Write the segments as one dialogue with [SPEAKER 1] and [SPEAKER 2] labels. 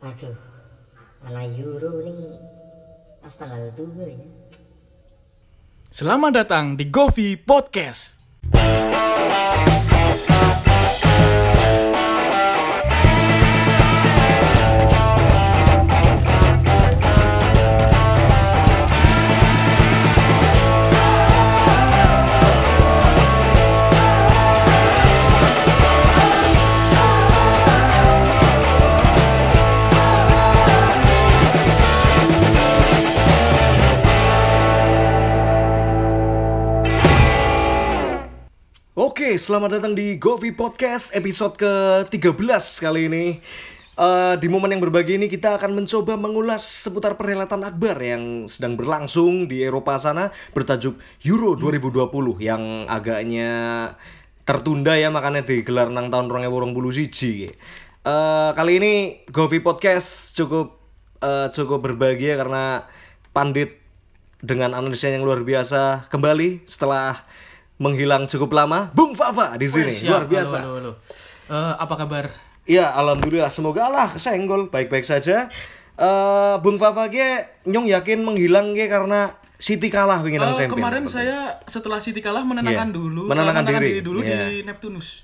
[SPEAKER 1] Aduh, anak Euro nih pas tanggal dua ya.
[SPEAKER 2] Selamat datang di Govi Podcast.
[SPEAKER 3] Oke, selamat datang di Govi Podcast episode ke-13 kali ini. Eh, di momen yang berbagi ini kita akan mencoba mengulas seputar perhelatan akbar yang sedang berlangsung di Eropa sana bertajuk Euro 2020 yang agaknya tertunda ya makanya digelar nang tahun 2020 siji. Eh, kali ini Govi Podcast cukup eh, cukup berbagi ya karena Pandit dengan analisa yang luar biasa kembali setelah menghilang cukup lama. Bung Fafa di sini
[SPEAKER 2] Siap,
[SPEAKER 3] luar biasa.
[SPEAKER 2] Halo, halo, halo. Eh, apa kabar?
[SPEAKER 3] Iya, alhamdulillah semoga Allah kesenggol baik-baik saja. Eh Bung Fafa ge nyong yakin menghilang ge karena City kalah wingi nang
[SPEAKER 2] Eh,
[SPEAKER 3] champion.
[SPEAKER 2] kemarin saya setelah City kalah menenangkan
[SPEAKER 3] Iya,
[SPEAKER 2] dulu,
[SPEAKER 3] menenangkan
[SPEAKER 2] eh,
[SPEAKER 3] diri.
[SPEAKER 2] dulu
[SPEAKER 3] Iya.
[SPEAKER 2] di Neptunus.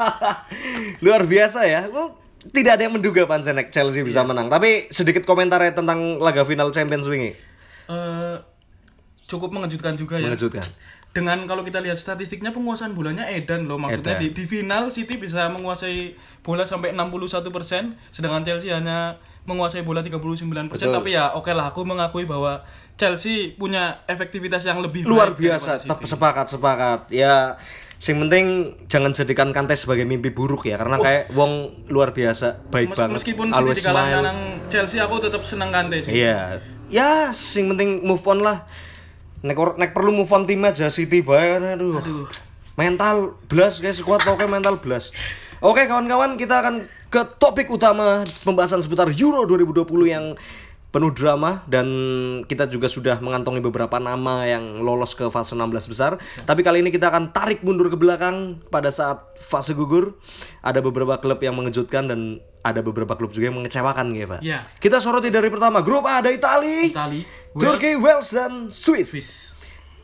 [SPEAKER 3] luar biasa ya. Lu tidak ada yang menduga Pansenek Chelsea bisa
[SPEAKER 2] Iya.
[SPEAKER 3] menang. Tapi sedikit komentar ya tentang laga final Champions wingi.
[SPEAKER 2] Eh, cukup mengejutkan juga ya.
[SPEAKER 3] Mengejutkan.
[SPEAKER 2] Dengan kalau kita lihat statistiknya penguasaan bolanya Edan loh. Maksudnya
[SPEAKER 3] Edan.
[SPEAKER 2] di, di final City bisa menguasai bola sampai 61% sedangkan Chelsea hanya menguasai bola 39%
[SPEAKER 3] Betul.
[SPEAKER 2] tapi ya oke lah aku mengakui bahwa Chelsea punya efektivitas yang lebih
[SPEAKER 3] luar
[SPEAKER 2] baik
[SPEAKER 3] biasa tetap sepakat sepakat. Ya sing penting jangan jadikan Kante sebagai mimpi buruk ya karena kayak wong luar biasa baik
[SPEAKER 2] Mes-
[SPEAKER 3] banget
[SPEAKER 2] meskipun City nang Chelsea aku tetap senang Kante sih.
[SPEAKER 3] Iya. Ya sing penting move on lah nek nek perlu move on tim aja City bae aduh, mental belas guys squad pokoknya mental belas oke kawan-kawan kita akan ke topik utama pembahasan seputar Euro 2020 yang penuh drama dan kita juga sudah mengantongi beberapa nama yang lolos ke fase 16 besar. Tapi kali ini kita akan tarik mundur ke belakang pada saat fase gugur. Ada beberapa klub yang mengejutkan dan ada beberapa klub juga yang mengecewakan ya, Pak.
[SPEAKER 2] Iya.
[SPEAKER 3] Kita soroti dari pertama grup A ada Itali,
[SPEAKER 2] Itali,
[SPEAKER 3] Turki, Wales dan Swiss.
[SPEAKER 2] Swiss.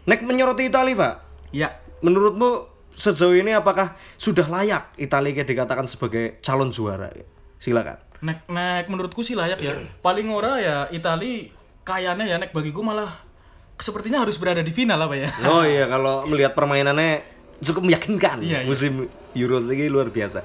[SPEAKER 3] Nek menyoroti Itali, Pak.
[SPEAKER 2] ya
[SPEAKER 3] Menurutmu sejauh ini apakah sudah layak Italia dikatakan sebagai calon juara? Silakan.
[SPEAKER 2] Nek nek menurutku sih layak ya paling ora ya Itali kayaknya ya nek bagiku malah sepertinya harus berada di final apa ya
[SPEAKER 3] Oh iya, kalau melihat permainannya cukup meyakinkan
[SPEAKER 2] Iya, iya.
[SPEAKER 3] musim Euro ini luar biasa.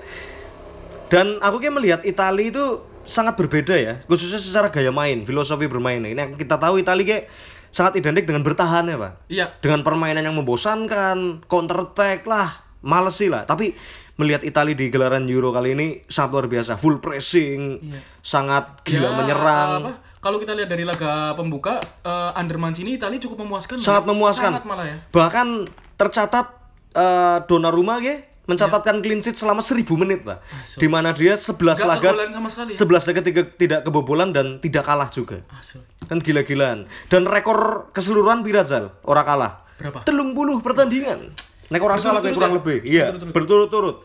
[SPEAKER 3] Dan aku kayak melihat Italia itu sangat berbeda ya, khususnya secara gaya main, filosofi bermain. Ini yang kita tahu Italia kayak sangat identik dengan bertahan ya, Pak.
[SPEAKER 2] iya
[SPEAKER 3] Dengan permainan yang membosankan, counter attack lah, males sih lah. Tapi melihat Italia di gelaran Euro kali ini sangat luar biasa, full pressing, sangat gila
[SPEAKER 2] Ya,
[SPEAKER 3] menyerang.
[SPEAKER 2] apa, kalau kita lihat dari laga pembuka uh, Under Mancini Itali cukup memuaskan
[SPEAKER 3] sangat
[SPEAKER 2] loh.
[SPEAKER 3] memuaskan.
[SPEAKER 2] sangat malah ya
[SPEAKER 3] Bahkan tercatat eh, Donnarumma ge mencatatkan clean sheet selama 1000 menit, Pak. Di mana dia 11
[SPEAKER 2] Nggak
[SPEAKER 3] laga
[SPEAKER 2] kebobolan sama sekali.
[SPEAKER 3] 11 laga tiga, tidak kebobolan dan tidak kalah juga.
[SPEAKER 2] Asu.
[SPEAKER 3] Kan gila-gilaan. Dan rekor keseluruhan Pirazal ora kalah.
[SPEAKER 2] Berapa?
[SPEAKER 3] Telung puluh pertandingan. Nek ora salah kayak kurang
[SPEAKER 2] Berturut-turut
[SPEAKER 3] lebih. Iya, berturut-turut.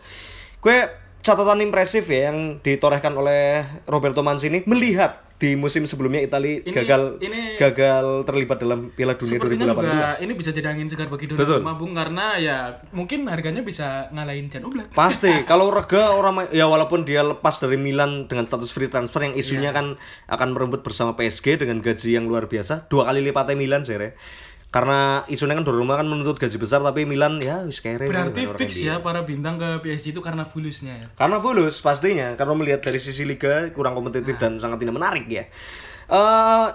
[SPEAKER 3] Kue catatan impresif ya yang ditorehkan oleh Roberto Mancini melihat di musim sebelumnya Italia
[SPEAKER 2] Ini-
[SPEAKER 3] gagal
[SPEAKER 2] ini-
[SPEAKER 3] gagal terlibat dalam Piala Dunia
[SPEAKER 2] Sepertinya juga
[SPEAKER 3] 2018.
[SPEAKER 2] ini bisa jadi angin segar bagi
[SPEAKER 3] Betul.
[SPEAKER 2] Donnarumma Bung karena ya mungkin harganya bisa ngalahin Jan Oblak.
[SPEAKER 3] Pasti, kalau Rega orang ya walaupun dia lepas dari Milan dengan status free transfer yang isunya
[SPEAKER 2] Iya.
[SPEAKER 3] kan akan merebut bersama PSG dengan gaji yang luar biasa, dua kali lipatnya Milan sere. Karena isunya kan Donnarumma kan menuntut gaji besar tapi Milan ya wis kere.
[SPEAKER 2] Berarti fix
[SPEAKER 3] dia.
[SPEAKER 2] ya para bintang ke PSG itu karena fulusnya ya.
[SPEAKER 3] Karena fulus pastinya, karena melihat dari sisi liga kurang kompetitif dan sangat tidak menarik ya. Eh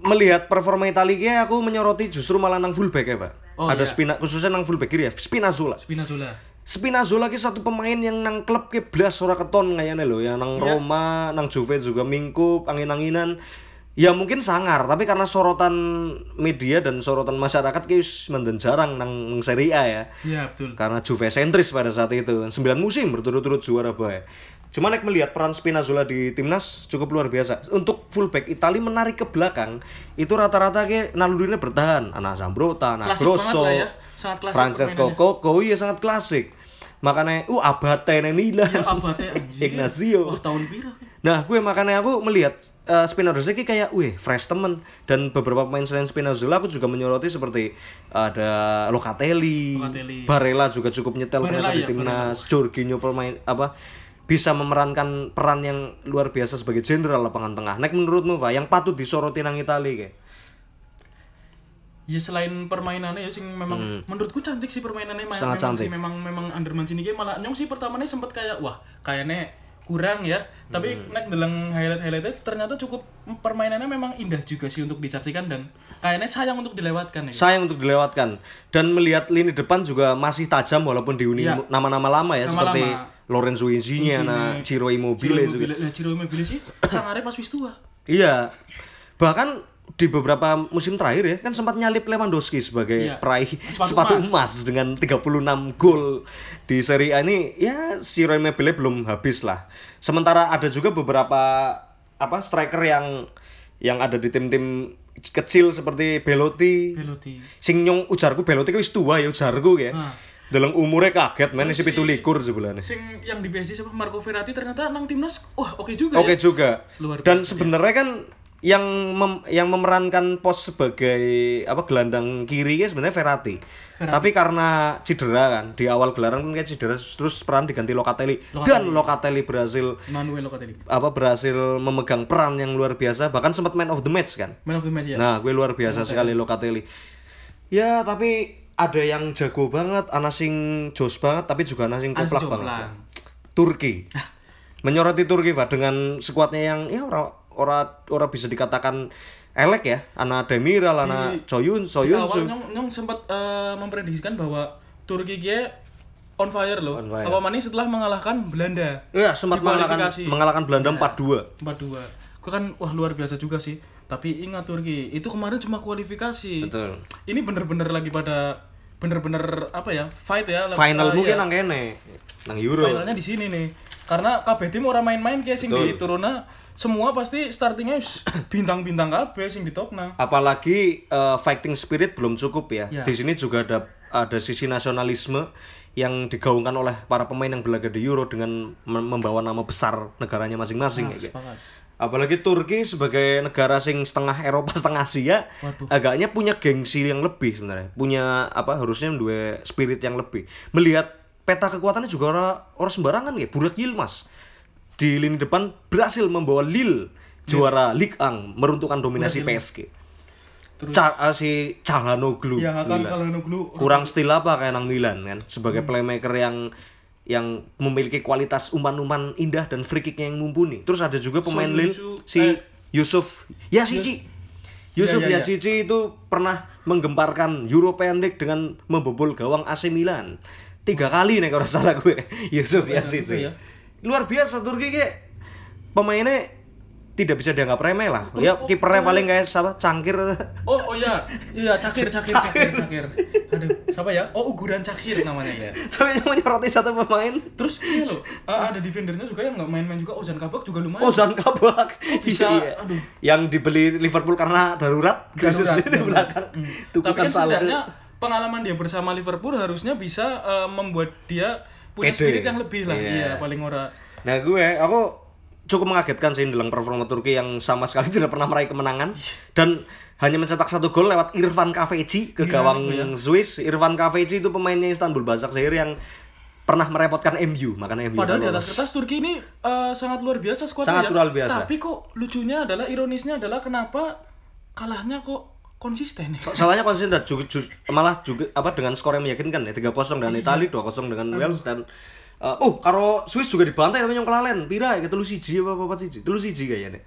[SPEAKER 3] melihat performa Italia aku menyoroti justru malah nang fullback ya, Pak.
[SPEAKER 2] Oh,
[SPEAKER 3] Ada
[SPEAKER 2] iya.
[SPEAKER 3] Spina khususnya nang fullback kiri ya, Spinazzola.
[SPEAKER 2] Spinazzola.
[SPEAKER 3] Spinazzola ki satu pemain yang nang klub ke blas ora keton kayaknya loh ya nang
[SPEAKER 2] Iya.
[SPEAKER 3] Roma, nang Juve juga mingkup, angin-anginan. Ya mungkin sangar, tapi karena sorotan media dan sorotan masyarakat ki wis menden jarang nang, Serie A ya.
[SPEAKER 2] Iya betul.
[SPEAKER 3] Karena Juve sentris pada saat itu. 9 musim berturut-turut juara bae. Cuma nek melihat peran Spinazzola di timnas cukup luar biasa. Untuk fullback Itali menarik ke belakang itu rata-rata ke nalurinya bertahan. Anak Zambrota, anak
[SPEAKER 2] Klasik
[SPEAKER 3] Grosso,
[SPEAKER 2] ya. Sangat klasik
[SPEAKER 3] Francesco. Coco, iya sangat klasik. makanya uh abate nih Milan
[SPEAKER 2] Ya abate.
[SPEAKER 3] Ignacio.
[SPEAKER 2] Wah, tahun pira?
[SPEAKER 3] Nah, gue makanya aku melihat uh, Spinazzola ini kayak, wih, fresh temen. Dan beberapa pemain selain Spinazzola aku juga menyoroti seperti ada Locatelli,
[SPEAKER 2] Locatelli.
[SPEAKER 3] Barella juga cukup nyetel
[SPEAKER 2] Barella,
[SPEAKER 3] ternyata di
[SPEAKER 2] ya,
[SPEAKER 3] timnas, Jorginho pemain apa bisa memerankan peran yang luar biasa sebagai jenderal lapangan tengah. Nek menurutmu, Pak, yang patut disoroti nang Italia kayak?
[SPEAKER 2] Ya selain permainannya ya sing memang menurutku cantik sih permainannya
[SPEAKER 3] Hmm. Sangat
[SPEAKER 2] memang
[SPEAKER 3] cantik.
[SPEAKER 2] sih memang memang Under Mancini malah nyong sih pertamanya sempet kayak wah kayaknya kurang ya tapi
[SPEAKER 3] Hmm.
[SPEAKER 2] nek deleng highlight highlightnya ternyata cukup permainannya memang indah juga sih untuk disaksikan dan kayaknya sayang untuk dilewatkan ya
[SPEAKER 3] Sayang untuk dilewatkan. Dan melihat lini depan juga masih tajam walaupun dihuni
[SPEAKER 2] Ya.
[SPEAKER 3] nama-nama lama ya
[SPEAKER 2] Nama-lama.
[SPEAKER 3] seperti Lorenzo Insigne, nah Ciro Immobile juga.
[SPEAKER 2] Immobile, lah, Ciro Immobile sih sangare pas wis tua
[SPEAKER 3] Iya. Bahkan di beberapa musim terakhir ya kan sempat nyalip Lewandowski sebagai
[SPEAKER 2] Iya.
[SPEAKER 3] peraih
[SPEAKER 2] Sepatu
[SPEAKER 3] sepatu, emas. dengan 36 gol di Serie A ini ya si Roy Immobile belum habis lah. Sementara ada juga beberapa apa striker yang yang ada di tim-tim kecil seperti Belotti.
[SPEAKER 2] Belotti
[SPEAKER 3] Sing nyong ujarku Belotti wis tua ya ujarku ya.
[SPEAKER 2] Ah.
[SPEAKER 3] Dalam umurnya kaget men isi pitu likur sebulan
[SPEAKER 2] sing yang di PSG siapa Marco Verratti ternyata nang timnas wah oke juga
[SPEAKER 3] Oke
[SPEAKER 2] ya
[SPEAKER 3] juga.
[SPEAKER 2] Luar
[SPEAKER 3] Dan sebenarnya kan yang mem- yang memerankan pos sebagai apa gelandang kiri ya sebenarnya Verratti. Tapi karena cedera kan di awal gelaran kan kayak cedera terus peran diganti Locatelli, dan Locatelli berhasil
[SPEAKER 2] Manuel Locatelli
[SPEAKER 3] apa berhasil memegang peran yang luar biasa bahkan sempat man of the match kan.
[SPEAKER 2] man of the match ya
[SPEAKER 3] Nah, gue luar biasa sekali Locatelli. Ya, tapi ada yang jago banget, ana sing jos banget tapi juga ana sing
[SPEAKER 2] Ana sing
[SPEAKER 3] koplak banget. Turki. Menyoroti Turki, Pak, dengan skuadnya yang ya ora ora ora bisa dikatakan elek ya. Ana Demiral, ana Coyun,
[SPEAKER 2] Di
[SPEAKER 3] Soyun.
[SPEAKER 2] awal nyong, nyong sempat eh, memprediksikan bahwa Turki kia on fire loh.
[SPEAKER 3] On fire.
[SPEAKER 2] Apa maning setelah mengalahkan Belanda.
[SPEAKER 3] Ya, sempat mengalahkan mengalahkan Belanda 4-2.
[SPEAKER 2] 4-2. Gue kan wah luar biasa juga sih. Tapi ingat Turki, itu kemarin cuma kualifikasi.
[SPEAKER 3] Betul.
[SPEAKER 2] Ini bener-bener lagi pada bener-bener apa ya? Fight ya.
[SPEAKER 3] Final
[SPEAKER 2] Eh,
[SPEAKER 3] mungkin
[SPEAKER 2] iya.
[SPEAKER 3] nang kene. Nang Euro.
[SPEAKER 2] Finalnya di sini nih. Karena KB tim orang main-main kayak sing di turuna semua pasti startingnya bintang-bintang kabeh sing di topna.
[SPEAKER 3] Apalagi eh, fighting spirit belum cukup ya.
[SPEAKER 2] Ya.
[SPEAKER 3] Di sini juga ada ada sisi nasionalisme yang digaungkan oleh para pemain yang berlaga di Euro dengan mem- membawa nama besar negaranya masing-masing ya. kayak.
[SPEAKER 2] Sepakat.
[SPEAKER 3] Apalagi Turki sebagai negara sing setengah Eropa setengah Asia
[SPEAKER 2] Waduh.
[SPEAKER 3] agaknya punya gengsi yang lebih sebenarnya. Punya apa harusnya dua spirit yang lebih. Melihat peta kekuatannya juga orang orang sembarangan ya. Burak Yilmaz di lini depan berhasil membawa Lille juara Ligue 1 meruntuhkan dominasi PSG.
[SPEAKER 2] Terus
[SPEAKER 3] Ca ah, si Calhanoglu.
[SPEAKER 2] ya kan Nuglu
[SPEAKER 3] Kurang stil apa kayak nang Milan kan sebagai playmaker yang yang memiliki kualitas umpan-umpan indah dan free kicknya yang mumpuni. Terus ada juga pemain
[SPEAKER 2] Son
[SPEAKER 3] Lille si
[SPEAKER 2] eh.
[SPEAKER 3] Yusuf Yasici. Yusuf
[SPEAKER 2] Ya, ya, ya.
[SPEAKER 3] Yasici itu pernah menggemparkan European League dengan membobol gawang AC Milan. Tiga kali nih kalau salah gue. Yusuf Yasici.
[SPEAKER 2] ya.
[SPEAKER 3] Luar biasa Turki kayak pemainnya tidak bisa dianggap remeh lah. Ya
[SPEAKER 2] oh,
[SPEAKER 3] kipernya
[SPEAKER 2] oh.
[SPEAKER 3] paling kayak siapa? Cangkir.
[SPEAKER 2] Oh, oh iya, iya Cakir, Cakir, Cakir, Cakir. Aduh, siapa ya? Oh, Uguran Cakir namanya ya.
[SPEAKER 3] Tapi yang menyoroti satu pemain
[SPEAKER 2] Terus iya loh, ah, ada defendernya juga yang nggak main-main juga. Ozan Kabak juga lumayan.
[SPEAKER 3] Ozan Kabak
[SPEAKER 2] bisa?
[SPEAKER 3] Iya.
[SPEAKER 2] Aduh.
[SPEAKER 3] yang dibeli Liverpool karena darurat krisis di belakang
[SPEAKER 2] Hmm. Tapi kan
[SPEAKER 3] saldo
[SPEAKER 2] setidaknya pengalaman dia bersama Liverpool harusnya bisa eh, membuat dia punya
[SPEAKER 3] Pede.
[SPEAKER 2] spirit yang lebih lah.
[SPEAKER 3] Iya.
[SPEAKER 2] Iya, paling ora.
[SPEAKER 3] nah gue aku cukup mengagetkan sih dalam performa Turki yang sama sekali tidak pernah meraih kemenangan dan hanya mencetak satu gol lewat Irfan Kafeci ke
[SPEAKER 2] Gila,
[SPEAKER 3] gawang
[SPEAKER 2] ya.
[SPEAKER 3] Swiss Irfan Kafeci itu pemainnya Istanbul Basaksehir yang pernah merepotkan MU makanya MU
[SPEAKER 2] Padahal di atas kertas Turki ini eh, sangat luar biasa skuadnya
[SPEAKER 3] Sangat
[SPEAKER 2] ya.
[SPEAKER 3] luar biasa.
[SPEAKER 2] Tapi kok lucunya adalah ironisnya adalah kenapa kalahnya kok konsisten ya.
[SPEAKER 3] Salahnya konsisten juga, ju- malah juga apa dengan skor yang meyakinkan ya 3-0 dengan Italia, 2-0 dengan Wales dan uh, oh karo Swiss juga dibantai tapi yang kelalen. Pira ya telu siji apa apa siji? Telu siji kayaknya.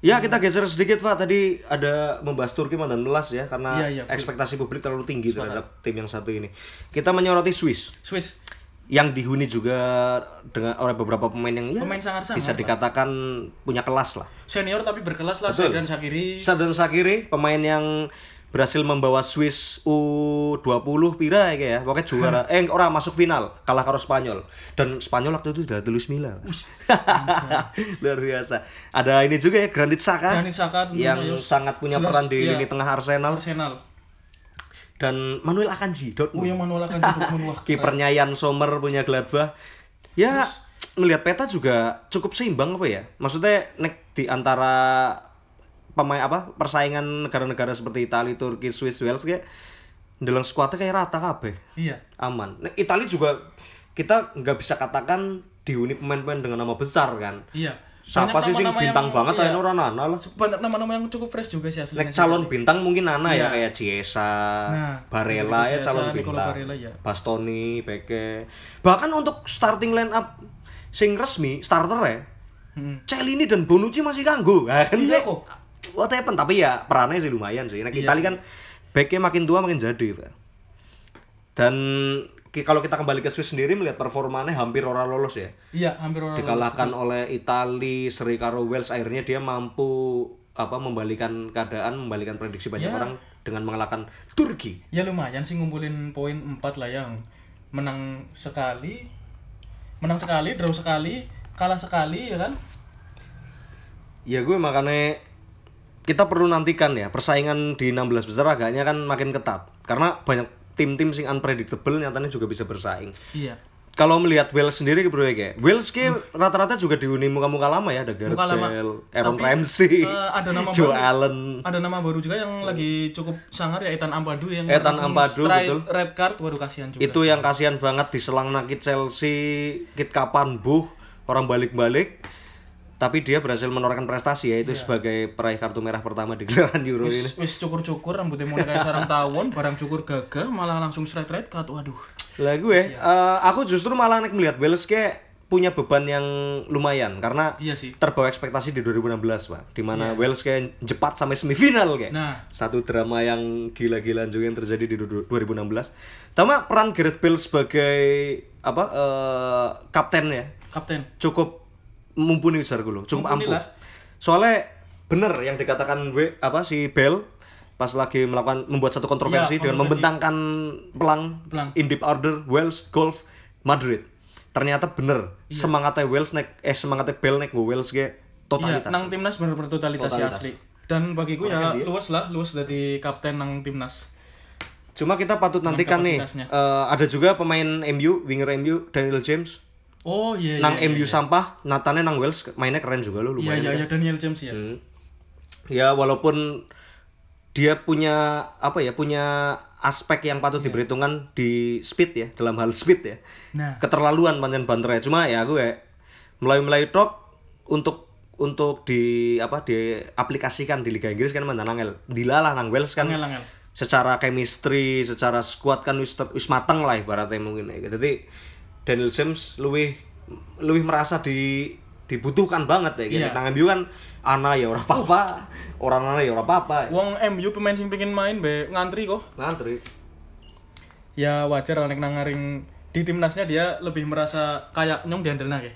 [SPEAKER 3] Ya kita geser sedikit Pak tadi ada membahas Turki mantan melas ya karena
[SPEAKER 2] Iya, iya.
[SPEAKER 3] ekspektasi publik terlalu tinggi terhadap tim yang satu ini. Kita menyoroti Swiss
[SPEAKER 2] Swiss
[SPEAKER 3] yang dihuni juga dengan oleh beberapa pemain yang ya
[SPEAKER 2] Pemain sangar-sangar,
[SPEAKER 3] bisa dikatakan punya kelas lah.
[SPEAKER 2] senior tapi berkelas lah
[SPEAKER 3] Betul.
[SPEAKER 2] dan Shakiri.
[SPEAKER 3] Sadan Sakiri pemain yang berhasil membawa Swiss U20 pira ya kayak ya pokoknya juara eh orang masuk final kalah karo Spanyol dan Spanyol waktu itu udah tulis Mila luar biasa ada ini juga ya Granit Xhaka
[SPEAKER 2] Granit tentunya,
[SPEAKER 3] yang
[SPEAKER 2] ya.
[SPEAKER 3] sangat punya
[SPEAKER 2] Jelas,
[SPEAKER 3] peran di
[SPEAKER 2] iya.
[SPEAKER 3] lini tengah Arsenal
[SPEAKER 2] Arsenal.
[SPEAKER 3] Dan Manuel Akanji
[SPEAKER 2] Oh
[SPEAKER 3] Dortmund.
[SPEAKER 2] yang manual akan Dortmund wah.
[SPEAKER 3] Kipernya Jan Sommer punya Gladbach. Ya melihat peta juga cukup seimbang apa ya? Maksudnya nek di antara pemain apa persaingan negara-negara seperti Italia, Turki, Swiss, Wales kayak dalam skuadnya kayak rata kabeh.
[SPEAKER 2] Iya.
[SPEAKER 3] Aman. Nek Italia juga kita nggak bisa katakan dihuni pemain-pemain dengan nama besar kan.
[SPEAKER 2] Iya.
[SPEAKER 3] Siapa sih sing bintang
[SPEAKER 2] yang-
[SPEAKER 3] banget
[SPEAKER 2] iya.
[SPEAKER 3] ayo ora nana lah.
[SPEAKER 2] Banyak nama-nama yang cukup fresh juga sih aslinya.
[SPEAKER 3] Nek calon bintang mungkin Nana ya
[SPEAKER 2] Iya.
[SPEAKER 3] kayak Ciesa,
[SPEAKER 2] Nah,
[SPEAKER 3] Barella ya
[SPEAKER 2] Ciesa,
[SPEAKER 3] calon bintang.
[SPEAKER 2] Barella ya.
[SPEAKER 3] Bastoni, Peke. Bahkan untuk starting line up sing resmi starter ya.
[SPEAKER 2] Hmm.
[SPEAKER 3] Celini dan Bonucci masih kanggo. Nah, kan
[SPEAKER 2] Iya kok.
[SPEAKER 3] What? Tapi ya perannya sih lumayan sih. Nek
[SPEAKER 2] Iya
[SPEAKER 3] Itali kan backnya makin tua makin jadi. Pak. Dan kalau kita kembali ke Swiss sendiri melihat performanya hampir orang lolos ya.
[SPEAKER 2] Iya, hampir orang
[SPEAKER 3] Dikalahkan oleh Itali, seri karo Wales akhirnya dia mampu apa membalikan keadaan, membalikan prediksi banyak
[SPEAKER 2] Ya.
[SPEAKER 3] orang dengan mengalahkan Turki.
[SPEAKER 2] Ya lumayan sih ngumpulin poin 4 lah yang menang sekali, menang sekali, draw sekali, kalah sekali ya kan?
[SPEAKER 3] Ya gue makanya kita perlu nantikan ya persaingan di 16 besar agaknya kan makin ketat karena banyak tim-tim sing unpredictable nyatanya juga bisa bersaing.
[SPEAKER 2] Iya.
[SPEAKER 3] Kalau melihat Wales sendiri bro ya kayak Wales kayak rata-rata juga dihuni muka-muka lama ya ada Gareth. Bale, Aaron
[SPEAKER 2] Tapi,
[SPEAKER 3] Ramsey,
[SPEAKER 2] eh, ada nama
[SPEAKER 3] Joe
[SPEAKER 2] baru.
[SPEAKER 3] Allen.
[SPEAKER 2] Ada nama baru juga yang lagi cukup sangar ya Ethan Ampadu yang
[SPEAKER 3] Ethan Ampadu, betul.
[SPEAKER 2] red card waduh kasihan juga.
[SPEAKER 3] Itu yang kasihan banget diselang nakit Chelsea, kit kapan buh orang balik-balik. Tapi dia berhasil menorehkan prestasi ya itu sebagai peraih kartu merah pertama di gelaran Euro ini.
[SPEAKER 2] Wis, wis cukur-cukur rambutnya mulai kayak sarang tawon, barang cukur gagah malah langsung straight red card. Waduh.
[SPEAKER 3] Lah gue, eh, aku justru malah nek melihat Wales kayak punya beban yang lumayan karena
[SPEAKER 2] Iya sih.
[SPEAKER 3] terbawa ekspektasi di 2016 pak di mana Wales kayak jepat sampai semifinal kayak
[SPEAKER 2] Nah.
[SPEAKER 3] satu drama yang gila-gilaan juga yang terjadi di du- 2016 sama peran Gareth Bale sebagai apa eh, kapten ya
[SPEAKER 2] Kapten.
[SPEAKER 3] cukup mumpuni besar gue cukup
[SPEAKER 2] Mumpuni
[SPEAKER 3] ampuh
[SPEAKER 2] lah.
[SPEAKER 3] soalnya bener yang dikatakan gue apa si Bale pas lagi melakukan membuat satu kontroversi
[SPEAKER 2] Iya,
[SPEAKER 3] dengan membentangkan pelang,
[SPEAKER 2] Pelang.
[SPEAKER 3] in deep order Wales golf Madrid ternyata bener
[SPEAKER 2] Iya.
[SPEAKER 3] semangatnya Wales naik eh semangatnya Bale naik gue Wales kayak
[SPEAKER 2] Iya,
[SPEAKER 3] totalitas
[SPEAKER 2] nang timnas bener-bener totalitas, ya
[SPEAKER 3] Totalitas.
[SPEAKER 2] asli. Dan bagiku ya
[SPEAKER 3] dia-
[SPEAKER 2] luas lah, luas dari kapten nang timnas.
[SPEAKER 3] cuma kita patut nantikan nih eh, ada juga pemain MU winger MU Daniel James
[SPEAKER 2] Oh iya iya.
[SPEAKER 3] nang
[SPEAKER 2] iya,
[SPEAKER 3] MU
[SPEAKER 2] iya.
[SPEAKER 3] sampah Nathannya nang Wales mainnya keren juga lo
[SPEAKER 2] Iya
[SPEAKER 3] lumayan
[SPEAKER 2] iya
[SPEAKER 3] kan?
[SPEAKER 2] iya Daniel James ya.
[SPEAKER 3] Hmm. Ya walaupun dia punya apa ya punya aspek yang patut diperhitungkan di speed ya dalam hal speed ya
[SPEAKER 2] Nah.
[SPEAKER 3] keterlaluan panjang banternya cuma ya gue mulai-mulai tok untuk untuk di apa diaplikasikan di Liga Inggris kan mantan angel dilalah nang Wales kan
[SPEAKER 2] Angel, angel.
[SPEAKER 3] secara chemistry secara squad kan wis mateng lah ibaratnya mungkin ya. jadi Daniel James lebih lebih merasa di dibutuhkan banget ya gitu.
[SPEAKER 2] Iya.
[SPEAKER 3] Nang MU kan ana ya ora apa-apa, orang ana ya ora apa-apa.
[SPEAKER 2] Wong MU pemain sing pengen main be ngantri kok.
[SPEAKER 3] Ngantri.
[SPEAKER 2] Ya wajar lah nek nang ngaring di timnasnya dia lebih merasa kayak nyong diandelna ke.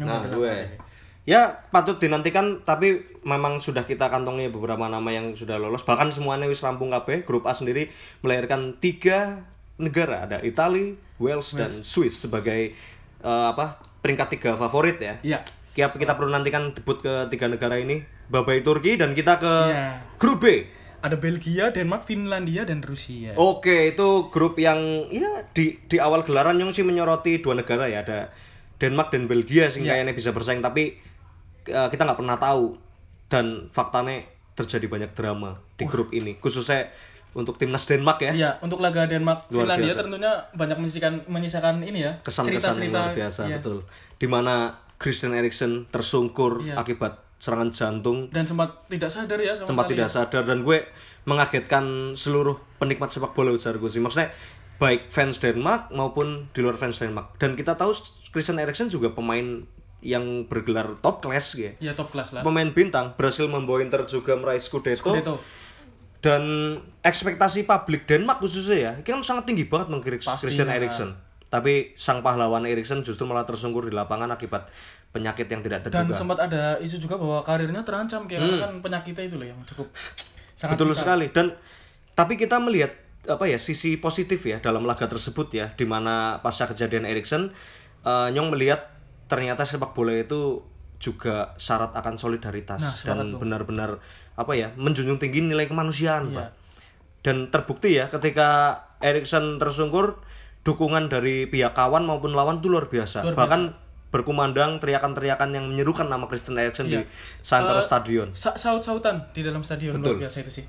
[SPEAKER 2] Nyong
[SPEAKER 3] Nah, gue.
[SPEAKER 2] ke.
[SPEAKER 3] Ya patut dinantikan tapi memang sudah kita kantongi beberapa nama yang sudah lolos bahkan semuanya wis rampung kabeh grup A sendiri melahirkan tiga negara ada Italia, Wales dan Swiss sebagai eh, apa peringkat tiga favorit ya.
[SPEAKER 2] Iya.
[SPEAKER 3] Kita, kita perlu nantikan debut ke tiga negara ini Babai Turki dan kita ke
[SPEAKER 2] Iya.
[SPEAKER 3] grup B
[SPEAKER 2] Ada Belgia, Denmark, Finlandia dan Rusia.
[SPEAKER 3] Oke, itu grup yang ya di di awal gelaran yang sih menyoroti dua negara ya ada Denmark dan Belgia sih
[SPEAKER 2] Iya.
[SPEAKER 3] kayaknya bisa bersaing tapi eh, kita nggak pernah tahu dan faktanya terjadi banyak drama di grup ini khususnya untuk timnas Denmark ya
[SPEAKER 2] Iya, untuk laga Denmark
[SPEAKER 3] Luar
[SPEAKER 2] Finlandia
[SPEAKER 3] biasa.
[SPEAKER 2] tentunya banyak menyisakan menyisakan ini ya.
[SPEAKER 3] kesan-kesan
[SPEAKER 2] cerita-cerita.
[SPEAKER 3] luar biasa
[SPEAKER 2] Iya.
[SPEAKER 3] betul di mana Christian Eriksen tersungkur
[SPEAKER 2] Iya.
[SPEAKER 3] akibat serangan jantung
[SPEAKER 2] Dan sempat tidak sadar ya sama
[SPEAKER 3] tempat
[SPEAKER 2] sekali
[SPEAKER 3] tidak
[SPEAKER 2] ya.
[SPEAKER 3] sadar dan gue mengagetkan seluruh penikmat sepak bola ujar gue sih maksudnya baik fans Denmark maupun di luar fans Denmark dan kita tahu Christian Eriksen juga pemain yang bergelar top class ya
[SPEAKER 2] Ya top kelas lah.
[SPEAKER 3] pemain bintang berhasil membawa Inter juga meraih Scudetto,
[SPEAKER 2] Scudetto.
[SPEAKER 3] Dan ekspektasi publik Denmark khususnya ya ini kan sangat tinggi banget mengkritik. Christian Eriksen. Tapi sang pahlawan Eriksen justru malah tersungkur di lapangan akibat penyakit yang tidak
[SPEAKER 2] Dan
[SPEAKER 3] terduga
[SPEAKER 2] sempat ada isu juga bahwa karirnya terancam kayak kan penyakitnya itu loh yang cukup sangat
[SPEAKER 3] Betul sekali. Dan tapi kita melihat apa ya sisi positif ya dalam laga tersebut ya di mana pasca kejadian Eriksen eh, Nyong melihat ternyata sepak bola itu juga syarat akan solidaritas
[SPEAKER 2] Nah,
[SPEAKER 3] dan benar-benar apa ya menjunjung tinggi nilai kemanusiaan
[SPEAKER 2] Iya.
[SPEAKER 3] Pak. dan terbukti ya ketika Erikson tersungkur dukungan dari pihak kawan maupun lawan tuh luar biasa.
[SPEAKER 2] Luar biasa.
[SPEAKER 3] Bahkan berkumandang teriakan-teriakan yang menyerukan nama Christian Eriksen di
[SPEAKER 2] Iya.
[SPEAKER 3] Santero
[SPEAKER 2] Eh,
[SPEAKER 3] Stadion.
[SPEAKER 2] Sa- saut-sautan di dalam stadion
[SPEAKER 3] Betul.
[SPEAKER 2] luar biasa itu sih.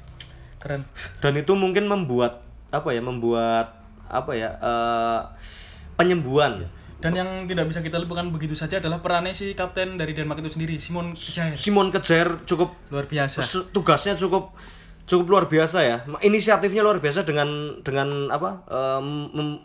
[SPEAKER 2] Keren.
[SPEAKER 3] Dan itu mungkin membuat apa ya? Membuat apa ya? eh, penyembuhan.
[SPEAKER 2] Dan yang tidak bisa kita lupakan begitu saja adalah perannya si kapten dari Denmark itu sendiri, Simon Kjaer.
[SPEAKER 3] Simon Kejer cukup
[SPEAKER 2] Luar biasa.
[SPEAKER 3] Tugasnya cukup cukup luar biasa ya inisiatifnya luar biasa dengan dengan apa mem-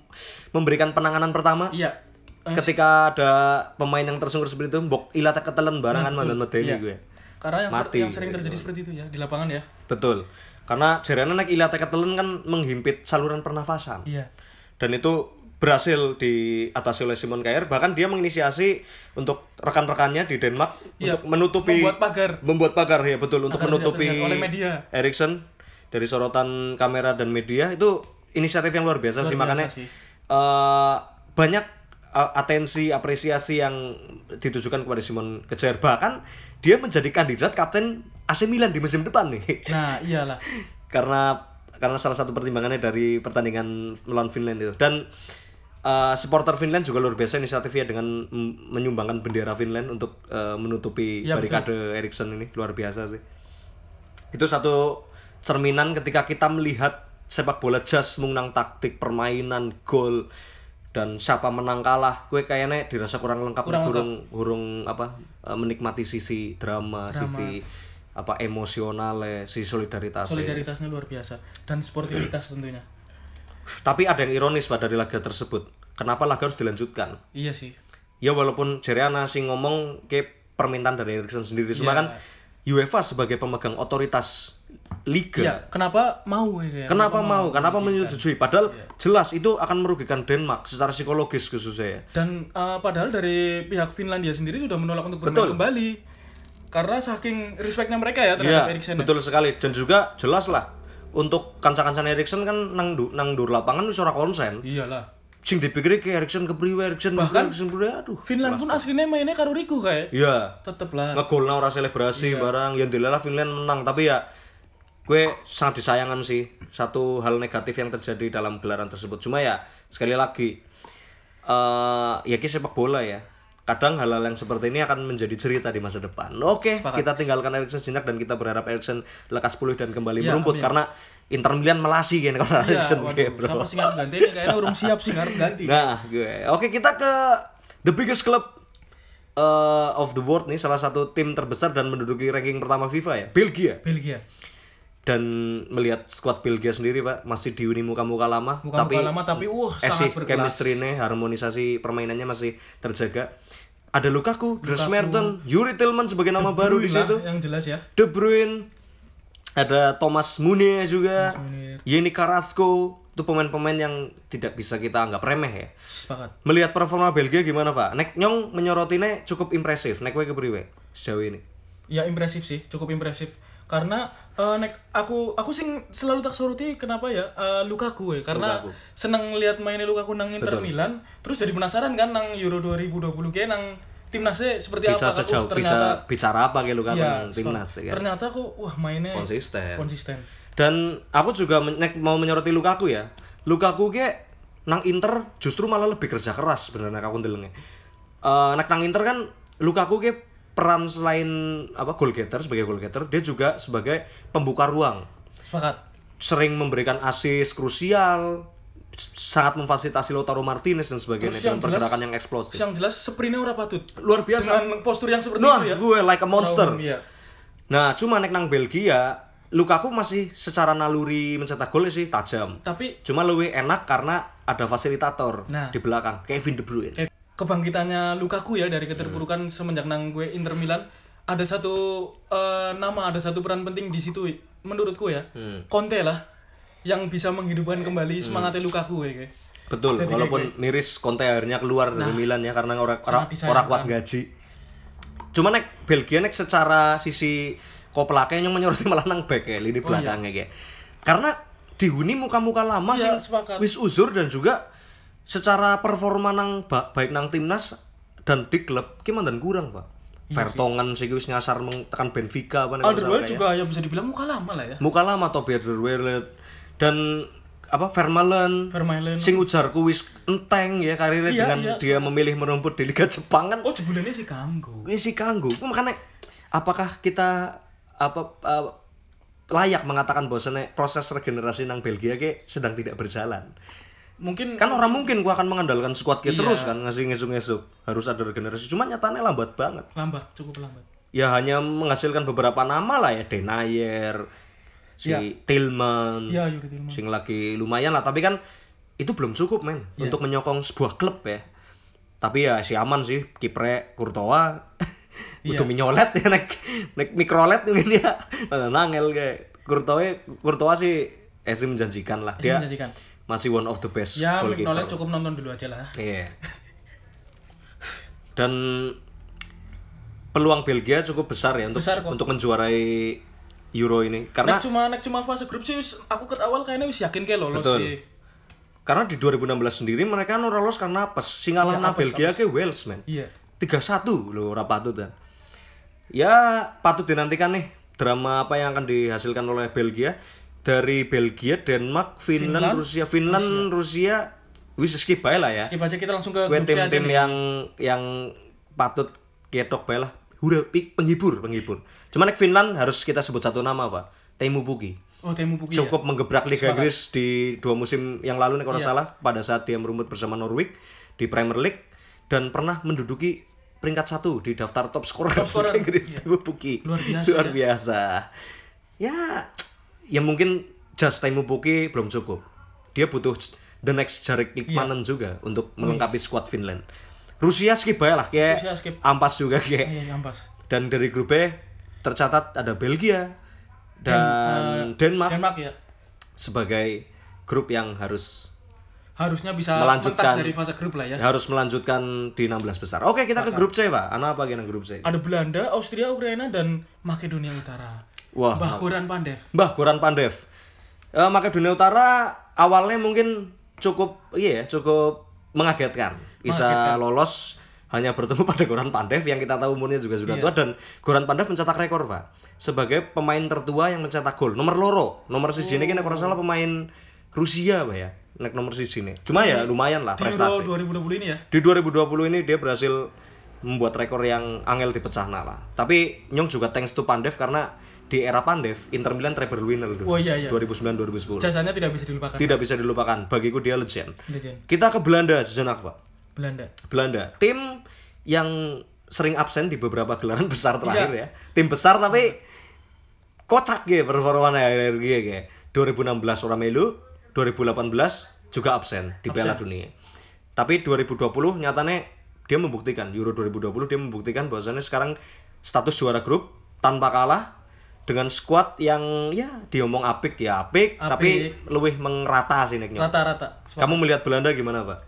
[SPEAKER 3] memberikan penanganan pertama
[SPEAKER 2] Iya. Eh,
[SPEAKER 3] ketika ada pemain yang tersungkur seperti itu mbok ilata ketelen barengan mantan medeni
[SPEAKER 2] iya.
[SPEAKER 3] gue
[SPEAKER 2] Karena yang, ser-
[SPEAKER 3] Mati.
[SPEAKER 2] yang sering terjadi seperti itu ya di lapangan ya.
[SPEAKER 3] betul karena jarana naik ilata ketelen kan menghimpit saluran pernafasan
[SPEAKER 2] Iya.
[SPEAKER 3] dan itu berhasil diatasi oleh Simon Kjaer bahkan dia menginisiasi untuk rekan-rekannya di Denmark
[SPEAKER 2] Iya,
[SPEAKER 3] untuk menutupi
[SPEAKER 2] membuat pagar.
[SPEAKER 3] membuat pagar ya betul untuk
[SPEAKER 2] Agar
[SPEAKER 3] menutupi
[SPEAKER 2] oleh media.
[SPEAKER 3] Erikson dari sorotan kamera dan media itu inisiatif yang luar biasa
[SPEAKER 2] Luar
[SPEAKER 3] sih
[SPEAKER 2] biasa
[SPEAKER 3] makanya
[SPEAKER 2] sih.
[SPEAKER 3] eh, banyak eh, atensi apresiasi yang ditujukan kepada Simon Kjaer bahkan dia menjadi kandidat kapten AC Milan di musim depan nih
[SPEAKER 2] Nah, iyalah.
[SPEAKER 3] karena karena salah satu pertimbangannya dari pertandingan melawan Finland itu dan uh, supporter Finland juga luar biasa inisiatifnya dengan menyumbangkan bendera Finland untuk uh, menutupi
[SPEAKER 2] Ya,
[SPEAKER 3] barikade Erikson ini. Luar biasa sih. Itu satu cerminan ketika kita melihat sepak bola jas mengenang taktik permainan gol dan siapa menang kalah. Gue kayaknya dirasa kurang lengkap
[SPEAKER 2] Kurang
[SPEAKER 3] kurang kurang apa uh, menikmati sisi drama, sisi apa emosional sisi solidaritas
[SPEAKER 2] Solidaritasnya luar biasa. Dan sportivitas tentunya.
[SPEAKER 3] Tapi ada yang ironis pak dari laga tersebut. Kenapa laga harus dilanjutkan?
[SPEAKER 2] Iya sih.
[SPEAKER 3] Ya walaupun Jeriana sih ngomong ke permintaan dari Erikson sendiri, cuma
[SPEAKER 2] Iya.
[SPEAKER 3] kan UEFA sebagai pemegang otoritas liga,
[SPEAKER 2] Iya, kenapa mau ya?
[SPEAKER 3] kenapa mau? Kenapa menyetujui? Padahal jelas itu akan merugikan Denmark secara psikologis khususnya ya.
[SPEAKER 2] Dan eh, padahal dari pihak Finlandia sendiri sudah menolak untuk bermain
[SPEAKER 3] Betul.
[SPEAKER 2] kembali. Karena saking respectnya mereka ya
[SPEAKER 3] Iya,
[SPEAKER 2] terhadap Eriksen. ya.
[SPEAKER 3] betul sekali. Dan juga jelas lah untuk kanca-kancan Erikson kan nang du, nang dur lapangan wis ora konsen.
[SPEAKER 2] Iyalah.
[SPEAKER 3] Sing dipikir ke Erikson kepriwe, Erikson
[SPEAKER 2] Bahkan
[SPEAKER 3] Erikson kepriwe, aduh.
[SPEAKER 2] Finland pun aslinya mainnya karo Riku kayak.
[SPEAKER 3] Iya.
[SPEAKER 2] Tetep lah.
[SPEAKER 3] ngegolnya ora selebrasi barang yang dilalah Finland menang tapi ya gue sangat disayangkan sih satu hal negatif yang terjadi dalam gelaran tersebut cuma ya sekali lagi eh ya ki sepak bola ya kadang hal-hal yang seperti ini akan menjadi cerita di masa depan oke kita tinggalkan Eriksen sejenak dan kita berharap Eriksen lekas pulih dan kembali
[SPEAKER 2] Ya,
[SPEAKER 3] merumput
[SPEAKER 2] amin.
[SPEAKER 3] karena Inter Milan melasi kan kalau
[SPEAKER 2] Iya,
[SPEAKER 3] Eriksen
[SPEAKER 2] waduh,
[SPEAKER 3] kayak, bro
[SPEAKER 2] siapa sih ganti ini kayaknya urung siap sih ngarep ganti.
[SPEAKER 3] Nah, gue. Oke, kita ke the biggest club uh, of the world nih, salah satu tim terbesar dan menduduki ranking pertama FIFA ya, Belgia.
[SPEAKER 2] Belgia.
[SPEAKER 3] Dan melihat squad Belgia sendiri, Pak, masih dihuni muka-muka lama,
[SPEAKER 2] Muka
[SPEAKER 3] tapi
[SPEAKER 2] muka lama tapi wah
[SPEAKER 3] eh sih
[SPEAKER 2] sangat berkelas.
[SPEAKER 3] chemistry-nya, harmonisasi permainannya masih terjaga. Ada Lukaku, Dries Mertens, Yuri Tillman sebagai nama baru di situ.
[SPEAKER 2] Yang jelas ya.
[SPEAKER 3] De Bruyne, ada Thomas Munie juga. Yeni Carrasco, itu pemain-pemain yang tidak bisa kita anggap remeh ya.
[SPEAKER 2] Sepakat.
[SPEAKER 3] Melihat performa Belgia gimana Pak? Nek Nyong menyorotinya cukup impresif. Nek kowe kepriwe sejauh ini?
[SPEAKER 2] Ya impresif sih, cukup impresif. Karena eh, nek aku aku sing selalu tak soroti kenapa ya eh, Lukaku ya karena
[SPEAKER 3] Lukaku.
[SPEAKER 2] seneng lihat mainnya Lukaku nang Inter Milan terus jadi penasaran kan nang Euro 2020 kayak nang timnasnya seperti
[SPEAKER 3] Bisa
[SPEAKER 2] apa
[SPEAKER 3] sejauh
[SPEAKER 2] Uh, ternyata
[SPEAKER 3] bisa bicara apa kayak Lukaku
[SPEAKER 2] iya,
[SPEAKER 3] nang timnas ya kan?
[SPEAKER 2] ternyata kok wah mainnya
[SPEAKER 3] Konsisten.
[SPEAKER 2] konsisten
[SPEAKER 3] Dan aku juga nek mau menyoroti Lukaku ya. Lukaku ke nang Inter justru malah lebih kerja keras sebenarnya aku ndelenge. Eh nek nang Inter kan Lukaku ke peran selain apa goal getter sebagai goal getter, dia juga sebagai pembuka ruang.
[SPEAKER 2] sepakat.
[SPEAKER 3] Sering memberikan assist krusial sangat memfasilitasi Lautaro Martinez dan sebagainya
[SPEAKER 2] Terus yang
[SPEAKER 3] dengan
[SPEAKER 2] jelas-
[SPEAKER 3] pergerakan yang eksplosif.
[SPEAKER 2] yang jelas sprintnya ora patut.
[SPEAKER 3] Luar biasa.
[SPEAKER 2] Dengan postur yang seperti
[SPEAKER 3] nah
[SPEAKER 2] itu ya.
[SPEAKER 3] gue like a monster.
[SPEAKER 2] Raum, iya.
[SPEAKER 3] nah cuma nek nang Belgia Lukaku masih secara naluri mencetak gol sih tajam.
[SPEAKER 2] Tapi
[SPEAKER 3] cuma lebih enak karena ada fasilitator
[SPEAKER 2] Nah.
[SPEAKER 3] di belakang Kevin De Bruyne.
[SPEAKER 2] Kayak kebangkitannya Lukaku ya dari keterpurukan
[SPEAKER 3] Hmm.
[SPEAKER 2] semenjak nang gue Inter Milan ada satu eh, nama ada satu peran penting di situ menurutku ya
[SPEAKER 3] Hmm.
[SPEAKER 2] Conte lah yang bisa menghidupkan kembali semangatnya Lukaku ya kayak.
[SPEAKER 3] Betul,
[SPEAKER 2] Jadi
[SPEAKER 3] walaupun miris Conte akhirnya keluar dari Milan ya karena orang orang
[SPEAKER 2] Nah.
[SPEAKER 3] kuat gaji. Cuma nek Belgia nek secara sisi koplake yang menyoroti malah nang back ya, lini belakangnya kayak. Karena dihuni muka-muka lama
[SPEAKER 2] Iya,
[SPEAKER 3] sih wis uzur dan juga secara performa nang ba- baik nang timnas dan di klub gimana dan kurang, Pak. Vertongen sih wis ngasar meng- tekan Benfica apa
[SPEAKER 2] Alderweireld
[SPEAKER 3] kayak.
[SPEAKER 2] juga ya bisa dibilang muka lama lah ya
[SPEAKER 3] Muka lama Toby Alderweireld dan apa Vermaelen
[SPEAKER 2] Vermaelen.
[SPEAKER 3] sing ujar kuwis enteng ya karirnya
[SPEAKER 2] Iya,
[SPEAKER 3] dengan
[SPEAKER 2] iya.
[SPEAKER 3] dia memilih merumput di Liga Jepang kan
[SPEAKER 2] Oh, jebulannya sih kanggo.
[SPEAKER 3] ini sih kanggo makanya apakah kita apa uh, layak mengatakan bahwasannya proses regenerasi nang Belgia ke sedang tidak berjalan
[SPEAKER 2] Mungkin
[SPEAKER 3] kan orang mungkin gua akan mengandalkan squad kita
[SPEAKER 2] Iya.
[SPEAKER 3] terus kan ngasih ngesuk-ngesuk harus ada regenerasi cuma nyatanya lambat banget
[SPEAKER 2] lambat, cukup lambat.
[SPEAKER 3] ya hanya menghasilkan beberapa nama lah ya Denayer si Tillman
[SPEAKER 2] Yuri Tillman.
[SPEAKER 3] sing lagi lumayan lah tapi kan itu belum cukup men
[SPEAKER 2] Iya.
[SPEAKER 3] untuk menyokong sebuah klub ya tapi ya si aman sih kiprek Courtois
[SPEAKER 2] Iya.
[SPEAKER 3] butuh minyolet ya nek nek mikrolet mungkin ya nangel kayak Courtois Courtois sih eh sih menjanjikan lah
[SPEAKER 2] Masih
[SPEAKER 3] dia
[SPEAKER 2] menjanjikan.
[SPEAKER 3] Masih one of the best
[SPEAKER 2] Ya. Mignolet cukup nonton dulu aja lah.
[SPEAKER 3] Iya. Dan peluang Belgia cukup besar ya untuk
[SPEAKER 2] Besar kok.
[SPEAKER 3] untuk menjuarai Euro ini karena
[SPEAKER 2] Nek cuma nek cuma fase grup sih aku ke awal kayaknya wis yakin kayak lolos
[SPEAKER 3] Betul.
[SPEAKER 2] sih.
[SPEAKER 3] karena di 2016 sendiri mereka nu lolos karena apa? Singalan
[SPEAKER 2] Iya, apes,
[SPEAKER 3] Belgia ke Wales men.
[SPEAKER 2] Iya.
[SPEAKER 3] 3-1 loh ora patut kan. Ya patut dinantikan nih drama apa yang akan dihasilkan oleh Belgia dari Belgia, Denmark, Finland,
[SPEAKER 2] Finland,
[SPEAKER 3] Rusia, Finland, Rusia, wis skip bae lah ya.
[SPEAKER 2] Skip aja kita langsung ke
[SPEAKER 3] tim-tim
[SPEAKER 2] nih.
[SPEAKER 3] yang yang patut ketok bae lah. Udah pik penghibur, penghibur. Cuma nek Finland harus kita sebut satu nama, Pak. Teemu Pukki.
[SPEAKER 2] Oh, Temu Puki. ya?
[SPEAKER 3] Cukup menggebrak Liga Inggris di dua musim yang lalu nek
[SPEAKER 2] Iya.
[SPEAKER 3] ora salah pada saat dia merumput bersama Norwich di Premier League dan pernah menduduki peringkat satu di daftar top scorer
[SPEAKER 2] Top scorer,
[SPEAKER 3] Liga Inggris Teemu Pukki.
[SPEAKER 2] Luar biasa,
[SPEAKER 3] Luar
[SPEAKER 2] ya.
[SPEAKER 3] biasa. Ya, ya mungkin just Teemu Pukki belum cukup. Dia butuh the next Jarek
[SPEAKER 2] Iya.
[SPEAKER 3] Likmanen juga untuk melengkapi squad Finland. Rusia skip lah kayak
[SPEAKER 2] Rusia skip.
[SPEAKER 3] ampas juga kayak.
[SPEAKER 2] Iya, ampas.
[SPEAKER 3] Dan dari grup B tercatat ada Belgia dan Denmark
[SPEAKER 2] Denmark ya.
[SPEAKER 3] sebagai grup yang harus
[SPEAKER 2] Harusnya bisa
[SPEAKER 3] Melanjutkan.
[SPEAKER 2] dari fase grup lah ya.
[SPEAKER 3] harus melanjutkan di 16 besar. Oke, kita ke grup C, Pak. Ana apa gini grup C?
[SPEAKER 2] Ada Belanda, Austria, Ukraina dan Makedonia Utara.
[SPEAKER 3] Wah,
[SPEAKER 2] Mbah Goran Pandev.
[SPEAKER 3] Mbah Goran Pandev. Eh Makedonia Utara awalnya mungkin cukup iya ya, cukup mengagetkan. Bisa lolos hanya bertemu pada Goran Pandev yang kita tahu umurnya juga sudah
[SPEAKER 2] Iya.
[SPEAKER 3] tua dan Goran Pandev mencetak rekor, Pak. Sebagai pemain tertua yang mencetak gol. Nomor loro, nomor siji ini nek ora salah pemain Rusia, Pak ya. Nek nomor siji ini. Cuma ya lumayan lah
[SPEAKER 2] Di
[SPEAKER 3] prestasi.
[SPEAKER 2] 2020 ini ya.
[SPEAKER 3] Di 2020 ini dia berhasil membuat rekor yang angel dipecahna lah. Tapi Nyong juga thanks to Pandev karena di era Pandev Inter Milan treble winner dulu.
[SPEAKER 2] Oh, iya, iya.
[SPEAKER 3] 2009 2010.
[SPEAKER 2] Jasanya tidak bisa dilupakan.
[SPEAKER 3] Tidak bisa dilupakan. Bagiku dia legend.
[SPEAKER 2] Legend.
[SPEAKER 3] Kita ke Belanda sejenak, Pak.
[SPEAKER 2] Belanda.
[SPEAKER 3] Belanda. Tim yang sering absen di beberapa gelaran besar terakhir
[SPEAKER 2] Iya.
[SPEAKER 3] ya. Tim besar tapi kocak ya performanya ya kayak 2016 orang melu, 2018 juga absen di Piala Dunia. Tapi 2020 nyatanya dia membuktikan Euro 2020 dia membuktikan bahwasannya sekarang status juara grup tanpa kalah dengan squad yang ya diomong apik ya apik,
[SPEAKER 2] Apik.
[SPEAKER 3] tapi lebih mengerata sih nek Nyong.
[SPEAKER 2] Rata-rata.
[SPEAKER 3] Kamu melihat Belanda gimana, Pak?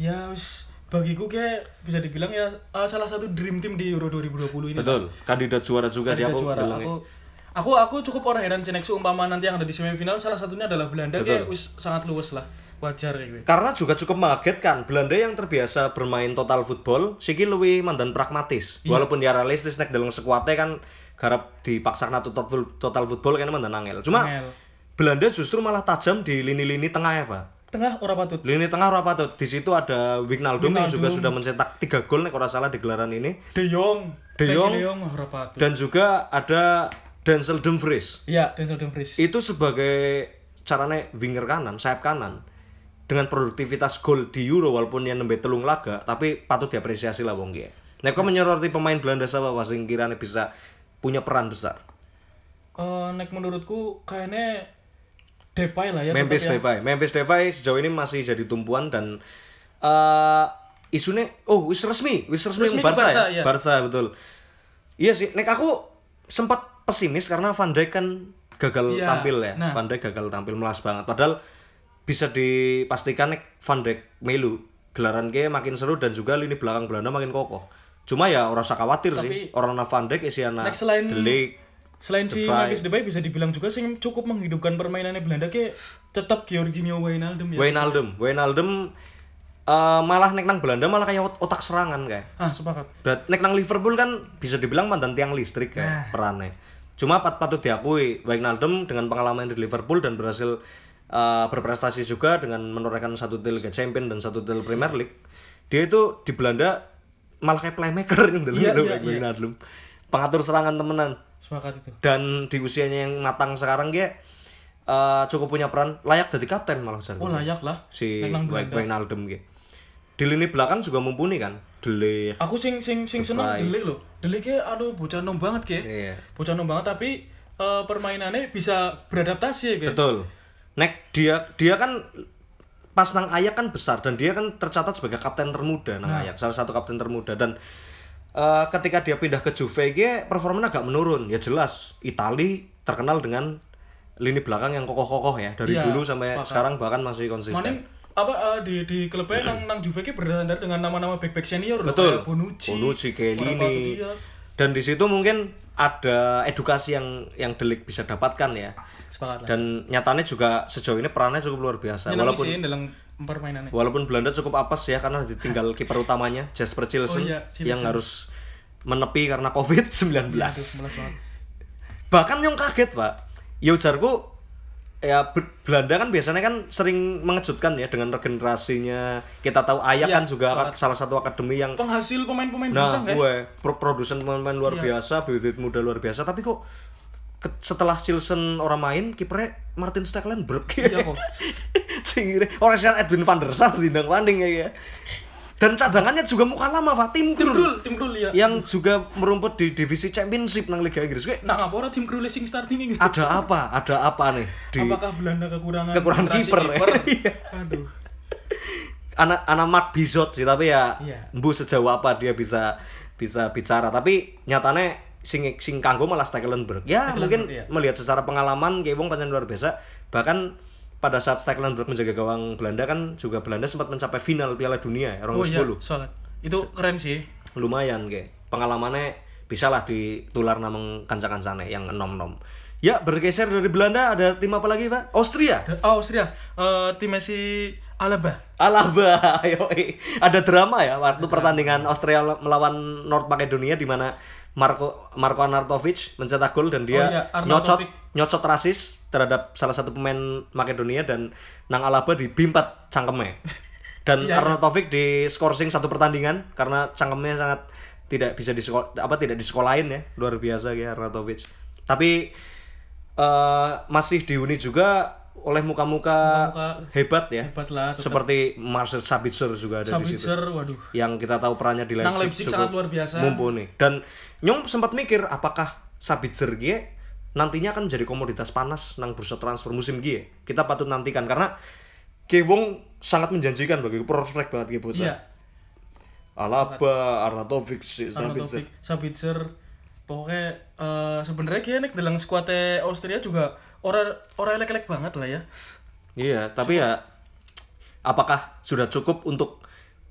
[SPEAKER 2] Ya wis bagiku kayak bisa dibilang ya uh, salah satu dream team di Euro 2020 ini.
[SPEAKER 3] Betul, kandidat juara juga sih
[SPEAKER 2] Kandidat
[SPEAKER 3] aku
[SPEAKER 2] juara. Aku aku aku cukup orang heran Cenek seumpama nanti yang ada di semifinal salah satunya adalah Belanda kayak wis sangat luwes lah. Wajar kayak gitu.
[SPEAKER 3] Karena juga cukup mengagetkan, Belanda yang terbiasa bermain total football, siki luwih mandan pragmatis.
[SPEAKER 2] Iya.
[SPEAKER 3] Walaupun ya realistis nek dalam sekuatnya kan garap dipaksakan total total football kan mandan angel. Cuma
[SPEAKER 2] Angel.
[SPEAKER 3] Belanda justru malah tajam di lini-lini tengah ya, Pak.
[SPEAKER 2] Tengah ora patut.
[SPEAKER 3] Lini tengah ora patut. Di situ ada Wijnaldum yang juga sudah mencetak 3 gol nek ora salah di gelaran ini
[SPEAKER 2] De Jong.
[SPEAKER 3] De Jong.
[SPEAKER 2] De Jong ora patut.
[SPEAKER 3] dan juga ada Denzel Dumfries.
[SPEAKER 2] Iya, Denzel Dumfries.
[SPEAKER 3] itu sebagai caranya winger kanan, sayap kanan dengan produktivitas gol di Euro walaupun yang nembe telung laga tapi patut diapresiasi lah wong ya. Nek kau menyoroti pemain Belanda siapa Pak sing bisa punya peran besar?
[SPEAKER 2] Eh, nek menurutku kayaknya Depay lah ya.
[SPEAKER 3] Memphis
[SPEAKER 2] ya.
[SPEAKER 3] Depay. Memphis Depay sejauh ini masih jadi tumpuan dan eh isunya oh wis resmi, wis resmi,
[SPEAKER 2] Resmi
[SPEAKER 3] Barca,
[SPEAKER 2] Barca,
[SPEAKER 3] ya?
[SPEAKER 2] iya.
[SPEAKER 3] Barca betul. Iya sih, nek aku sempat pesimis karena Van Dijk kan gagal
[SPEAKER 2] Iya,
[SPEAKER 3] tampil ya.
[SPEAKER 2] nah.
[SPEAKER 3] Van Dijk gagal tampil melas banget. Padahal bisa dipastikan nek Van Dijk melu gelaran ke makin seru dan juga lini belakang Belanda makin kokoh. Cuma ya orang usah khawatir sih. Orang Van Dijk isi anak
[SPEAKER 2] Nek selain-
[SPEAKER 3] De Ligt,
[SPEAKER 2] Selain
[SPEAKER 3] The
[SPEAKER 2] si. Memphis Depay bisa dibilang juga sih cukup menghidupkan permainannya Belanda kayak tetap Georginio Wijnaldum ya.
[SPEAKER 3] Wijnaldum. Wijnaldum eh, malah nek nang Belanda malah kayak ot- otak serangan kayak.
[SPEAKER 2] Ah, sepakat.
[SPEAKER 3] Dan nek nang Liverpool kan bisa dibilang mantan tiang listrik
[SPEAKER 2] Nah.
[SPEAKER 3] kayak perannya. Cuma pat patut diakui Wijnaldum dengan pengalaman di Liverpool dan berhasil eh, berprestasi juga dengan menorehkan satu titel Liga Champions dan satu titel Premier League. Dia itu di Belanda malah kayak playmaker yang dulu
[SPEAKER 2] Iya,
[SPEAKER 3] dulu
[SPEAKER 2] iya,
[SPEAKER 3] kayak Wijnaldum. Pengatur serangan temenan
[SPEAKER 2] Sepakat itu.
[SPEAKER 3] dan di usianya yang matang sekarang dia eh, cukup punya peran layak jadi kapten malah.
[SPEAKER 2] Oh layak lah.
[SPEAKER 3] si. Wijnaldum gitu. Di lini belakang juga mumpuni kan. Dele
[SPEAKER 2] Aku sing sing sing seneng. Delik loh. Delik ki aduh bocah nom banget ki.
[SPEAKER 3] Iya.
[SPEAKER 2] Bocah nom banget tapi eh, permainannya bisa beradaptasi ya.
[SPEAKER 3] Betul. Nek dia dia kan pas nang Ayak kan besar dan dia kan tercatat sebagai kapten termuda nang Ayak, salah satu kapten termuda dan eh, ketika dia pindah ke Juve dia performanya agak menurun. Ya jelas, Itali terkenal dengan lini belakang yang kokoh-kokoh ya dari
[SPEAKER 2] Iya,
[SPEAKER 3] dulu sampai
[SPEAKER 2] sepakat.
[SPEAKER 3] sekarang bahkan masih konsisten.
[SPEAKER 2] Manin apa eh, di di klubnya nang nang Juve ki bersandar dengan nama-nama back-back senior loh,
[SPEAKER 3] Betul.
[SPEAKER 2] kayak Bonucci.
[SPEAKER 3] Bonucci,
[SPEAKER 2] Bonaventura.
[SPEAKER 3] Chiellini. Dan di situ mungkin ada edukasi yang yang Delik bisa dapatkan ya.
[SPEAKER 2] Sepakat lah.
[SPEAKER 3] Dan nyatanya juga sejauh ini perannya cukup luar biasa.
[SPEAKER 2] Nyenangi
[SPEAKER 3] Walaupun
[SPEAKER 2] sih dalam permainannya.
[SPEAKER 3] Walaupun Belanda cukup apes ya karena ditinggal kiper utamanya Jasper Cilsen
[SPEAKER 2] Oh iya, Cilsen.
[SPEAKER 3] yang harus menepi karena COVID-19.
[SPEAKER 2] Aduh, malas banget.
[SPEAKER 3] Bahkan yang kaget, Pak. Ya ujarku ya Be- Belanda kan biasanya kan sering mengejutkan ya dengan regenerasinya. Kita tahu Ayak
[SPEAKER 2] Iya,
[SPEAKER 3] kan juga
[SPEAKER 2] sepakat.
[SPEAKER 3] salah satu akademi yang
[SPEAKER 2] Penghasil pemain-pemain
[SPEAKER 3] Nah,
[SPEAKER 2] bintang
[SPEAKER 3] gue pro- produsen pemain-pemain luar
[SPEAKER 2] Iya.
[SPEAKER 3] biasa, bibit muda luar biasa, tapi kok ke- setelah Chilson orang main, kipernya Martin Stekelenburg.
[SPEAKER 2] Iya kok.
[SPEAKER 3] Orang Edwin van der Sar dindang banding ya. Dan cadangannya juga muka lama, Pak. Tim Krul.
[SPEAKER 2] Tim Krul ya.
[SPEAKER 3] Yang juga merumput di divisi Championship nang Liga Inggris. Gue
[SPEAKER 2] Nah, ngapa ora tim Krul sing starting ini?
[SPEAKER 3] ada apa? Ada apa nih di
[SPEAKER 2] Apakah Belanda kekurangan
[SPEAKER 3] Kekurangan kiper, ya? Iya.
[SPEAKER 2] Aduh.
[SPEAKER 3] anak anak Mark Bizot sih, tapi ya bu sejauh apa dia bisa bisa bicara. Tapi nyatanya sing sing kanggo malah Stekelenburg. Ya
[SPEAKER 2] Stekelenburg,
[SPEAKER 3] mungkin
[SPEAKER 2] iya.
[SPEAKER 3] melihat secara pengalaman kayak wong pancen luar biasa. Bahkan pada saat Stekelenburg menjaga gawang Belanda kan juga Belanda sempat mencapai final Piala Dunia ya,
[SPEAKER 2] Oh
[SPEAKER 3] 2010.
[SPEAKER 2] iya, soalnya. Itu keren sih.
[SPEAKER 3] lumayan kayak pengalamannya bisa lah ditular namang kanca-kancane yang enom-nom ya bergeser dari Belanda ada tim apa lagi pak? Austria.
[SPEAKER 2] Oh, Austria, eh tim Messi Alaba.
[SPEAKER 3] Alaba ayo ada drama ya waktu pertandingan Austria melawan North Makedonia di mana Marco Marco Arnautovic mencetak gol dan dia
[SPEAKER 2] Oh iya,
[SPEAKER 3] nyocot nyocot rasis terhadap salah satu pemain Makedonia dan Nang Alaba dibimpat cangkemnya dan
[SPEAKER 2] Iya, iya.
[SPEAKER 3] Arnautovic di skorsing satu pertandingan karena cangkemnya sangat tidak bisa di apa tidak disekolahin ya. Luar biasa ya Arnautovic. Tapi eh, masih dihuni juga oleh muka-muka hebat ya.
[SPEAKER 2] Hebat lah, tetap.
[SPEAKER 3] seperti Marcel Sabitzer juga ada di situ.
[SPEAKER 2] Sabitzer, waduh.
[SPEAKER 3] yang kita tahu perannya di Leipzig,
[SPEAKER 2] Nang Leipzig
[SPEAKER 3] cukup
[SPEAKER 2] sangat luar biasa.
[SPEAKER 3] mumpuni. Dan Nyong sempat mikir apakah Sabitzer gie nantinya akan jadi komoditas panas nang bursa transfer musim gie? Kita patut nantikan karena Gie Wong sangat menjanjikan bagi prospek banget Gie
[SPEAKER 2] Iya,
[SPEAKER 3] Alaba Arnautovic Sabitzer
[SPEAKER 2] Arnautovic, Sabitzer. Pokoknya eh sebenarnya kayaknya nek dalam skuadnya Austria juga orang orang elek-elek banget lah ya.
[SPEAKER 3] iya tapi ya apakah sudah cukup untuk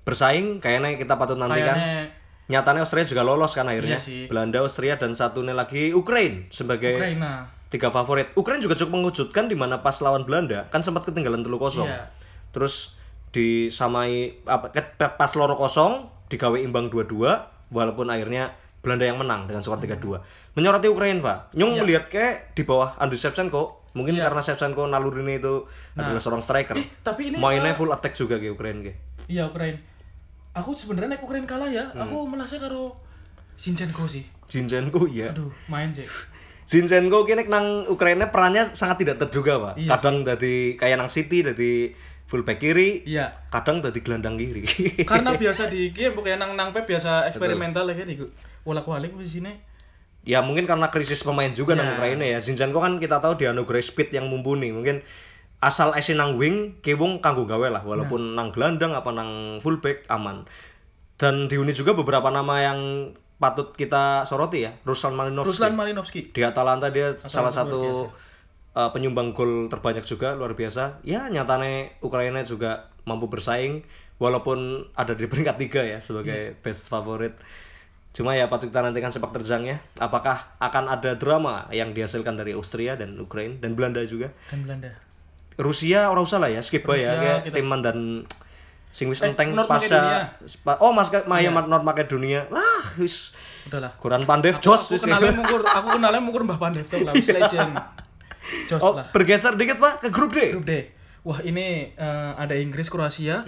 [SPEAKER 3] bersaing kayaknya kita patut nantikan
[SPEAKER 2] Kayaknya
[SPEAKER 3] nyatanya Austria juga lolos kan akhirnya
[SPEAKER 2] Iya sih.
[SPEAKER 3] Belanda Austria dan satunya lagi Ukraine sebagai
[SPEAKER 2] Ukraina.
[SPEAKER 3] tiga favorit Ukraine juga cukup mengejutkan di mana pas lawan Belanda kan sempat ketinggalan telu kosong
[SPEAKER 2] Iya.
[SPEAKER 3] terus disamai apa pas loro kosong digawe imbang dua-dua walaupun akhirnya Belanda yang menang dengan skor 3-2 menyoroti Ukraine Pak Nyung
[SPEAKER 2] Iya.
[SPEAKER 3] melihat kayak di bawah Andriy Shevchenko mungkin
[SPEAKER 2] Iya.
[SPEAKER 3] karena Shevchenko nalurinya itu adalah seorang striker
[SPEAKER 2] Eh, tapi ini,
[SPEAKER 3] mainnya
[SPEAKER 2] eh,
[SPEAKER 3] full attack juga ke Ukraine ke
[SPEAKER 2] Iya Ukraina. Aku sebenarnya nek Ukraina kalah ya,
[SPEAKER 3] Hmm.
[SPEAKER 2] aku merasa karo Zinchenko sih.
[SPEAKER 3] Zinchenko ya
[SPEAKER 2] Aduh, main sih.
[SPEAKER 3] Zinchenko kini nang Ukraina perannya sangat tidak terduga pak.
[SPEAKER 2] Iya
[SPEAKER 3] kadang dari kayak nang City dari fullback kiri,
[SPEAKER 2] Iya.
[SPEAKER 3] kadang dari gelandang kiri.
[SPEAKER 2] Karena biasa di game pokoknya nang nang Pep biasa eksperimental lagi di bolak-balik di sini.
[SPEAKER 3] ya mungkin karena krisis pemain juga nang
[SPEAKER 2] Iya.
[SPEAKER 3] Ukraina ya. Zinchenko kan kita tahu dianugerahi speed yang mumpuni. Mungkin asal esi nang wing, kewung kanggo gawe lah. Walaupun nang gelandang apa nang fullback aman. Dan dihuni juga beberapa nama yang patut kita soroti ya. Ruslan Malinovsky.
[SPEAKER 2] Ruslan Malinovsky.
[SPEAKER 3] di Atalanta dia salah
[SPEAKER 2] luar
[SPEAKER 3] satu uh, penyumbang gol terbanyak juga luar biasa ya nyatane Ukraina juga mampu bersaing walaupun ada di peringkat tiga ya sebagai best favorit cuma ya patut kita nantikan sepak terjangnya apakah akan ada drama yang dihasilkan dari Austria dan Ukraina dan Belanda juga
[SPEAKER 2] dan Belanda.
[SPEAKER 3] Rusia orang usah lah ya skip ya
[SPEAKER 2] Rusia
[SPEAKER 3] kayak
[SPEAKER 2] kita-
[SPEAKER 3] timan dan sing wis
[SPEAKER 2] Eh,
[SPEAKER 3] enteng pasca pa- oh mas Maya
[SPEAKER 2] Iya.
[SPEAKER 3] North Makedonia lah wis
[SPEAKER 2] Udahlah.
[SPEAKER 3] Goran Pandev jos
[SPEAKER 2] Aku
[SPEAKER 3] wis
[SPEAKER 2] kenalnya mukur, aku kenalnya mukur Mbah Pandev tuh lah, wis legend. Jos
[SPEAKER 3] Oh,
[SPEAKER 2] lah.
[SPEAKER 3] bergeser dikit Pak ke grup D.
[SPEAKER 2] Grup D. Wah, ini eh, ada Inggris, Kroasia,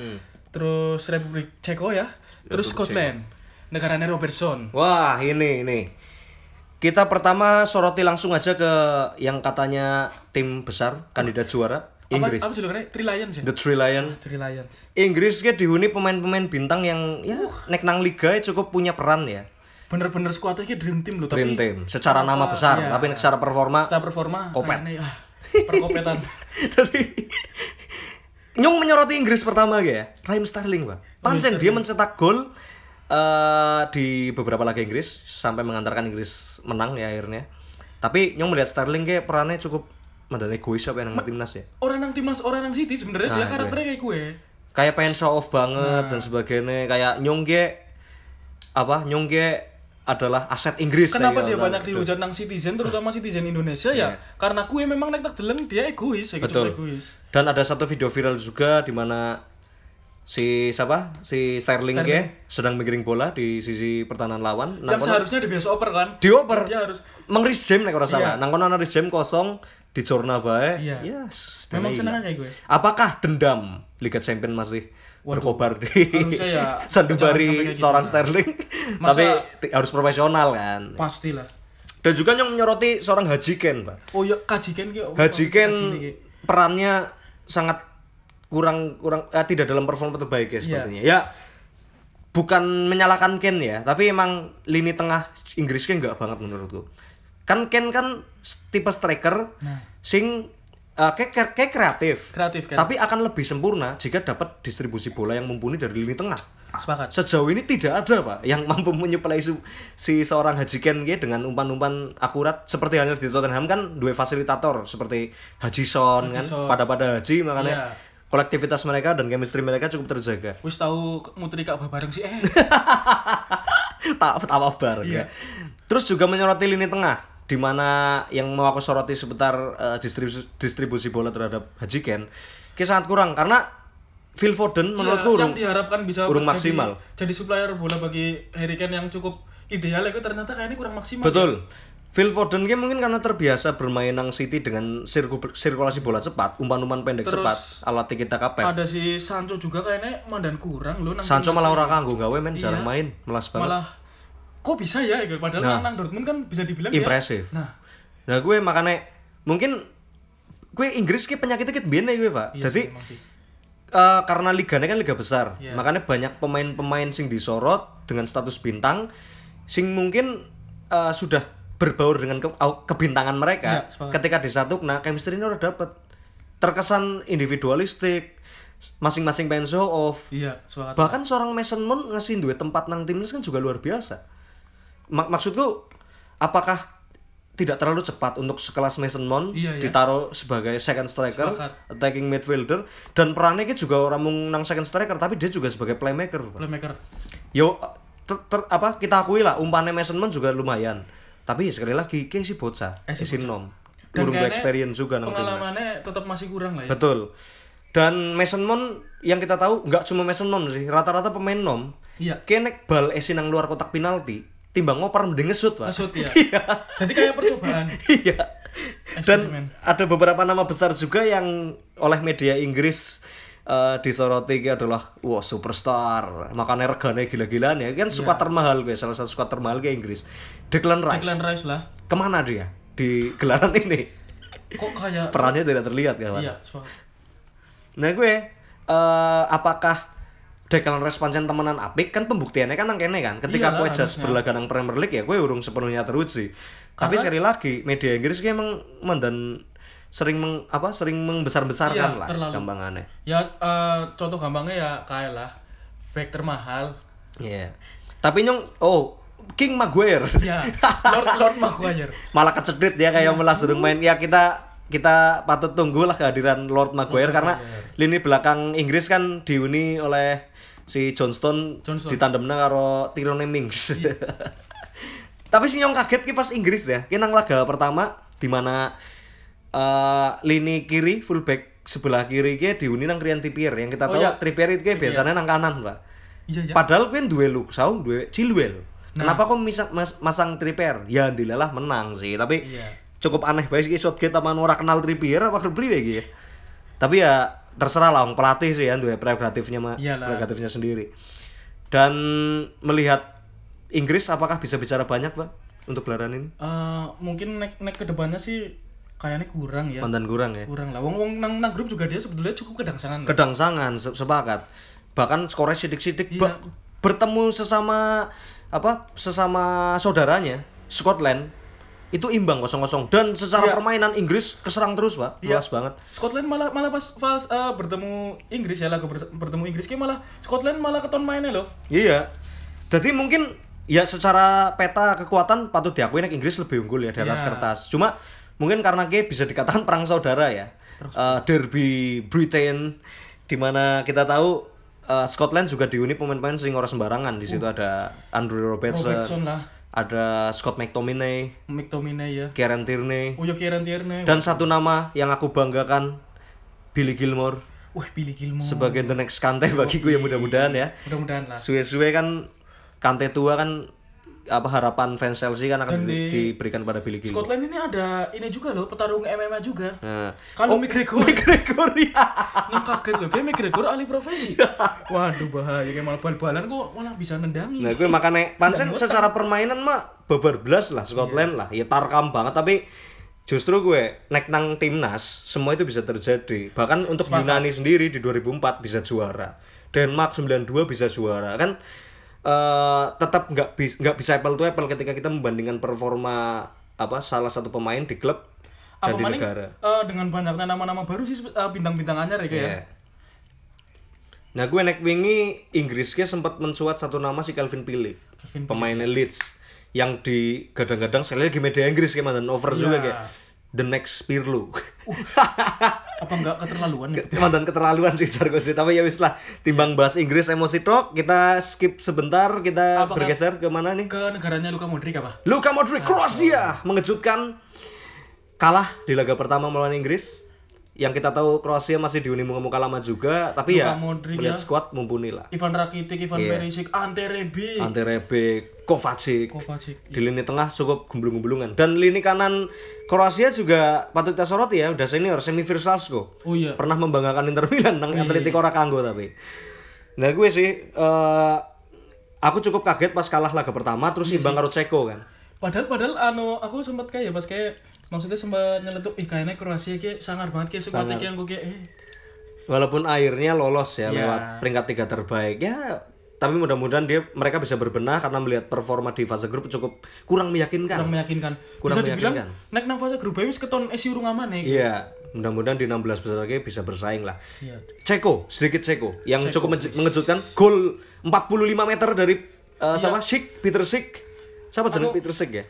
[SPEAKER 2] terus Republik Ceko ya, terus Scotland. Negaranya Robertson.
[SPEAKER 3] Wah, ini ini. Kita pertama soroti langsung aja ke yang katanya tim besar kandidat juara Inggris.
[SPEAKER 2] Apa, apa julukannya? Three Lions ya?
[SPEAKER 3] The Three Lion.
[SPEAKER 2] Three Lions.
[SPEAKER 3] Inggris ke dihuni pemain-pemain bintang yang ya nek nang liga ya cukup punya peran ya.
[SPEAKER 2] Bener-bener skuadnya kayak dream team loh,
[SPEAKER 3] Dream
[SPEAKER 2] tapi
[SPEAKER 3] team. Secara nama
[SPEAKER 2] apa,
[SPEAKER 3] besar,
[SPEAKER 2] iya.
[SPEAKER 3] tapi secara performa
[SPEAKER 2] secara performa
[SPEAKER 3] Kopet.
[SPEAKER 2] kayaknya, ah, perkopetan.
[SPEAKER 3] Tapi Nyong menyoroti Inggris pertama ya. Raheem Sterling, Pak. Pancen dia mencetak gol eh, di beberapa laga Inggris sampai mengantarkan Inggris menang ya akhirnya. Tapi Nyong melihat Sterling kayak perannya cukup mendanai egois apa yang nang timnas ya.
[SPEAKER 2] orang nang timnas, orang nang City sebenarnya
[SPEAKER 3] Nah,
[SPEAKER 2] dia
[SPEAKER 3] gue.
[SPEAKER 2] karakternya kayak gue.
[SPEAKER 3] Kayak pengen show off banget dan sebagainya. Kayak Nyong ge apa? Nyong ge adalah aset Inggris.
[SPEAKER 2] Kenapa
[SPEAKER 3] ya,
[SPEAKER 2] dia banyak dihujat nang citizen, terutama citizen Indonesia ya? Karena gue memang nek tak deleng dia egois, ya gitu
[SPEAKER 3] Betul.
[SPEAKER 2] egois.
[SPEAKER 3] Dan ada satu video viral juga di mana si siapa? Si Sterling, ge sedang menggiring bola di sisi pertahanan lawan.
[SPEAKER 2] Yang seharusnya dia biasa oper kan?
[SPEAKER 3] dioper.
[SPEAKER 2] Dia harus
[SPEAKER 3] Mengris jam nek ora salah.
[SPEAKER 2] Iya.
[SPEAKER 3] Nang kono ana jam kosong di Jorna bae.
[SPEAKER 2] Iya.
[SPEAKER 3] Yes.
[SPEAKER 2] Memang
[SPEAKER 3] hilang.
[SPEAKER 2] kayak gue.
[SPEAKER 3] Apakah dendam Liga Champion masih berkobar di
[SPEAKER 2] ya kayak gitu
[SPEAKER 3] seorang
[SPEAKER 2] lah.
[SPEAKER 3] Sterling?
[SPEAKER 2] Masa-
[SPEAKER 3] Tapi harus profesional kan.
[SPEAKER 2] pastilah.
[SPEAKER 3] Dan juga yang menyoroti seorang Haji Ken, Pak.
[SPEAKER 2] Oh ya kajikan ki. oh,
[SPEAKER 3] Haji Ken perannya sangat kurang kurang eh, tidak dalam performa terbaik ya sepertinya. Ya bukan menyalahkan Ken ya, tapi emang lini tengah Inggris Ken enggak banget menurutku. Kan Ken kan tipe striker
[SPEAKER 2] Nah.
[SPEAKER 3] sing eh, kayak kayak kreatif.
[SPEAKER 2] Kreatif kan.
[SPEAKER 3] Tapi akan lebih sempurna jika dapat distribusi bola yang mumpuni dari lini tengah.
[SPEAKER 2] Sepakat.
[SPEAKER 3] Sejauh ini tidak ada pak yang mampu menyuplai su- si seorang Haji Ken gitu dengan umpan-umpan akurat seperti halnya di Tottenham kan dua fasilitator seperti Haji Son kan pada pada Haji makanya
[SPEAKER 2] Iya.
[SPEAKER 3] Kolektivitas mereka dan chemistry mereka cukup terjaga.
[SPEAKER 2] Wis tahu muteri Ka'bah bareng sih eh.
[SPEAKER 3] tak tak bareng
[SPEAKER 2] Iya.
[SPEAKER 3] ya. Terus juga menyoroti lini tengah di mana yang mau aku soroti seputar eh, distribusi, distribusi bola terhadap Haji Ken ki sangat kurang karena Phil Foden menurutku
[SPEAKER 2] Iya,
[SPEAKER 3] urung
[SPEAKER 2] yang diharapkan bisa
[SPEAKER 3] urung
[SPEAKER 2] jadi-
[SPEAKER 3] maksimal.
[SPEAKER 2] Jadi supplier bola bagi Harry Kane yang cukup ideal itu ternyata kayaknya kurang maksimal.
[SPEAKER 3] Betul. Phil Foden ki mungkin karena terbiasa bermain nang City dengan sirku- sirkulasi bola cepat, umpan-umpan pendek
[SPEAKER 2] Terus
[SPEAKER 3] cepat, alat kita kapet.
[SPEAKER 2] Ada si Sancho juga kayaknya mandan kurang loh nang
[SPEAKER 3] Sancho malah
[SPEAKER 2] ini.
[SPEAKER 3] ora kanggo gawe men,
[SPEAKER 2] Iya.
[SPEAKER 3] jarang main, melas banget.
[SPEAKER 2] Malah kok bisa ya. Padahal
[SPEAKER 3] Nah.
[SPEAKER 2] nang Dortmund kan bisa dibilang
[SPEAKER 3] Impresif.
[SPEAKER 2] Nah,
[SPEAKER 3] Nah, gue makanya mungkin gue Inggris ki penyakitnya kit biyen ya gue, Pak.
[SPEAKER 2] iya
[SPEAKER 3] Jadi
[SPEAKER 2] sih,
[SPEAKER 3] eh, karena liganya kan liga besar,
[SPEAKER 2] Iya.
[SPEAKER 3] makanya banyak pemain-pemain sing disorot dengan status bintang sing mungkin eh, sudah berbaur dengan ke- kebintangan mereka
[SPEAKER 2] sepakat.
[SPEAKER 3] ketika disatu nah chemistry ini udah dapet terkesan individualistik masing-masing pengen show off
[SPEAKER 2] Iya,
[SPEAKER 3] bahkan seorang Mason Mount ngasih duit tempat nang timnas kan juga luar biasa Mak- maksudku apakah tidak terlalu cepat untuk sekelas Mason Mount
[SPEAKER 2] Iya, iya.
[SPEAKER 3] ditaruh sebagai second striker
[SPEAKER 2] Sepakat.
[SPEAKER 3] attacking midfielder dan perannya ki juga orang mung nang second striker tapi dia juga sebagai playmaker.
[SPEAKER 2] Playmaker.
[SPEAKER 3] yo ter- ter- apa kita akui lah umpannya Mason Mount juga lumayan tapi sekali lagi kayak si bocah
[SPEAKER 2] Eh, si
[SPEAKER 3] si nom
[SPEAKER 2] kayaknya
[SPEAKER 3] experience juga nang timnas
[SPEAKER 2] Pengalamannya tetap masih kurang lah ya.
[SPEAKER 3] Betul. Dan Mason Mount yang kita tahu nggak cuma Mason Mount sih, rata-rata pemain nom.
[SPEAKER 2] Iya.
[SPEAKER 3] Kenek bal esi nang luar kotak penalti, timbang ngoper mending ngesut, Pak.
[SPEAKER 2] Ngesut ya.
[SPEAKER 3] Iya.
[SPEAKER 2] Jadi kayak percobaan.
[SPEAKER 3] Iya. Dan ada beberapa nama besar juga yang oleh media Inggris eh, disoroti adalah wah superstar makanya regane gila-gilaan ya kan squad termahal gue salah satu squad termahal ke Inggris Declan Rice
[SPEAKER 2] Declan Rice lah.
[SPEAKER 3] ke mana dia di gelaran ini
[SPEAKER 2] Kok kayak
[SPEAKER 3] perannya tidak terlihat kawan
[SPEAKER 2] Iya, sepakat.
[SPEAKER 3] Nah gue eh apakah Declan Rice pancen temenan apik kan pembuktiannya kan nang kan. Ketika
[SPEAKER 2] Iyalah,
[SPEAKER 3] gue just berlaga nang Premier League ya gue urung sepenuhnya teruji. Tapi sekali lagi media Inggris ki emang mendan sering meng, apa sering membesar-besarkan
[SPEAKER 2] Iya,
[SPEAKER 3] lah
[SPEAKER 2] terlalu.
[SPEAKER 3] gampangannya.
[SPEAKER 2] Ya eh, contoh gampangnya ya kayak lah back termahal.
[SPEAKER 3] Iya. Tapi nyong oh King Maguire.
[SPEAKER 2] Ya, Lord Lord Maguire.
[SPEAKER 3] Malah kecedit ya kayak melas durung main. Ya kita kita patut tunggulah kehadiran Lord Maguire karena lini belakang Inggris kan dihuni oleh si Johnston,
[SPEAKER 2] Johnston.
[SPEAKER 3] ditandemna karo Tyrone Mings. Tapi sih yang kaget ki pas Inggris ya. Ki nang laga pertama di mana eh, lini kiri fullback sebelah kiri ki dihuni nang Ryan Trippier yang kita
[SPEAKER 2] Oh,
[SPEAKER 3] tahu
[SPEAKER 2] iya.
[SPEAKER 3] Trippier itu ki biasanya nang kanan, Pak.
[SPEAKER 2] Iya, ya.
[SPEAKER 3] Padahal kuwi duwe Luksau, duwe Chilwell. Kenapa kok misang, mas- masang Trippier? Ya ndilalah menang sih, tapi
[SPEAKER 2] Iya.
[SPEAKER 3] cukup aneh bae iki Southgate sama ora kenal Trippier apa kepriwe iki ya. Tapi ya terserah lah wong pelatih sih ya duwe prerogatifnya mah prerogatifnya sendiri. Dan melihat Inggris apakah bisa bicara banyak, Pak, untuk gelaran ini?
[SPEAKER 2] Eh, mungkin nek nek ke depannya sih kayaknya kurang ya.
[SPEAKER 3] Mantan kurang ya.
[SPEAKER 2] Kurang lah. Wong wong nang, nang grup juga dia sebetulnya cukup kedangsangan.
[SPEAKER 3] Kedangsangan se- sepakat. Bahkan skornya sidik-sidik
[SPEAKER 2] Iya.
[SPEAKER 3] bertemu sesama apa? Sesama saudaranya Scotland itu imbang 0-0 dan secara
[SPEAKER 2] Iya.
[SPEAKER 3] permainan Inggris keserang terus, Pak.
[SPEAKER 2] Iya.
[SPEAKER 3] Luas banget.
[SPEAKER 2] Scotland malah malah pas pas eh, bertemu Inggris ya lagu ber- bertemu Inggris kayak malah Scotland malah keton mainnya loh.
[SPEAKER 3] Iya. Jadi mungkin ya secara peta kekuatan patut diakui nek Inggris lebih unggul ya di atas
[SPEAKER 2] Iya.
[SPEAKER 3] kertas. Cuma mungkin karena kayak bisa dikatakan perang saudara ya. Eh, derby Britain di mana kita tahu eh, Scotland juga dihuni pemain-pemain sing ora sembarangan. Di situ ada Andrew Robertson,
[SPEAKER 2] Robertson lah,
[SPEAKER 3] ada Scott McTominay,
[SPEAKER 2] McTominay ya.
[SPEAKER 3] Kieran Tierney,
[SPEAKER 2] Oh ya Kieran Tierney.
[SPEAKER 3] dan satu nama yang aku banggakan Billy Gilmore
[SPEAKER 2] Wah, Billy Gilmore.
[SPEAKER 3] sebagai the next Kante bagiku ya mudah-mudahan ya.
[SPEAKER 2] Mudah-mudahan lah.
[SPEAKER 3] Suwe-suwe kan Kante tua kan apa harapan fans Chelsea kan akan di-
[SPEAKER 2] di-
[SPEAKER 3] diberikan pada Billy Gilmore.
[SPEAKER 2] Scotland ini ada ini juga loh, petarung MMA juga.
[SPEAKER 3] Nah,
[SPEAKER 2] Kalau McGregor,
[SPEAKER 3] McGregor ya.
[SPEAKER 2] yang kaget loh, kayak McGregor ahli profesi. Waduh bahaya, kayak malah bal-balan kok malah bisa nendangi.
[SPEAKER 3] Nah, gue makanya pancen secara permainan mah babar belas lah Scotland lah. Ya tarkam banget tapi justru gue nek nang timnas semua itu bisa terjadi. Bahkan untuk Yunani sendiri di 2004 bisa juara. Denmark 92 bisa juara. Kan eh tetap nggak bis, nggak bisa apple to apple ketika kita membandingkan performa apa salah satu pemain di klub dan
[SPEAKER 2] Apa
[SPEAKER 3] di
[SPEAKER 2] maning
[SPEAKER 3] negara.
[SPEAKER 2] eh, dengan banyaknya nama-nama baru sih eh, bintang-bintang anyar ya kayak.
[SPEAKER 3] Iya. Nah, gue nek wingi Inggris ke sempat mensuat satu nama si Calvin Phillips.
[SPEAKER 2] Calvin
[SPEAKER 3] pemain Leeds yang di gadang-gadang sekali lagi media Inggris kayak mantan over juga
[SPEAKER 2] Iya.
[SPEAKER 3] kayak the next Pirlo.
[SPEAKER 2] Apa enggak keterlaluan ya?
[SPEAKER 3] mantan keterlaluan sih sih tapi ya wis lah timbang bahas Inggris emosi tok kita skip sebentar kita
[SPEAKER 2] Apakah-
[SPEAKER 3] bergeser ke mana nih?
[SPEAKER 2] Ke negaranya Luka Modric apa?
[SPEAKER 3] Luka Modric Kroasia mengejutkan kalah di laga pertama melawan Inggris yang kita tahu Kroasia masih dihuni muka-muka lama juga tapi ya
[SPEAKER 2] Luka Modric
[SPEAKER 3] melihat
[SPEAKER 2] ya.
[SPEAKER 3] squad mumpuni lah.
[SPEAKER 2] Ivan Rakitic, Ivan
[SPEAKER 3] Iya.
[SPEAKER 2] Perisic, Ante Rebic,
[SPEAKER 3] Ante Rebic, Kovacic,
[SPEAKER 2] Kovacic.
[SPEAKER 3] di lini tengah cukup gembulung-gembulungan dan lini kanan Kroasia juga patut kita soroti ya udah senior semi Virsalsko.
[SPEAKER 2] Oh iya.
[SPEAKER 3] pernah membanggakan Inter Milan nang Atletico ora kanggo tapi. Nah gue sih eh, aku cukup kaget pas kalah laga pertama terus
[SPEAKER 2] Iya
[SPEAKER 3] imbang karo Ceko kan.
[SPEAKER 2] Padahal padahal anu aku sempat kayak pas kayak maksudnya sempat nyeletuk ih kayaknya Kroasia kayak sangar banget kayak seperti yang gue kayak eh
[SPEAKER 3] walaupun akhirnya lolos ya
[SPEAKER 2] Iya.
[SPEAKER 3] lewat peringkat tiga terbaik ya tapi mudah-mudahan dia mereka bisa berbenah karena melihat performa di fase grup cukup kurang meyakinkan
[SPEAKER 2] kurang meyakinkan.
[SPEAKER 3] Kurang
[SPEAKER 2] Bisa dibilang
[SPEAKER 3] meyakinkan.
[SPEAKER 2] naik nang fase grup wis keton esi urung aman nih.
[SPEAKER 3] Iya, mudah-mudahan di 16 besar lagi bisa bersaing lah.
[SPEAKER 2] Iya.
[SPEAKER 3] Ceko, sedikit Ceko yang cukup menje- mengejutkan gol 45 meter dari eh, sama Sik, Peter Sik. Siapa jeneng Peter Sik ya?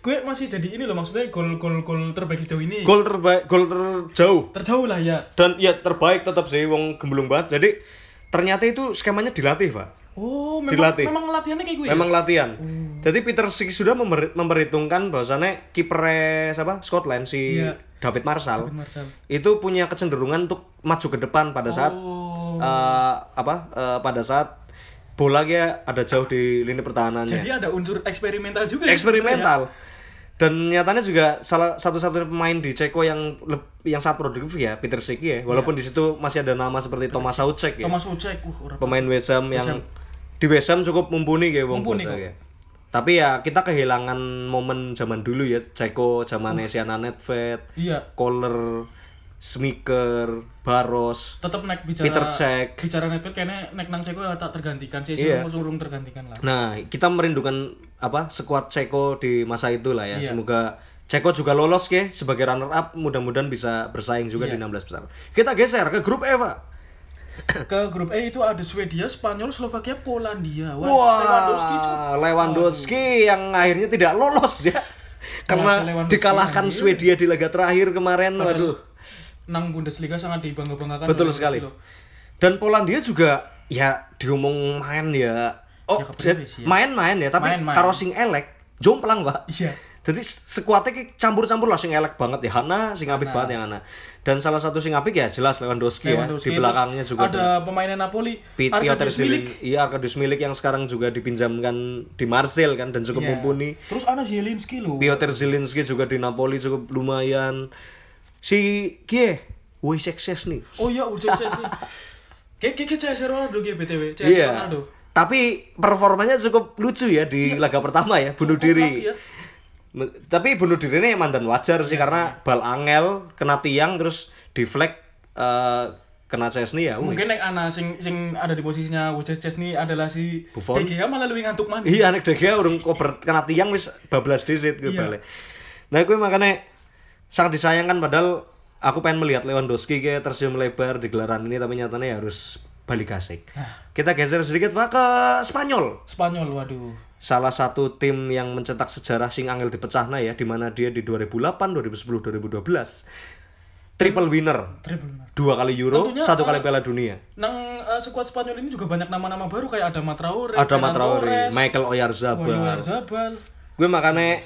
[SPEAKER 2] Gue masih jadi ini loh maksudnya gol gol gol terbaik sejauh ini.
[SPEAKER 3] Gol terbaik, gol terjauh
[SPEAKER 2] Terjauh lah ya.
[SPEAKER 3] dan ya terbaik tetap sih wong gemblung banget. Jadi ternyata itu skemanya dilatih, Pak.
[SPEAKER 2] Oh, memang
[SPEAKER 3] Dilatih.
[SPEAKER 2] memang latihannya kayak gue. ya?
[SPEAKER 3] Memang latihan. Jadi Peter Sik sudah member- memperhitungkan bahwasannya kiper siapa? Scotland si
[SPEAKER 2] Iya.
[SPEAKER 3] David Marshall.
[SPEAKER 2] David Marshall.
[SPEAKER 3] Itu punya kecenderungan untuk maju ke depan pada saat
[SPEAKER 2] Oh.
[SPEAKER 3] eh, apa? eh, pada saat bola dia ada jauh di lini pertahanannya.
[SPEAKER 2] Jadi ada unsur eksperimental juga. ya?
[SPEAKER 3] Dan nyatanya juga salah satu-satunya pemain di Ceko yang yang sangat produktif ya Peter Sik ya. Walaupun di situ masih ada nama seperti Thomas Soucek ya.
[SPEAKER 2] Thomas Ucek, uh,
[SPEAKER 3] Pemain West Ham yang di West Ham cukup mumpuni kayak wong ya. Tapi ya kita kehilangan momen zaman dulu ya Ceko, zaman uh. Siana Nedved,
[SPEAKER 2] Iya.
[SPEAKER 3] Kohler, Smiker, Baros,
[SPEAKER 2] Tetap naik bicara
[SPEAKER 3] Peter Cech.
[SPEAKER 2] bicara Netflix kayaknya naik nang Ceko ya tak tergantikan sih yeah. urung tergantikan lah.
[SPEAKER 3] Nah, kita merindukan apa skuad Ceko di masa itu lah ya.
[SPEAKER 2] Iya.
[SPEAKER 3] Semoga Ceko juga lolos ke sebagai runner up, mudah-mudahan bisa bersaing juga
[SPEAKER 2] Iya.
[SPEAKER 3] di 16 besar. Kita geser ke grup E, Pak.
[SPEAKER 2] Ke grup E itu ada Swedia, Spanyol, Slovakia, Polandia. Wah, Lewandowski.
[SPEAKER 3] Wah, Lewandowski yang akhirnya tidak lolos ya. Karena
[SPEAKER 2] Lewandowski
[SPEAKER 3] dikalahkan. Swedia di laga terakhir kemarin. Waduh.
[SPEAKER 2] Nang Bundesliga sangat dibangga-banggakan.
[SPEAKER 3] Betul
[SPEAKER 2] Lewandowski
[SPEAKER 3] sekali.
[SPEAKER 2] loh.
[SPEAKER 3] Dan Polandia juga ya diomong main ya. Oh,
[SPEAKER 2] Ya, ya.
[SPEAKER 3] main-main ya, tapi
[SPEAKER 2] Main-main.
[SPEAKER 3] karo sing elek jomplang, Pak.
[SPEAKER 2] Iya.
[SPEAKER 3] Jadi sekuatnya ki campur-campur lah sing elek banget ya Hana, sing apik banget yang Hana. Dan salah satu sing apik ya jelas Lewandowski,
[SPEAKER 2] Lewandowski.
[SPEAKER 3] ya. Di belakangnya juga
[SPEAKER 2] ada pemainnya Napoli,
[SPEAKER 3] Piotr Zielin,
[SPEAKER 2] Milik.
[SPEAKER 3] iya Arkadiusz Milik yang sekarang juga dipinjamkan di Marseille kan dan cukup
[SPEAKER 2] Iya.
[SPEAKER 3] mumpuni.
[SPEAKER 2] Terus ada Zielinski loh.
[SPEAKER 3] Piotr Zielinski juga di Napoli cukup lumayan. Si Kie, Wojciech nih.
[SPEAKER 2] Oh iya, CS nih. Kayak kayak kayak CS Ronaldo gitu BTW,
[SPEAKER 3] Iya.
[SPEAKER 2] Ronaldo.
[SPEAKER 3] Tapi performanya cukup lucu ya di laga pertama ya, bunuh
[SPEAKER 2] Cukup
[SPEAKER 3] diri.
[SPEAKER 2] ya.
[SPEAKER 3] Tapi bunuh diri ini emang dan wajar sih karena bal angel kena tiang terus deflect eh, kena Chesney ya.
[SPEAKER 2] Mungkin nek ana sing sing ada di posisinya Wojciech Chesney adalah si
[SPEAKER 3] Buffon.
[SPEAKER 2] De Gea malah lebih ngantuk mana.
[SPEAKER 3] Iya anak DG urung kober kena tiang wis bablas disit gue
[SPEAKER 2] Iya.
[SPEAKER 3] balik. Nah gue makanya sangat disayangkan padahal aku pengen melihat Lewandowski kayak tersenyum lebar di gelaran ini tapi nyatanya ya harus balik asik. Kita geser sedikit Pak ke Spanyol.
[SPEAKER 2] Spanyol waduh.
[SPEAKER 3] Salah satu tim yang mencetak sejarah sing angel dipecahna ya di mana dia di 2008, 2010, 2012 triple winner.
[SPEAKER 2] Triple.
[SPEAKER 3] Dua kali Euro,
[SPEAKER 2] Tentunya,
[SPEAKER 3] satu
[SPEAKER 2] eh,
[SPEAKER 3] kali Piala Dunia.
[SPEAKER 2] Nang eh, skuad Spanyol ini juga banyak nama-nama baru kayak ada Matraore,
[SPEAKER 3] Ada Matraore, Michael Oyarzabal.
[SPEAKER 2] Oyarzabal.
[SPEAKER 3] Gue makanya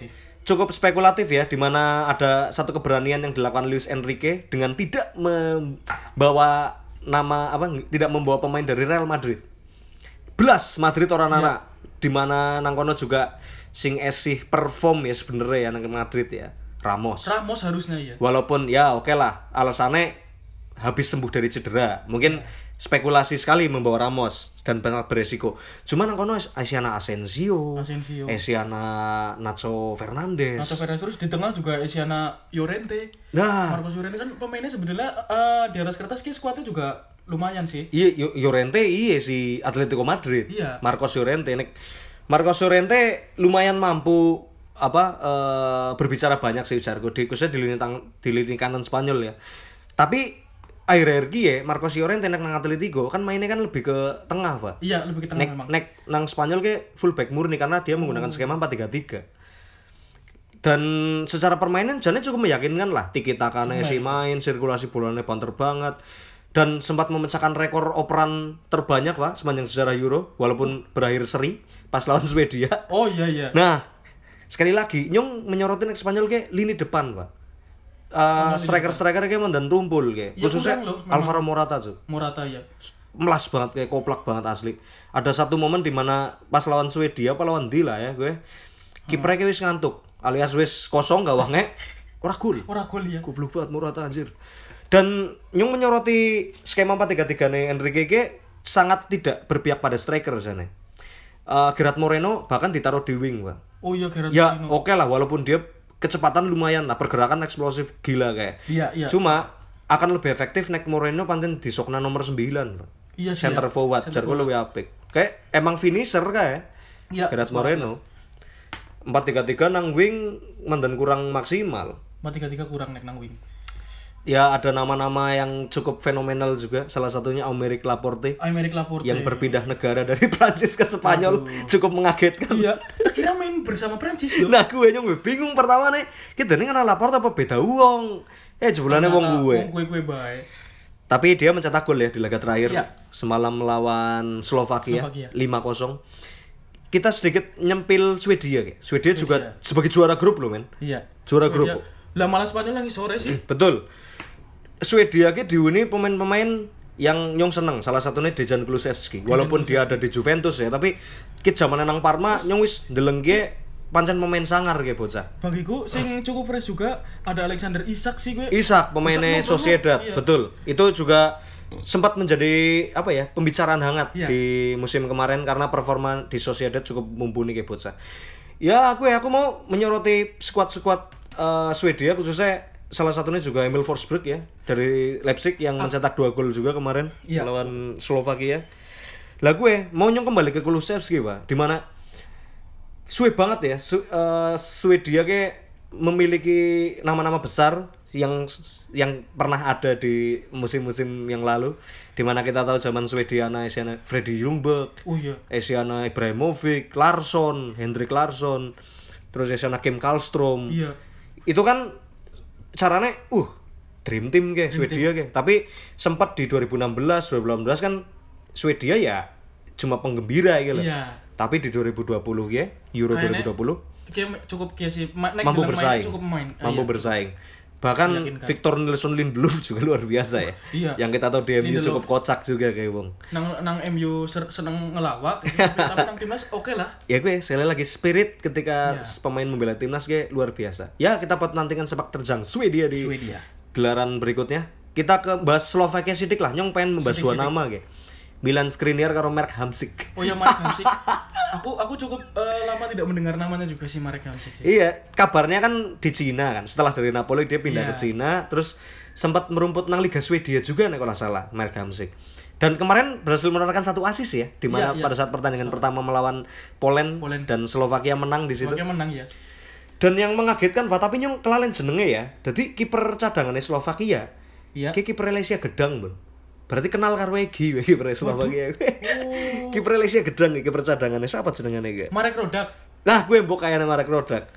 [SPEAKER 3] cukup spekulatif ya di mana ada satu keberanian yang dilakukan Luis Enrique dengan tidak membawa nama apa tidak membawa pemain dari Real Madrid. Belas Madrid orang anak di mana nang kono juga sing esih perform ya sebenarnya ya nang Madrid ya. Ramos.
[SPEAKER 2] Ramos harusnya ya.
[SPEAKER 3] Walaupun ya oke lah alasannya habis sembuh dari cedera. Mungkin spekulasi sekali membawa Ramos dan sangat beresiko. Cuman kono Asiana Asensio,
[SPEAKER 2] Asensio.
[SPEAKER 3] Asiana Nacho Fernandes.
[SPEAKER 2] Nacho Fernandes terus di tengah juga Esiana Llorente.
[SPEAKER 3] Nah,
[SPEAKER 2] Marcos Llorente kan pemainnya sebenarnya eh, di atas kertas kayak skuadnya juga lumayan sih.
[SPEAKER 3] iya Llorente iya si Atletico Madrid.
[SPEAKER 2] Iya.
[SPEAKER 3] Marcos Llorente nek Marcos Llorente lumayan mampu apa eh, berbicara banyak sih ujarku di khususnya di lini tang, di lini kanan Spanyol ya. Tapi akhir-akhir ki ya Marcos Llorente nang Atletico kan mainnya kan lebih ke tengah, Pak.
[SPEAKER 2] Iya, lebih ke tengah
[SPEAKER 3] Nek,
[SPEAKER 2] memang.
[SPEAKER 3] nek nang Spanyol ke fullback murni karena dia menggunakan skema 4-3-3. Dan secara permainan Jane cukup meyakinkan lah. Tiki takane si main, sirkulasi bolanya banter banget. Dan sempat memecahkan rekor operan terbanyak Pak sepanjang sejarah Euro walaupun berakhir seri pas lawan Swedia.
[SPEAKER 2] Oh iya iya.
[SPEAKER 3] Nah, sekali lagi Nyong menyorotin ke Spanyol ke lini depan, Pak. Uh, striker-striker kayak dan tumpul kayak
[SPEAKER 2] Ya,
[SPEAKER 3] khususnya
[SPEAKER 2] loh.
[SPEAKER 3] Alvaro Morata tuh
[SPEAKER 2] Morata ya.
[SPEAKER 3] melas banget kayak koplak banget asli. Ada satu momen di mana pas lawan Swedia apa lawan Dila ya gue kipernya kayak wis ngantuk alias wis kosong gawangnya ora gol.
[SPEAKER 2] Ora gol ya.
[SPEAKER 3] Goblok banget Morata anjir. Dan Nyong menyoroti skema 4-3-3 nih Enrique ke sangat tidak berpihak pada striker sana. Uh, Gerard Moreno bahkan ditaruh di wing, Pak.
[SPEAKER 2] Oh iya Gerard
[SPEAKER 3] Ya,
[SPEAKER 2] Moreno.
[SPEAKER 3] oke lah walaupun dia kecepatan lumayan lah, pergerakan eksplosif gila kayak.
[SPEAKER 2] Iya iya.
[SPEAKER 3] Cuma akan lebih efektif nek Moreno pancen disokna nomor 9, Pak.
[SPEAKER 2] Iya sih.
[SPEAKER 3] Center
[SPEAKER 2] ya.
[SPEAKER 3] forward, jarku lebih apik. Kayak emang finisher kayak.
[SPEAKER 2] Iya.
[SPEAKER 3] Gerard Moreno. 4-3-3 nang wing menden kurang maksimal.
[SPEAKER 2] Mati tiga kurang nek nang wing.
[SPEAKER 3] Ya ada nama-nama yang cukup fenomenal juga. Salah satunya Aymeric Laporte
[SPEAKER 2] Aymeric Laporte.
[SPEAKER 3] yang berpindah negara dari Prancis ke Spanyol cukup mengagetkan.
[SPEAKER 2] Iya. Kira main bersama Prancis loh.
[SPEAKER 3] Nah gue nyong bingung pertama nih kita ini kenal Laporte apa beda uang? Eh jebulane wong gue.
[SPEAKER 2] Wong gue.
[SPEAKER 3] Tapi dia mencetak gol ya di laga terakhir
[SPEAKER 2] Iya.
[SPEAKER 3] semalam melawan Slovakia,
[SPEAKER 2] Slovakia.
[SPEAKER 3] 5-0. Kita sedikit nyempil Swedia kayak. Swedia juga sebagai juara grup loh men.
[SPEAKER 2] Iya.
[SPEAKER 3] Juara grup.
[SPEAKER 2] Dia- Lah malah Spanyol lagi sore sih.
[SPEAKER 3] Betul. Swedia ki diuni pemain-pemain yang nyong seneng. Salah satunya Dejan Kulusevski. Walaupun dia ada di Juventus ya tapi kit zaman nang Parma nyong wis ndeleng ge pancen pemain sangar kayak bocah.
[SPEAKER 2] Bagiku sing cukup fresh juga ada Alexander Isak sih gue.
[SPEAKER 3] Isak pemainnya Sociedad.
[SPEAKER 2] Iya.
[SPEAKER 3] betul. Itu juga sempat menjadi apa ya pembicaraan hangat
[SPEAKER 2] Iya.
[SPEAKER 3] di musim kemarin karena performa di Sociedad cukup mumpuni kayak bocah. Ya aku ya aku mau menyoroti skuad-skuad eh, Swedia khususnya salah satunya juga Emil Forsberg ya dari Leipzig yang mencetak dua gol juga kemarin
[SPEAKER 2] Ah. Iya.
[SPEAKER 3] melawan Slovakia lah gue mau nyong kembali ke Kulusevski pak di mana suwe banget ya Su- eh, Swedia kayak memiliki nama-nama besar yang yang pernah ada di musim-musim yang lalu di mana kita tahu zaman Swedia ada Asiana Freddy Ljungberg
[SPEAKER 2] Oh iya.
[SPEAKER 3] Asiana Ibrahimovic Larsson Hendrik Larsson terus Asiana Kim Karlstrom
[SPEAKER 2] Iya.
[SPEAKER 3] itu kan caranya uh dream team ke Swedia ke. Tapi sempat di 2016 2018 kan Swedia ya cuma penggembira gitu loh
[SPEAKER 2] Iya.
[SPEAKER 3] tapi di 2020 ya Euro
[SPEAKER 2] Kayaknya-
[SPEAKER 3] 2020
[SPEAKER 2] kayak cukup kayak sih ma-
[SPEAKER 3] mampu bersaing.
[SPEAKER 2] mainnya cukup main. Ah,
[SPEAKER 3] mampu
[SPEAKER 2] iya.
[SPEAKER 3] bersaing bahkan. Victor Nelson Lindelof juga luar biasa ya
[SPEAKER 2] Iya.
[SPEAKER 3] yang kita tahu di MU cukup kocak juga kayak wong
[SPEAKER 2] nang nang MU seneng ngelawak gitu, tapi nang timnas oke lah
[SPEAKER 3] ya gue sekali lagi spirit ketika
[SPEAKER 2] Iya.
[SPEAKER 3] pemain membela timnas gue luar biasa ya kita buat nantikan sepak terjang Swedia di
[SPEAKER 2] Swedia.
[SPEAKER 3] gelaran berikutnya kita ke bahas Slovakia sidik lah nyong pengen membahas dua
[SPEAKER 2] Sidik-sidik.
[SPEAKER 3] nama gue Milan Skriniar karo Mark Hamsik
[SPEAKER 2] oh ya Marek Hamsik aku aku cukup eh, lama tidak mendengar namanya juga sih Marek Hamsik sih
[SPEAKER 3] Iya, kabarnya kan di Cina kan. Setelah dari Napoli dia pindah
[SPEAKER 2] Iya.
[SPEAKER 3] ke Cina, terus sempat merumput nang Liga Swedia juga nih kalau salah, Mark Hamsik. Dan kemarin berhasil menorehkan satu asis ya, di mana
[SPEAKER 2] Iya, iya.
[SPEAKER 3] pada saat pertandingan pertama melawan Poland,
[SPEAKER 2] Poland.
[SPEAKER 3] dan Slovakia menang di situ.
[SPEAKER 2] Slovakia menang ya
[SPEAKER 3] Dan yang mengagetkan Pak, tapi yang kelalen jenenge ya. Jadi kiper cadangannya Slovakia,
[SPEAKER 2] iya
[SPEAKER 3] ki kiper Malaysia gedang, Bro. Berarti kenal karo Egi we, kiper Slovakia. kiper Malaysia gedang nih kiper cadangannya siapa jenengane gue?
[SPEAKER 2] Marek Rodak
[SPEAKER 3] Nah, gue mbok kayaknya Marek Rodak.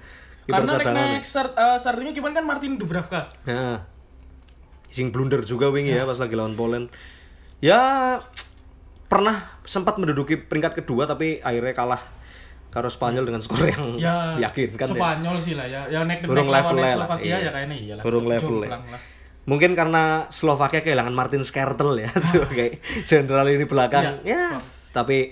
[SPEAKER 3] Kiper
[SPEAKER 2] karena nek nek start eh, startingnya gimana kan Martin Dubravka
[SPEAKER 3] Nah, sing blunder juga wingi ya pas lagi lawan Poland. Ya pernah sempat menduduki peringkat kedua tapi akhirnya kalah karo Spanyol dengan skor yang
[SPEAKER 2] ya
[SPEAKER 3] yakin kan ya.
[SPEAKER 2] Spanyol sih lah ya ya nek
[SPEAKER 3] Burung level lah,
[SPEAKER 2] Slovakia
[SPEAKER 3] iya.
[SPEAKER 2] ya kayaknya iya lah
[SPEAKER 3] Burung level ya.
[SPEAKER 2] Lah.
[SPEAKER 3] Mungkin karena Slovakia kehilangan Martin Skrtel ya sebagai jenderal ini belakang. Ya, tapi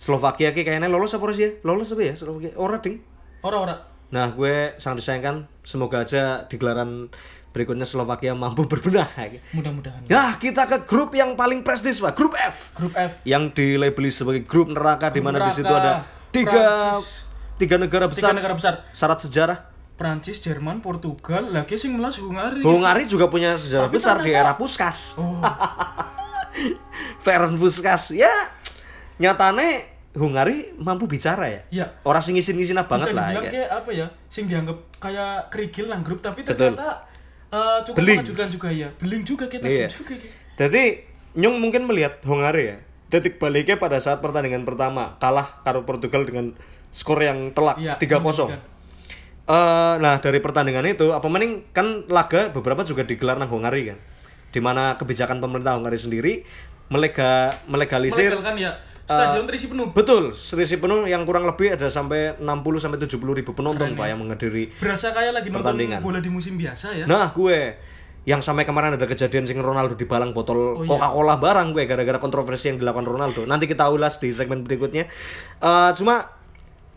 [SPEAKER 3] Slovakia ki kayaknya lolos apa sih ya? Lolos apa ya Slovakia? Ora ding.
[SPEAKER 2] ora ora
[SPEAKER 3] Nah, gue sangat disayangkan. Semoga aja di gelaran berikutnya Slovakia mampu berbenah.
[SPEAKER 2] mudah-mudahan
[SPEAKER 3] Ya, kita ke grup yang paling prestis, Pak. Grup F.
[SPEAKER 2] grup F
[SPEAKER 3] Yang dilabeli sebagai grup neraka di mana di situ ada tiga
[SPEAKER 2] Prancis.
[SPEAKER 3] tiga negara besar
[SPEAKER 2] tiga negara besar
[SPEAKER 3] syarat sejarah.
[SPEAKER 2] Prancis, Jerman, Portugal, lagi sing melas Hungari.
[SPEAKER 3] Hungari juga punya sejarah
[SPEAKER 2] Tapi
[SPEAKER 3] besar di era Puskas.
[SPEAKER 2] Oh,
[SPEAKER 3] Ferenc Puskas. Ya, nyatane Hungari mampu bicara ya.
[SPEAKER 2] Iya.
[SPEAKER 3] Orang sing ngisin-ngisin banget
[SPEAKER 2] bisa
[SPEAKER 3] lah
[SPEAKER 2] dibilang
[SPEAKER 3] ya.
[SPEAKER 2] kayak apa ya? Sing dianggap kayak kerikil lang grup tapi
[SPEAKER 3] Betul.
[SPEAKER 2] ternyata eh, cukup
[SPEAKER 3] Beling.
[SPEAKER 2] mengejutkan juga ya. Beling juga kita
[SPEAKER 3] Iya.
[SPEAKER 2] juga. gitu.
[SPEAKER 3] Jadi Nyong mungkin melihat Hungari ya. Detik baliknya pada saat pertandingan pertama kalah karo Portugal dengan skor yang telak
[SPEAKER 2] Iya,
[SPEAKER 3] 3-0. Eh, nah dari pertandingan itu apa mending kan laga beberapa juga digelar nang Hungari kan. Di mana kebijakan pemerintah Hungari sendiri melega melegalisir
[SPEAKER 2] Melegalkan ya stadion terisi penuh.
[SPEAKER 3] betul serisi penuh yang kurang lebih ada sampai 60 sampai 70 ribu penonton Pak yang menghadiri
[SPEAKER 2] Berasa kayak lagi nonton
[SPEAKER 3] Pertandingan.
[SPEAKER 2] bola di musim biasa ya.
[SPEAKER 3] Nah gue yang sampai kemarin ada kejadian sing Ronaldo dibalang botol
[SPEAKER 2] Oh, iya.
[SPEAKER 3] Coca-Cola barang gue gara-gara kontroversi yang dilakukan Ronaldo. Nanti kita ulas di segmen berikutnya. Eh, cuma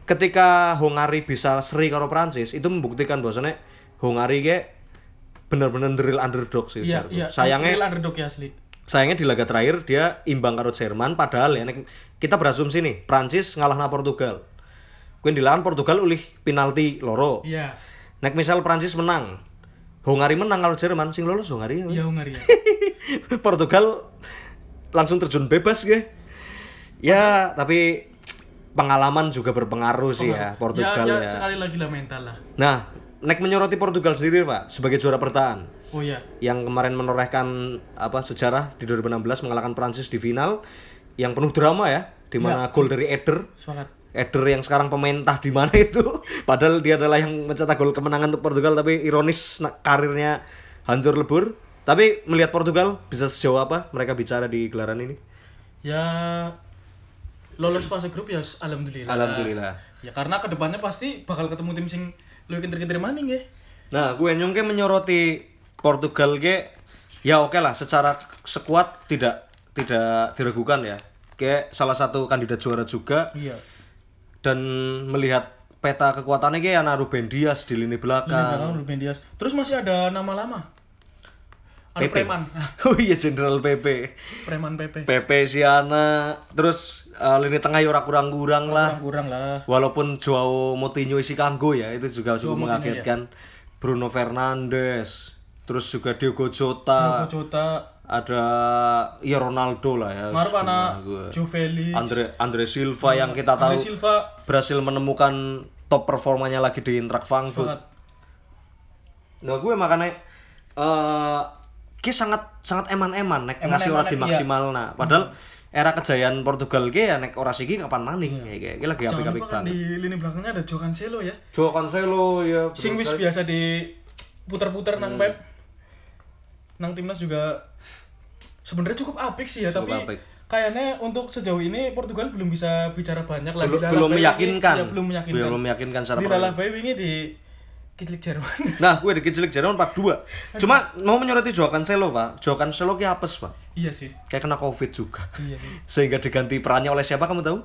[SPEAKER 3] ketika Hungari bisa seri karo Prancis itu membuktikan bahwasannya Hungari ge benar-benar the real underdog sih.
[SPEAKER 2] Iya,
[SPEAKER 3] menurutku.
[SPEAKER 2] iya.
[SPEAKER 3] Sayangnya
[SPEAKER 2] Real underdog ya asli.
[SPEAKER 3] sayangnya di laga terakhir dia imbang karo Jerman padahal ya kita berasumsi nih Prancis ngalahna Portugal. Kuwi dilawan Portugal ulih penalti loro.
[SPEAKER 2] Iya.
[SPEAKER 3] Nek misal Prancis menang, Hungari menang kalau Jerman sing lolos Hungari.
[SPEAKER 2] Iya Hungari ya.
[SPEAKER 3] Portugal langsung terjun bebas gue. Ya, tapi pengalaman juga berpengaruh sih ya Portugal
[SPEAKER 2] ya,
[SPEAKER 3] ya.
[SPEAKER 2] ya, sekali lagi lah mental lah.
[SPEAKER 3] Nah, nek menyoroti Portugal sendiri, Pak, sebagai juara bertahan
[SPEAKER 2] Oh iya.
[SPEAKER 3] yang kemarin menorehkan apa sejarah di 2016 mengalahkan Prancis di final yang penuh drama ya, di mana gol dari Eder
[SPEAKER 2] Semangat.
[SPEAKER 3] Eder yang sekarang pementah di mana itu padahal dia adalah yang mencetak gol kemenangan untuk Portugal tapi ironis karirnya hancur lebur tapi melihat Portugal bisa sejauh apa mereka bicara di gelaran ini
[SPEAKER 2] Ya lolos fase grup ya alhamdulillah.
[SPEAKER 3] Alhamdulillah.
[SPEAKER 2] Ya karena ke depannya pasti bakal ketemu tim sing lebih kintir-kintir maning ya.
[SPEAKER 3] nah gue nyongke menyoroti Portugal ge ya oke lah secara sekuat tidak tidak diragukan ya kayak salah satu kandidat juara juga
[SPEAKER 2] Iya.
[SPEAKER 3] dan melihat peta kekuatannya kayak ana Ruben Dias di lini
[SPEAKER 2] Ini
[SPEAKER 3] belakang
[SPEAKER 2] belakang Ruben Dias. Terus masih ada nama lama. Ada
[SPEAKER 3] Pepe.
[SPEAKER 2] Preman.
[SPEAKER 3] oh iya Jenderal PP
[SPEAKER 2] Preman PP.
[SPEAKER 3] Pepe Siana terus eh, lini tengah ya ora kurang-kurang lah.
[SPEAKER 2] Kurang lah.
[SPEAKER 3] walaupun Joao Moutinho isi kanggo ya itu juga cukup
[SPEAKER 2] Moutinho,
[SPEAKER 3] mengagetkan. Bruno Fernandes terus juga Diogo Jota.
[SPEAKER 2] Diogo Jota,
[SPEAKER 3] ada ya Ronaldo lah ya.
[SPEAKER 2] Joe Felix,
[SPEAKER 3] Andre Andre Silva yang kita tahu
[SPEAKER 2] Andre Silva,
[SPEAKER 3] berhasil menemukan top performanya lagi di Eintracht Frankfurt. Nah gue makanya eh ki sangat sangat eman-eman nek ngasih
[SPEAKER 2] Eman-eman,
[SPEAKER 3] ora di
[SPEAKER 2] nek, iya.
[SPEAKER 3] maksimal nah. Era kejayaan Portugal ki ya nek ora siki kapan maning ya kayak lagi apik-apik
[SPEAKER 2] kan
[SPEAKER 3] banget.
[SPEAKER 2] di lini belakangnya ada Joe Cancelo ya.
[SPEAKER 3] Joao Cancelo ya.
[SPEAKER 2] Sing wis biasa di putar-putar nang web. Nang timnas juga sebenarnya cukup apik sih ya,
[SPEAKER 3] Cukup
[SPEAKER 2] tapi
[SPEAKER 3] apik.
[SPEAKER 2] kayaknya untuk sejauh ini Portugal belum bisa bicara banyak lah
[SPEAKER 3] Belum- belum meyakinkan.
[SPEAKER 2] iya, belum meyakinkan
[SPEAKER 3] Belum meyakinkan secara
[SPEAKER 2] Dilalah bae wingi di Kiclik Jerman
[SPEAKER 3] Nah, gue di Kicilik Jerman 42. Cuma mau menyoroti Joao Cancelo, Pak. Joao Cancelo ki apes, Pak.
[SPEAKER 2] iya sih
[SPEAKER 3] Kayak kena Covid juga.
[SPEAKER 2] iya sih
[SPEAKER 3] Sehingga diganti perannya oleh siapa kamu tahu?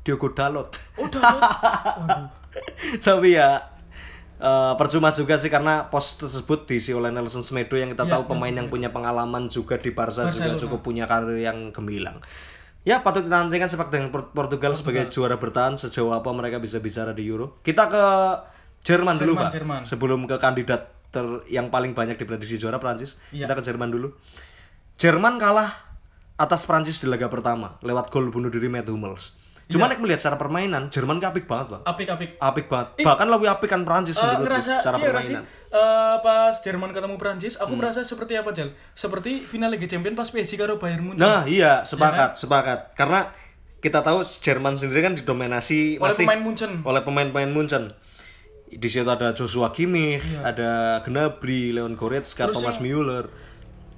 [SPEAKER 3] Diogo Dalot.
[SPEAKER 2] udah waduh
[SPEAKER 3] Tapi ya eh, percuma juga sih karena pos tersebut diisi oleh Nelson Semedo yang kita
[SPEAKER 2] Ya,
[SPEAKER 3] tahu pemain yang punya pengalaman juga di Barca juga
[SPEAKER 2] Barcelona.
[SPEAKER 3] cukup punya karir yang gemilang. Ya patut kita nantikan sepak dengan Port- Portugal sebagai juara bertahan sejauh apa mereka bisa bicara di Euro. Kita ke Jerman, dulu Pak.
[SPEAKER 2] Jerman.
[SPEAKER 3] Sebelum ke kandidat ter yang paling banyak diprediksi juara Prancis.
[SPEAKER 2] Iya.
[SPEAKER 3] Kita ke Jerman dulu. Jerman kalah atas Prancis di laga pertama lewat gol bunuh diri Matt Hummels. Cuma
[SPEAKER 2] Iya.
[SPEAKER 3] nek melihat secara permainan Jerman ki apik banget, Pak
[SPEAKER 2] apik-apik
[SPEAKER 3] apik banget bahkan lebih apik kan Prancis
[SPEAKER 2] Eh,
[SPEAKER 3] menurutku
[SPEAKER 2] ngerasa
[SPEAKER 3] secara
[SPEAKER 2] iya nggak sih
[SPEAKER 3] permainan
[SPEAKER 2] Eh, pas Jerman ketemu Prancis
[SPEAKER 3] Hmm.
[SPEAKER 2] aku merasa seperti apa Jal seperti final Liga Champions pas PSG karo Bayern Munchen
[SPEAKER 3] nah iya sepakat
[SPEAKER 2] kan?
[SPEAKER 3] sepakat karena kita tahu Jerman sendiri kan didominasi
[SPEAKER 2] oleh
[SPEAKER 3] masih
[SPEAKER 2] pemain Munchen
[SPEAKER 3] oleh pemain-pemain Munchen di situ ada Joshua Kimmich
[SPEAKER 2] Iya.
[SPEAKER 3] ada Gnabry Leon Goretzka
[SPEAKER 2] Terus
[SPEAKER 3] Thomas
[SPEAKER 2] yang-
[SPEAKER 3] Müller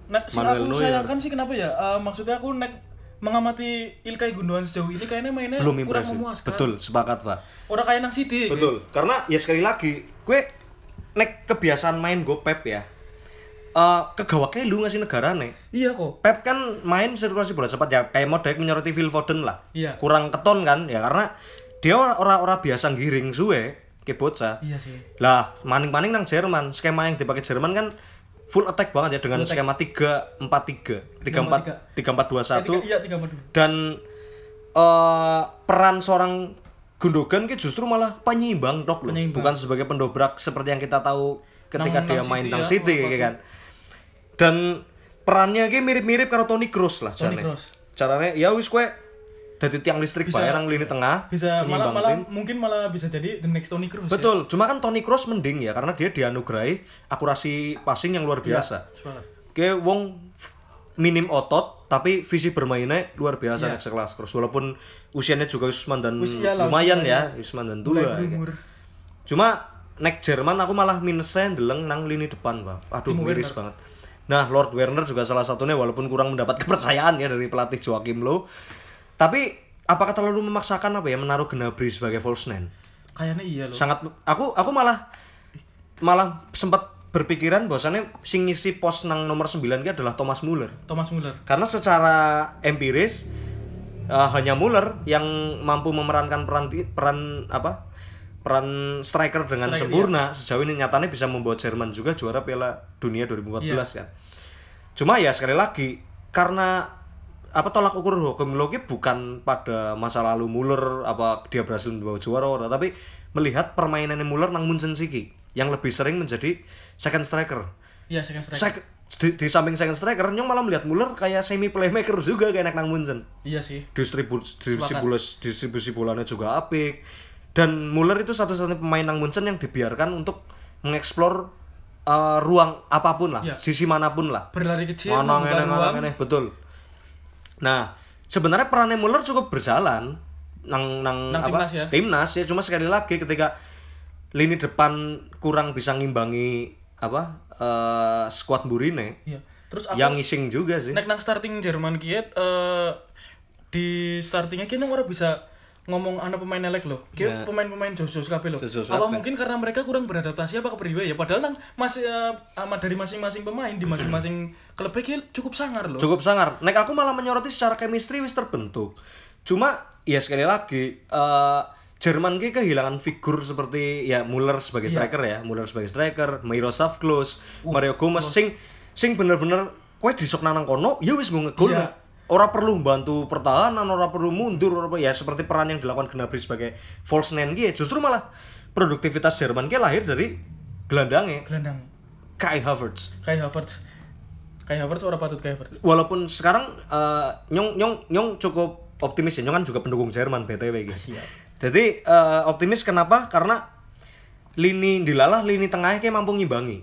[SPEAKER 2] Nah,
[SPEAKER 3] Manuel
[SPEAKER 2] aku
[SPEAKER 3] Neuer.
[SPEAKER 2] sayangkan sih kenapa ya? Eh, maksudnya aku nek mengamati Ilkay Gundogan sejauh ini kayaknya mainnya
[SPEAKER 3] belum
[SPEAKER 2] kurang
[SPEAKER 3] impresif
[SPEAKER 2] memuaskan.
[SPEAKER 3] betul sepakat pak
[SPEAKER 2] Orang kayak nang City.
[SPEAKER 3] betul karena ya sekali lagi gue nek kebiasaan main gue Pep ya eh kegawaknya lu ngasih negara nih
[SPEAKER 2] Iya kok.
[SPEAKER 3] Pep kan main sirkulasi bola cepat ya kayak modek menyoroti Phil Foden lah.
[SPEAKER 2] Iya.
[SPEAKER 3] Kurang keton kan ya karena dia orang-orang biasa giring suwe ke bocah.
[SPEAKER 2] Iya sih.
[SPEAKER 3] Lah, maning-maning nang Jerman, skema yang dipakai Jerman kan full attack banget ya dengan skema 3 4 3 3 4 3 4 2
[SPEAKER 2] Eh,
[SPEAKER 3] 1
[SPEAKER 2] tiga, iya tiga
[SPEAKER 3] dan eh peran seorang Gundogan ki justru malah penyeimbang dok loh,
[SPEAKER 2] Penyeimbang.
[SPEAKER 3] bukan sebagai pendobrak seperti yang kita tahu ketika
[SPEAKER 2] Nang-
[SPEAKER 3] dia
[SPEAKER 2] nang
[SPEAKER 3] main
[SPEAKER 2] City
[SPEAKER 3] nang
[SPEAKER 2] ya,
[SPEAKER 3] City ya kan. Dan perannya ki mirip-mirip karo Toni Kroos lah
[SPEAKER 2] Toni
[SPEAKER 3] jane.
[SPEAKER 2] Kroos.
[SPEAKER 3] Caranya ya wis kue dadi tiang listrik
[SPEAKER 2] Bisa-
[SPEAKER 3] nang lini tengah,
[SPEAKER 2] Bisa malah malah mungkin malah bisa jadi the next Toni Kroos.
[SPEAKER 3] Betul, cuma kan Toni Kroos mending ya karena dia dianugerahi akurasi passing yang luar biasa.
[SPEAKER 2] Ya.
[SPEAKER 3] Kayak wong minim otot tapi visi bermainnya luar biasa
[SPEAKER 2] Iya.
[SPEAKER 3] nek sekelas Kroos walaupun usianya juga Wis
[SPEAKER 2] iya lah,
[SPEAKER 3] lumayan ya, wis mandan
[SPEAKER 2] Mulai
[SPEAKER 3] tua. ya. Cuma nek Jerman aku malah minusnya ndeleng nang lini depan, Pak. Aduh miris banget. Nah, Lord Werner juga salah satunya walaupun kurang mendapat kepercayaan ya dari pelatih Joachim Low. Tapi apakah terlalu memaksakan apa ya menaruh Gnabry sebagai false nine?
[SPEAKER 2] Kayaknya iya loh.
[SPEAKER 3] sangat aku aku malah malah sempat berpikiran bahwasannya sing ngisi pos nang nomor 9 ki adalah Thomas Muller
[SPEAKER 2] Thomas Muller.
[SPEAKER 3] karena secara empiris eh, hanya Muller yang mampu memerankan peran peran apa peran striker dengan
[SPEAKER 2] Striker,
[SPEAKER 3] sempurna sejauh ini nyatanya bisa membawa Jerman juga juara Piala Dunia 2014 kan cuma ya sekali lagi karena apa tolak ukur hukum logi bukan pada masa lalu Muller apa dia berhasil membawa juara ora tapi melihat permainannya Muller nang Munchen Siki yang lebih sering menjadi second striker.
[SPEAKER 2] Iya, second striker.
[SPEAKER 3] Sek- di, di samping second striker nyong malah melihat Muller kayak semi playmaker juga kayak nang Munchen.
[SPEAKER 2] Iya sih.
[SPEAKER 3] distribu distribusi distribusi bolanya juga apik. Dan Muller itu satu-satunya pemain nang Munchen yang dibiarkan untuk mengeksplor uh, ruang apa pun lah
[SPEAKER 2] Iya.
[SPEAKER 3] sisi mana pun lah.
[SPEAKER 2] Berlari kecil,
[SPEAKER 3] mana ngene ngene betul nah sebenarnya perannya Muller cukup berjalan nang nang,
[SPEAKER 2] Nang
[SPEAKER 3] apa
[SPEAKER 2] timnas ya?
[SPEAKER 3] timnas ya cuma sekali lagi ketika lini depan kurang bisa ngimbangi apa eh squad Burine
[SPEAKER 2] Iya. Terus aku
[SPEAKER 3] yang ngising juga sih
[SPEAKER 2] nek nang starting Jerman kiet eh di startingnya kita orang bisa ngomong anak pemain elek loh. Kiet
[SPEAKER 3] Ya.
[SPEAKER 2] pemain-pemain jos-jos kabeh loh.
[SPEAKER 3] Jos-jos
[SPEAKER 2] Apa mungkin karena mereka kurang beradaptasi apa kepriwe ya? Padahal nang masih eh, amat dari masing-masing pemain di masing-masing klub cukup sangar loh.
[SPEAKER 3] cukup sangar. Nek aku malah menyoroti secara chemistry wis terbentuk. Cuma ya sekali lagi eh Jerman ki kehilangan figur seperti ya Muller sebagai
[SPEAKER 2] Iya.
[SPEAKER 3] striker ya, Muller sebagai striker, Miroslav Klose, Mario Gomez sing sing bener-bener kowe disok nang kono ya wis gue ngegol.
[SPEAKER 2] Iya.
[SPEAKER 3] Ora perlu bantu pertahanan, ora perlu mundur, ora ya seperti peran yang dilakukan Gnabry sebagai false nine ya, justru malah produktivitas Jerman ki lahir dari gelandangnya
[SPEAKER 2] Gelandang.
[SPEAKER 3] Kai Havertz.
[SPEAKER 2] Kayak Havertz. Kayak Havertz ora patut kayak Havertz.
[SPEAKER 3] walaupun sekarang eh, nyong nyong nyong cukup optimis ya nyong kan juga pendukung Jerman btw gitu.
[SPEAKER 2] Siap.
[SPEAKER 3] Jadi eh, optimis kenapa? Karena lini dilalah lini tengahnya kayak mampu ngimbangi.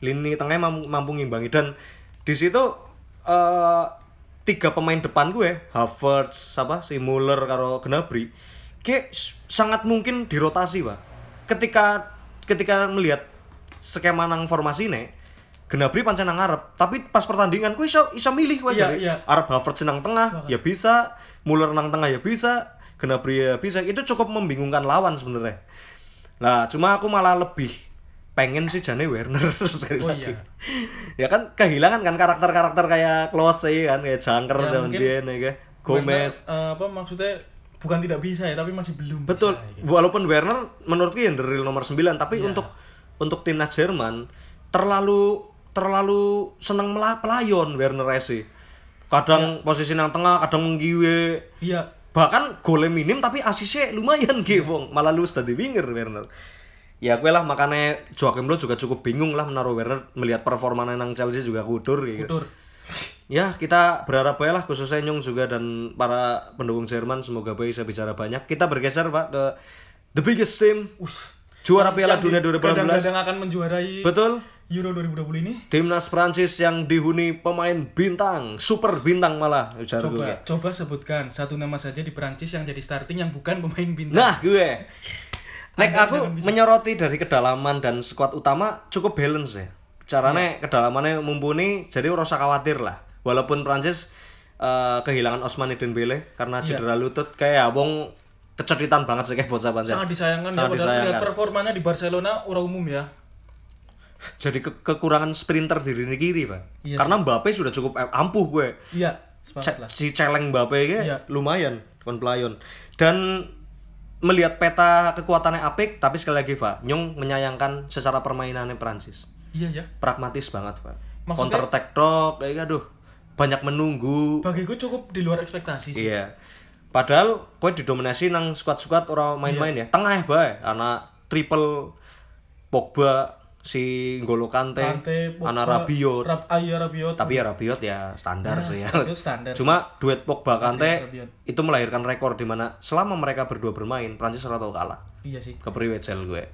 [SPEAKER 3] Lini tengahnya mampu, mampu ngimbangi dan di situ eh, tiga pemain depan gue, Havertz, siapa si Muller karo Gnabry, kayak sangat mungkin dirotasi pak. Ketika ketika melihat skema nang formasi nih, Gnabry pancen nang ngarep, tapi pas pertandingan ku iso iso milih wae
[SPEAKER 2] Iya,
[SPEAKER 3] dari
[SPEAKER 2] iya.
[SPEAKER 3] arep Havertz nang tengah ya bisa, Muller nang tengah ya bisa, Gnabry ya bisa. Itu cukup membingungkan lawan sebenarnya. Nah, cuma aku malah lebih pengen sih jane Werner sekali
[SPEAKER 2] Oh,
[SPEAKER 3] lagi.
[SPEAKER 2] iya.
[SPEAKER 3] ya kan kehilangan kan karakter-karakter kayak Klose kan, kayak Jangker
[SPEAKER 2] Ya, mungkin
[SPEAKER 3] dia ya kan. Gomez.
[SPEAKER 2] Werner, eh, apa maksudnya bukan tidak bisa ya, tapi masih belum
[SPEAKER 3] Betul.
[SPEAKER 2] bisa, gitu.
[SPEAKER 3] Walaupun Werner menurutku yang real nomor 9, tapi
[SPEAKER 2] Iya.
[SPEAKER 3] untuk untuk timnas Jerman terlalu terlalu seneng mela- pelayon Werner sih. Kadang posisi nang tengah, kadang menggiwe.
[SPEAKER 2] Iya.
[SPEAKER 3] Bahkan golnya minim tapi asisnya lumayan gitu, Wong. Malah lu tadi winger Werner. Ya gue lah makanya Joachim Low juga cukup bingung lah menaruh Werner melihat performanya nang Chelsea juga kudur gitu.
[SPEAKER 2] Kudur.
[SPEAKER 3] Ya kita berharap baik lah khususnya Nyung juga dan para pendukung Jerman semoga baik bisa bicara banyak. Kita bergeser Pak ke the biggest team
[SPEAKER 2] Us.
[SPEAKER 3] juara Piala
[SPEAKER 2] Yang
[SPEAKER 3] Dunia
[SPEAKER 2] di-
[SPEAKER 3] 2018.
[SPEAKER 2] Kadang-kadang akan menjuarai
[SPEAKER 3] Betul.
[SPEAKER 2] Euro 2020 ini.
[SPEAKER 3] Timnas Prancis yang dihuni pemain bintang, super bintang malah ujar gue.
[SPEAKER 2] Coba, coba sebutkan satu nama saja di Perancis yang jadi starting yang bukan pemain bintang.
[SPEAKER 3] Nah gue, Nek aku menyoroti dari kedalaman dan skuad utama cukup balance ya. Caranya kedalamannya mumpuni, jadi ora usah khawatir lah. Walaupun Prancis eh, kehilangan Osman Dembele karena
[SPEAKER 2] Iya.
[SPEAKER 3] cedera lutut, kayak ya wong keceritan banget sih kayak bocah.
[SPEAKER 2] Sangat disayangkan
[SPEAKER 3] Sangat
[SPEAKER 2] ya padahal lihat
[SPEAKER 3] disayangkan.
[SPEAKER 2] performanya di Barcelona ora umum ya.
[SPEAKER 3] Jadi ke- kekurangan sprinter di lini kiri, Pak.
[SPEAKER 2] Iya
[SPEAKER 3] Karena Mbappe sudah cukup eh, ampuh gue.
[SPEAKER 2] Iya,
[SPEAKER 3] Ce-
[SPEAKER 2] lah.
[SPEAKER 3] si celeng Mbappe
[SPEAKER 2] Iya.
[SPEAKER 3] lumayan kon pelayon. Dan melihat peta kekuatannya apik, tapi sekali lagi Pak, Nyong menyayangkan secara permainannya Prancis.
[SPEAKER 2] Iya ya.
[SPEAKER 3] Pragmatis banget Pak.
[SPEAKER 2] Maksudnya-
[SPEAKER 3] Counter attack tok, kayak aduh, banyak menunggu.
[SPEAKER 2] Bagiku cukup di luar ekspektasi sih.
[SPEAKER 3] Iya. Padahal kowe didominasi nang squad-squad orang main-main
[SPEAKER 2] Iya.
[SPEAKER 3] ya. Tengah ya bae, anak triple Pogba, si Ngolo Kante,
[SPEAKER 2] Kante, Pogba,
[SPEAKER 3] anak Rabiot.
[SPEAKER 2] Rab, ah, iya, Rabiot.
[SPEAKER 3] tapi ya Rabiot ya standar
[SPEAKER 2] Nah,
[SPEAKER 3] sih ya.
[SPEAKER 2] itu standar.
[SPEAKER 3] Cuma duet Pogba Kante
[SPEAKER 2] Rabiot.
[SPEAKER 3] itu melahirkan rekor di mana selama mereka berdua bermain Prancis tau kalah.
[SPEAKER 2] Iya sih.
[SPEAKER 3] Kepriwet gue.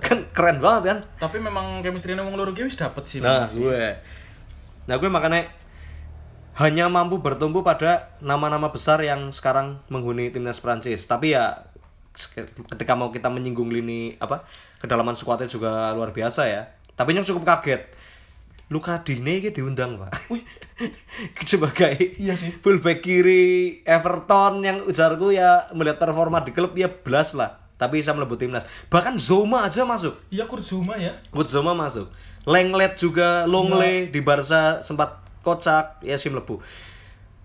[SPEAKER 3] Kan keren banget kan?
[SPEAKER 2] Tapi memang chemistry-nya wong loro wis dapet sih.
[SPEAKER 3] Nah,
[SPEAKER 2] sih.
[SPEAKER 3] gue. Nah, gue makanya hanya mampu bertumbuh pada nama-nama besar yang sekarang menghuni timnas Prancis. Tapi ya ketika mau kita menyinggung lini apa kedalaman skuadnya juga luar biasa ya. Tapi yang cukup kaget. Luka Dine ini diundang, Pak. Sebagai
[SPEAKER 2] Iya sih.
[SPEAKER 3] fullback kiri Everton yang ujarku ya melihat performa di klub ya belas lah. Tapi bisa melebut timnas. Bahkan Zoma aja masuk.
[SPEAKER 2] Iya Kurt Zouma ya.
[SPEAKER 3] Kutzoma masuk. Lenglet juga, Longle di Barca sempat kocak, ya sih melebu.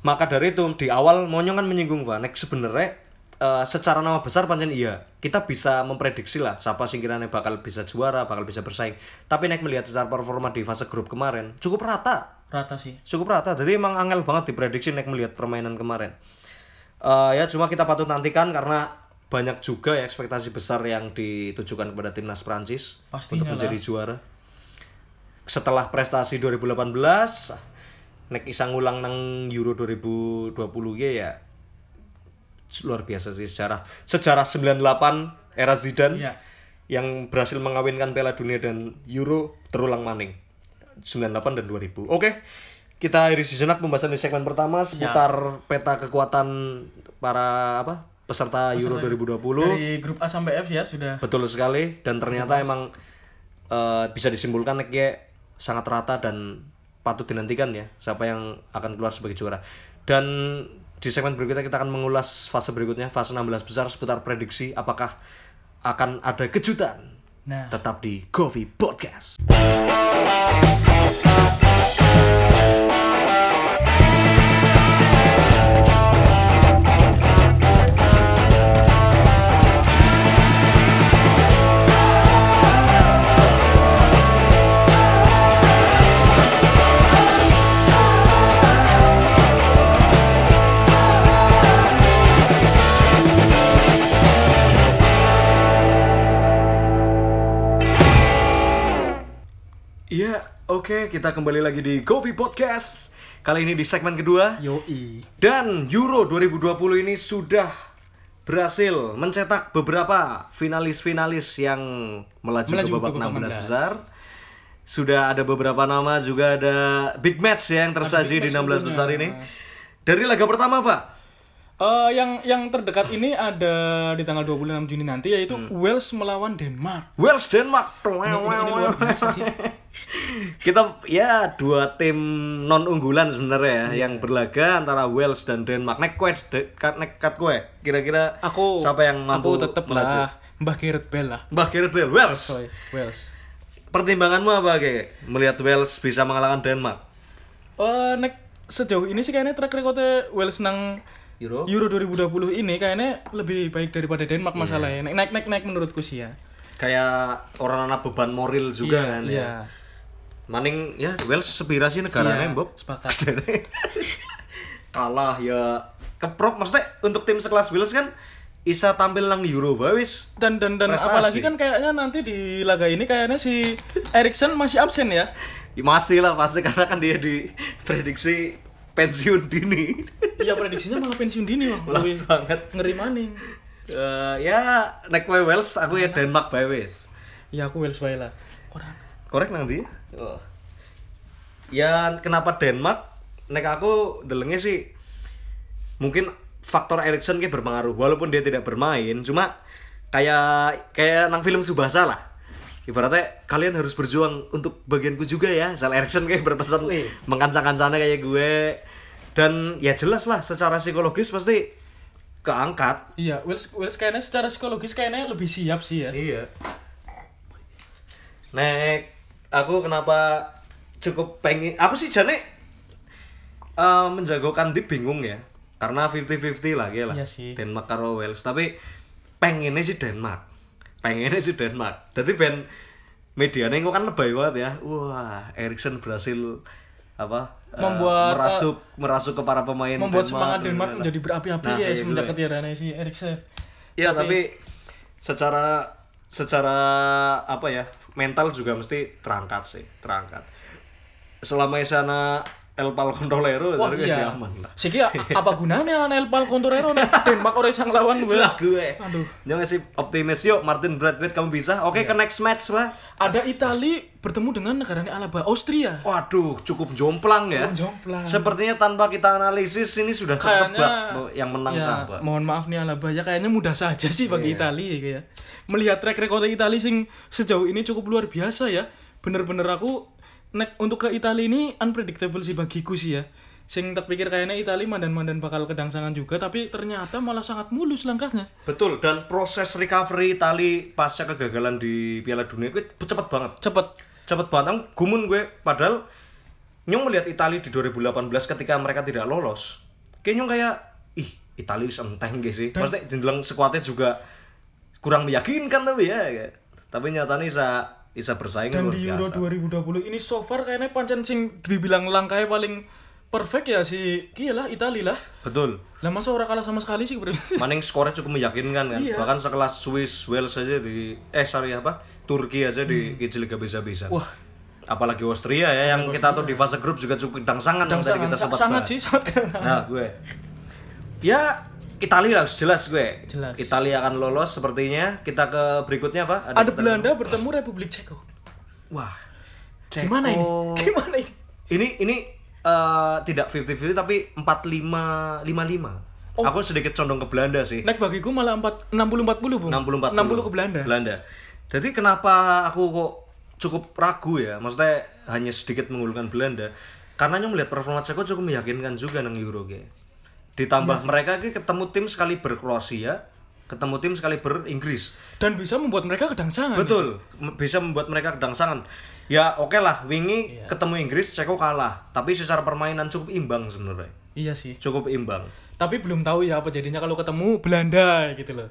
[SPEAKER 3] Maka dari itu di awal Monyong kan menyinggung Pak, nek sebenarnya eh, secara nama besar pancen iya, kita bisa memprediksi lah siapa singkirannya bakal bisa juara, bakal bisa bersaing. Tapi nek melihat secara performa di fase grup kemarin cukup rata,
[SPEAKER 2] Rata sih.
[SPEAKER 3] cukup rata. Jadi emang angel banget diprediksi nek melihat permainan kemarin. Eh, ya cuma kita patut nantikan karena banyak juga ya ekspektasi besar yang ditujukan kepada timnas Prancis
[SPEAKER 2] Pastinya
[SPEAKER 3] untuk
[SPEAKER 2] lah.
[SPEAKER 3] menjadi juara. Setelah prestasi 2018, nek isa ngulang nang Euro 2020 ge ya luar biasa sih sejarah sejarah 98 era Zidane
[SPEAKER 2] Iya.
[SPEAKER 3] yang berhasil mengawinkan Piala Dunia dan Euro terulang maning 98 dan 2000. Oke. Kita akhiri sejenak pembahasan di segmen pertama seputar peta kekuatan para apa? peserta Euro 2020.
[SPEAKER 2] Dari grup A sampai F ya sudah.
[SPEAKER 3] Betul sekali dan ternyata emang eh, bisa disimpulkan ya sangat rata dan patut dinantikan ya siapa yang akan keluar sebagai juara. Dan di segmen berikutnya kita akan mengulas fase berikutnya fase 16 besar seputar prediksi apakah akan ada kejutan.
[SPEAKER 2] Nah,
[SPEAKER 3] Tetap di Coffee Podcast. Kita kembali lagi di Coffee Podcast. Kali ini di segmen kedua.
[SPEAKER 2] yoi.
[SPEAKER 3] Dan Euro 2020 ini sudah berhasil mencetak beberapa finalis-finalis yang melaju,
[SPEAKER 2] Melaju
[SPEAKER 3] ke babak
[SPEAKER 2] ke babak
[SPEAKER 3] 16
[SPEAKER 2] 16.
[SPEAKER 3] besar. Sudah ada beberapa nama, juga ada big match ya yang tersaji di
[SPEAKER 2] big
[SPEAKER 3] 16
[SPEAKER 2] match tentunya.
[SPEAKER 3] besar ini. Dari laga pertama, Pak.
[SPEAKER 2] Eh, yang yang terdekat ini ada di tanggal 26 Juni nanti yaitu
[SPEAKER 3] Hmm.
[SPEAKER 2] Wales melawan Denmark.
[SPEAKER 3] Wales Denmark.
[SPEAKER 2] Ini, ini, ini luar biasa sih.
[SPEAKER 3] kita ya dua tim non unggulan sebenarnya ya yang berlaga antara Wales dan Denmark. Nek kue, nek kat kue. Kira-kira
[SPEAKER 2] Aku
[SPEAKER 3] siapa yang mampu
[SPEAKER 2] Aku
[SPEAKER 3] melaju?
[SPEAKER 2] lah Mbah Gareth Bale lah.
[SPEAKER 3] Mbah Gareth Bale, Wales.
[SPEAKER 2] Soy, Wales.
[SPEAKER 3] Pertimbanganmu apa kayak melihat Wales bisa mengalahkan Denmark?
[SPEAKER 2] Eh nek sejauh ini sih kayaknya track recordnya Wales nang
[SPEAKER 3] Euro?
[SPEAKER 2] Euro 2020 ini kayaknya lebih baik daripada Denmark masalahnya. Naik naik naik naik menurutku sih ya.
[SPEAKER 3] Kayak orang anak beban moral juga kan ya.
[SPEAKER 2] Iya.
[SPEAKER 3] Maning ya Wales sepirasi negaranya
[SPEAKER 2] Iya,
[SPEAKER 3] Bob.
[SPEAKER 2] sepakat.
[SPEAKER 3] Kalah ya keprok maksudnya untuk tim sekelas Wales kan bisa tampil nang Euro bae wis.
[SPEAKER 2] Dan dan dan
[SPEAKER 3] Prestasi.
[SPEAKER 2] apalagi kan kayaknya nanti di laga ini kayaknya si Erikson masih absen ya.
[SPEAKER 3] Ya, Masih lah pasti karena kan dia diprediksi pensiun dini.
[SPEAKER 2] Iya prediksinya malah pensiun dini wah.
[SPEAKER 3] Las
[SPEAKER 2] Lebih
[SPEAKER 3] banget.
[SPEAKER 2] Ngeri maning.
[SPEAKER 3] Eh, ya nek kowe Wales aku ya Denmark bae wis.
[SPEAKER 2] Ya aku Wales bae lah. Orang.
[SPEAKER 3] Korek nang ndi? Oh. Ya kenapa Denmark? Nek aku delenge sih mungkin faktor Erikson kayak berpengaruh walaupun dia tidak bermain cuma kayak kayak nang film Subasa lah ibaratnya kalian harus berjuang untuk bagianku juga ya Sal Erikson kayak berpesan mengkancang-kancangnya kayak gue dan ya jelas lah secara psikologis pasti keangkat
[SPEAKER 2] Iya, Wales Wales kayaknya secara psikologis kayaknya lebih siap sih ya.
[SPEAKER 3] Iya. Nek aku kenapa cukup pengen aku sih jane eh, menjagokan di bingung ya. Karena 50-50 lah ya lah.
[SPEAKER 2] Iya sih.
[SPEAKER 3] Denmark karo Wales, tapi pengennya sih Denmark. Pengennya sih Denmark. Jadi ben medianya kok kan lebay banget ya. Wah, Erikson berhasil apa? Eh,
[SPEAKER 2] Membuat,
[SPEAKER 3] merasuk merasuk ke para pemain
[SPEAKER 2] Membuat semangat Denmark menjadi berapi-api
[SPEAKER 3] nah,
[SPEAKER 2] ya semenjak
[SPEAKER 3] gue.
[SPEAKER 2] ketiadaan si Erikson.
[SPEAKER 3] Iya tapi secara secara apa ya mental juga mesti terangkat sih terangkat. Selama sana El Pal Controlero
[SPEAKER 2] Wah iya.
[SPEAKER 3] aman lah.
[SPEAKER 2] Siki apa gunanya Anel Pal Contorero nih Denmark orang sang lawan gue.
[SPEAKER 3] Lah gue.
[SPEAKER 2] Aduh.
[SPEAKER 3] Jangan sih optimis yuk Martin Bradford kamu bisa. Oke ke next match lah.
[SPEAKER 2] Ada Itali bertemu dengan negaranya Alaba Austria.
[SPEAKER 3] Waduh cukup jomplang ya.
[SPEAKER 2] Cukup jomplang.
[SPEAKER 3] Sepertinya tanpa kita analisis ini sudah tertebak yang menang
[SPEAKER 2] ya,
[SPEAKER 3] siapa.
[SPEAKER 2] Mohon maaf nih Alaba ya kayaknya mudah saja sih bagi
[SPEAKER 3] Iya.
[SPEAKER 2] Itali ya. Melihat track record Itali sing sejauh ini cukup luar biasa ya. Bener-bener aku nek untuk ke Itali ini unpredictable sih bagiku sih ya. Sing tak pikir kayaknya Itali mandan-mandan bakal kedangsangan juga tapi ternyata malah sangat mulus langkahnya.
[SPEAKER 3] Betul dan proses recovery Itali pasca kegagalan di Piala Dunia itu cepet banget.
[SPEAKER 2] Cepet.
[SPEAKER 3] cepet banget Ang, gumun gue padahal nyong melihat Italia di 2018 ketika mereka tidak lolos kayak nyong kayak ih Italia wis enteng gitu sih maksudnya dibilang skuadnya juga kurang meyakinkan tapi ya kayak. tapi nyatanya bisa bisa bersaing
[SPEAKER 2] Dan di Euro
[SPEAKER 3] biasa
[SPEAKER 2] 2020 ini so far kayaknya pancen sing dibilang langkahnya paling perfect ya si kia lah Itali lah.
[SPEAKER 3] betul
[SPEAKER 2] Lah masa orang kalah sama sekali sih.
[SPEAKER 3] Maning skornya cukup meyakinkan kan
[SPEAKER 2] Iya.
[SPEAKER 3] bahkan sekelas Swiss Wales aja di eh sorry apa Turki aja di kecil Liga bisa-bisa
[SPEAKER 2] Hmm. Wah.
[SPEAKER 3] apalagi Austria ya yang kita tahu di fase grup juga cukup dangsangan yang tadi kita sempat
[SPEAKER 2] sangat
[SPEAKER 3] bahas.
[SPEAKER 2] sih, sangat.
[SPEAKER 3] Nah, gue. Ya, Italia harus jelas gue.
[SPEAKER 2] Jelas.
[SPEAKER 3] Italia akan lolos sepertinya. Kita ke berikutnya apa?
[SPEAKER 2] Ada
[SPEAKER 3] pertandingan-
[SPEAKER 2] Belanda bertemu Republik Ceko.
[SPEAKER 3] Wah.
[SPEAKER 2] Gimana ini? Gimana ini?
[SPEAKER 3] Ini ini eh, tidak 50-50 tapi 45 55.
[SPEAKER 2] Oh.
[SPEAKER 3] Aku sedikit condong ke Belanda sih.
[SPEAKER 2] Naik bagiku malah 4 60 40, Bung.
[SPEAKER 3] 60 40.
[SPEAKER 2] 60 ke Belanda.
[SPEAKER 3] Belanda. Jadi kenapa aku kok cukup ragu ya? Maksudnya hanya sedikit mengunggulkan Belanda. Karena nyong melihat performa Ceko cukup meyakinkan juga nang Euro ge. Ditambah mereka ki ketemu tim sekali berkroasia, ketemu tim sekali beringgris.
[SPEAKER 2] Dan bisa membuat mereka kedangsangan.
[SPEAKER 3] Betul, m- bisa membuat mereka kedangsangan. Ya oke lah, wingi ketemu Inggris Ceko kalah, tapi secara permainan cukup imbang sebenarnya.
[SPEAKER 2] Iya sih.
[SPEAKER 3] Cukup imbang.
[SPEAKER 2] Tapi belum tahu ya apa jadinya kalau ketemu Belanda gitu loh.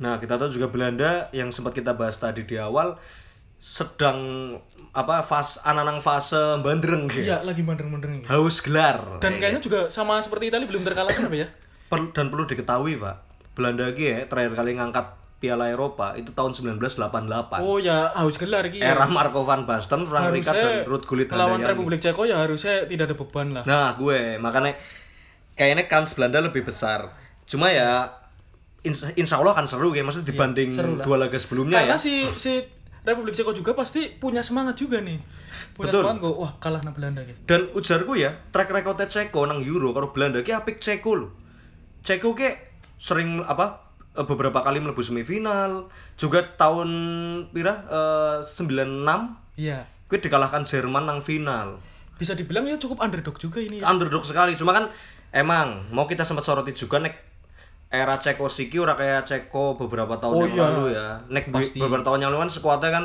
[SPEAKER 3] Nah, kita tahu juga Belanda yang sempat kita bahas tadi di awal sedang apa fase ananang fase bandreng gitu.
[SPEAKER 2] Iya, lagi mandeng-mandeng.
[SPEAKER 3] Haus gelar.
[SPEAKER 2] Dan kayaknya juga sama seperti Italia belum terkalahkan apa ya?
[SPEAKER 3] Perlu- dan perlu diketahui, Pak. Belanda ya terakhir kali ngangkat Piala Eropa itu tahun 1988.
[SPEAKER 2] Oh ya, harus gelar gitu.
[SPEAKER 3] Era Marco van Basten, Frank Rijkaard dan Ruud Gullit
[SPEAKER 2] lawan. Republik Ceko ya harusnya tidak ada beban lah.
[SPEAKER 3] Nah, gue makanya kayaknya kans Belanda lebih besar. Cuma ya insya, insya Allah akan seru ya, maksudnya dibanding
[SPEAKER 2] Iya, seru lah.
[SPEAKER 3] dua laga sebelumnya
[SPEAKER 2] Karena
[SPEAKER 3] ya.
[SPEAKER 2] si si Republik Ceko juga pasti punya semangat juga nih. Punya
[SPEAKER 3] Betul.
[SPEAKER 2] semangat kok, wah kalah na Belanda gitu.
[SPEAKER 3] Dan ujarku ya, track recordnya Ceko nang Euro karo Belanda ki apik Ceko lho. Ceko ki sering apa eh, beberapa kali mlebu semifinal, juga tahun pira eh, 96
[SPEAKER 2] Iya.
[SPEAKER 3] kuwi dikalahkan Jerman nang final.
[SPEAKER 2] Bisa dibilang ya cukup underdog juga ini ya.
[SPEAKER 3] Underdog sekali. Cuma kan emang mau kita sempat soroti juga nek era Ceko Siki ora kayak Ceko beberapa tahun
[SPEAKER 2] Oh
[SPEAKER 3] yang
[SPEAKER 2] iya.
[SPEAKER 3] lalu ya. Nek
[SPEAKER 2] Pasti.
[SPEAKER 3] beberapa tahun yang lalu kan skuadnya kan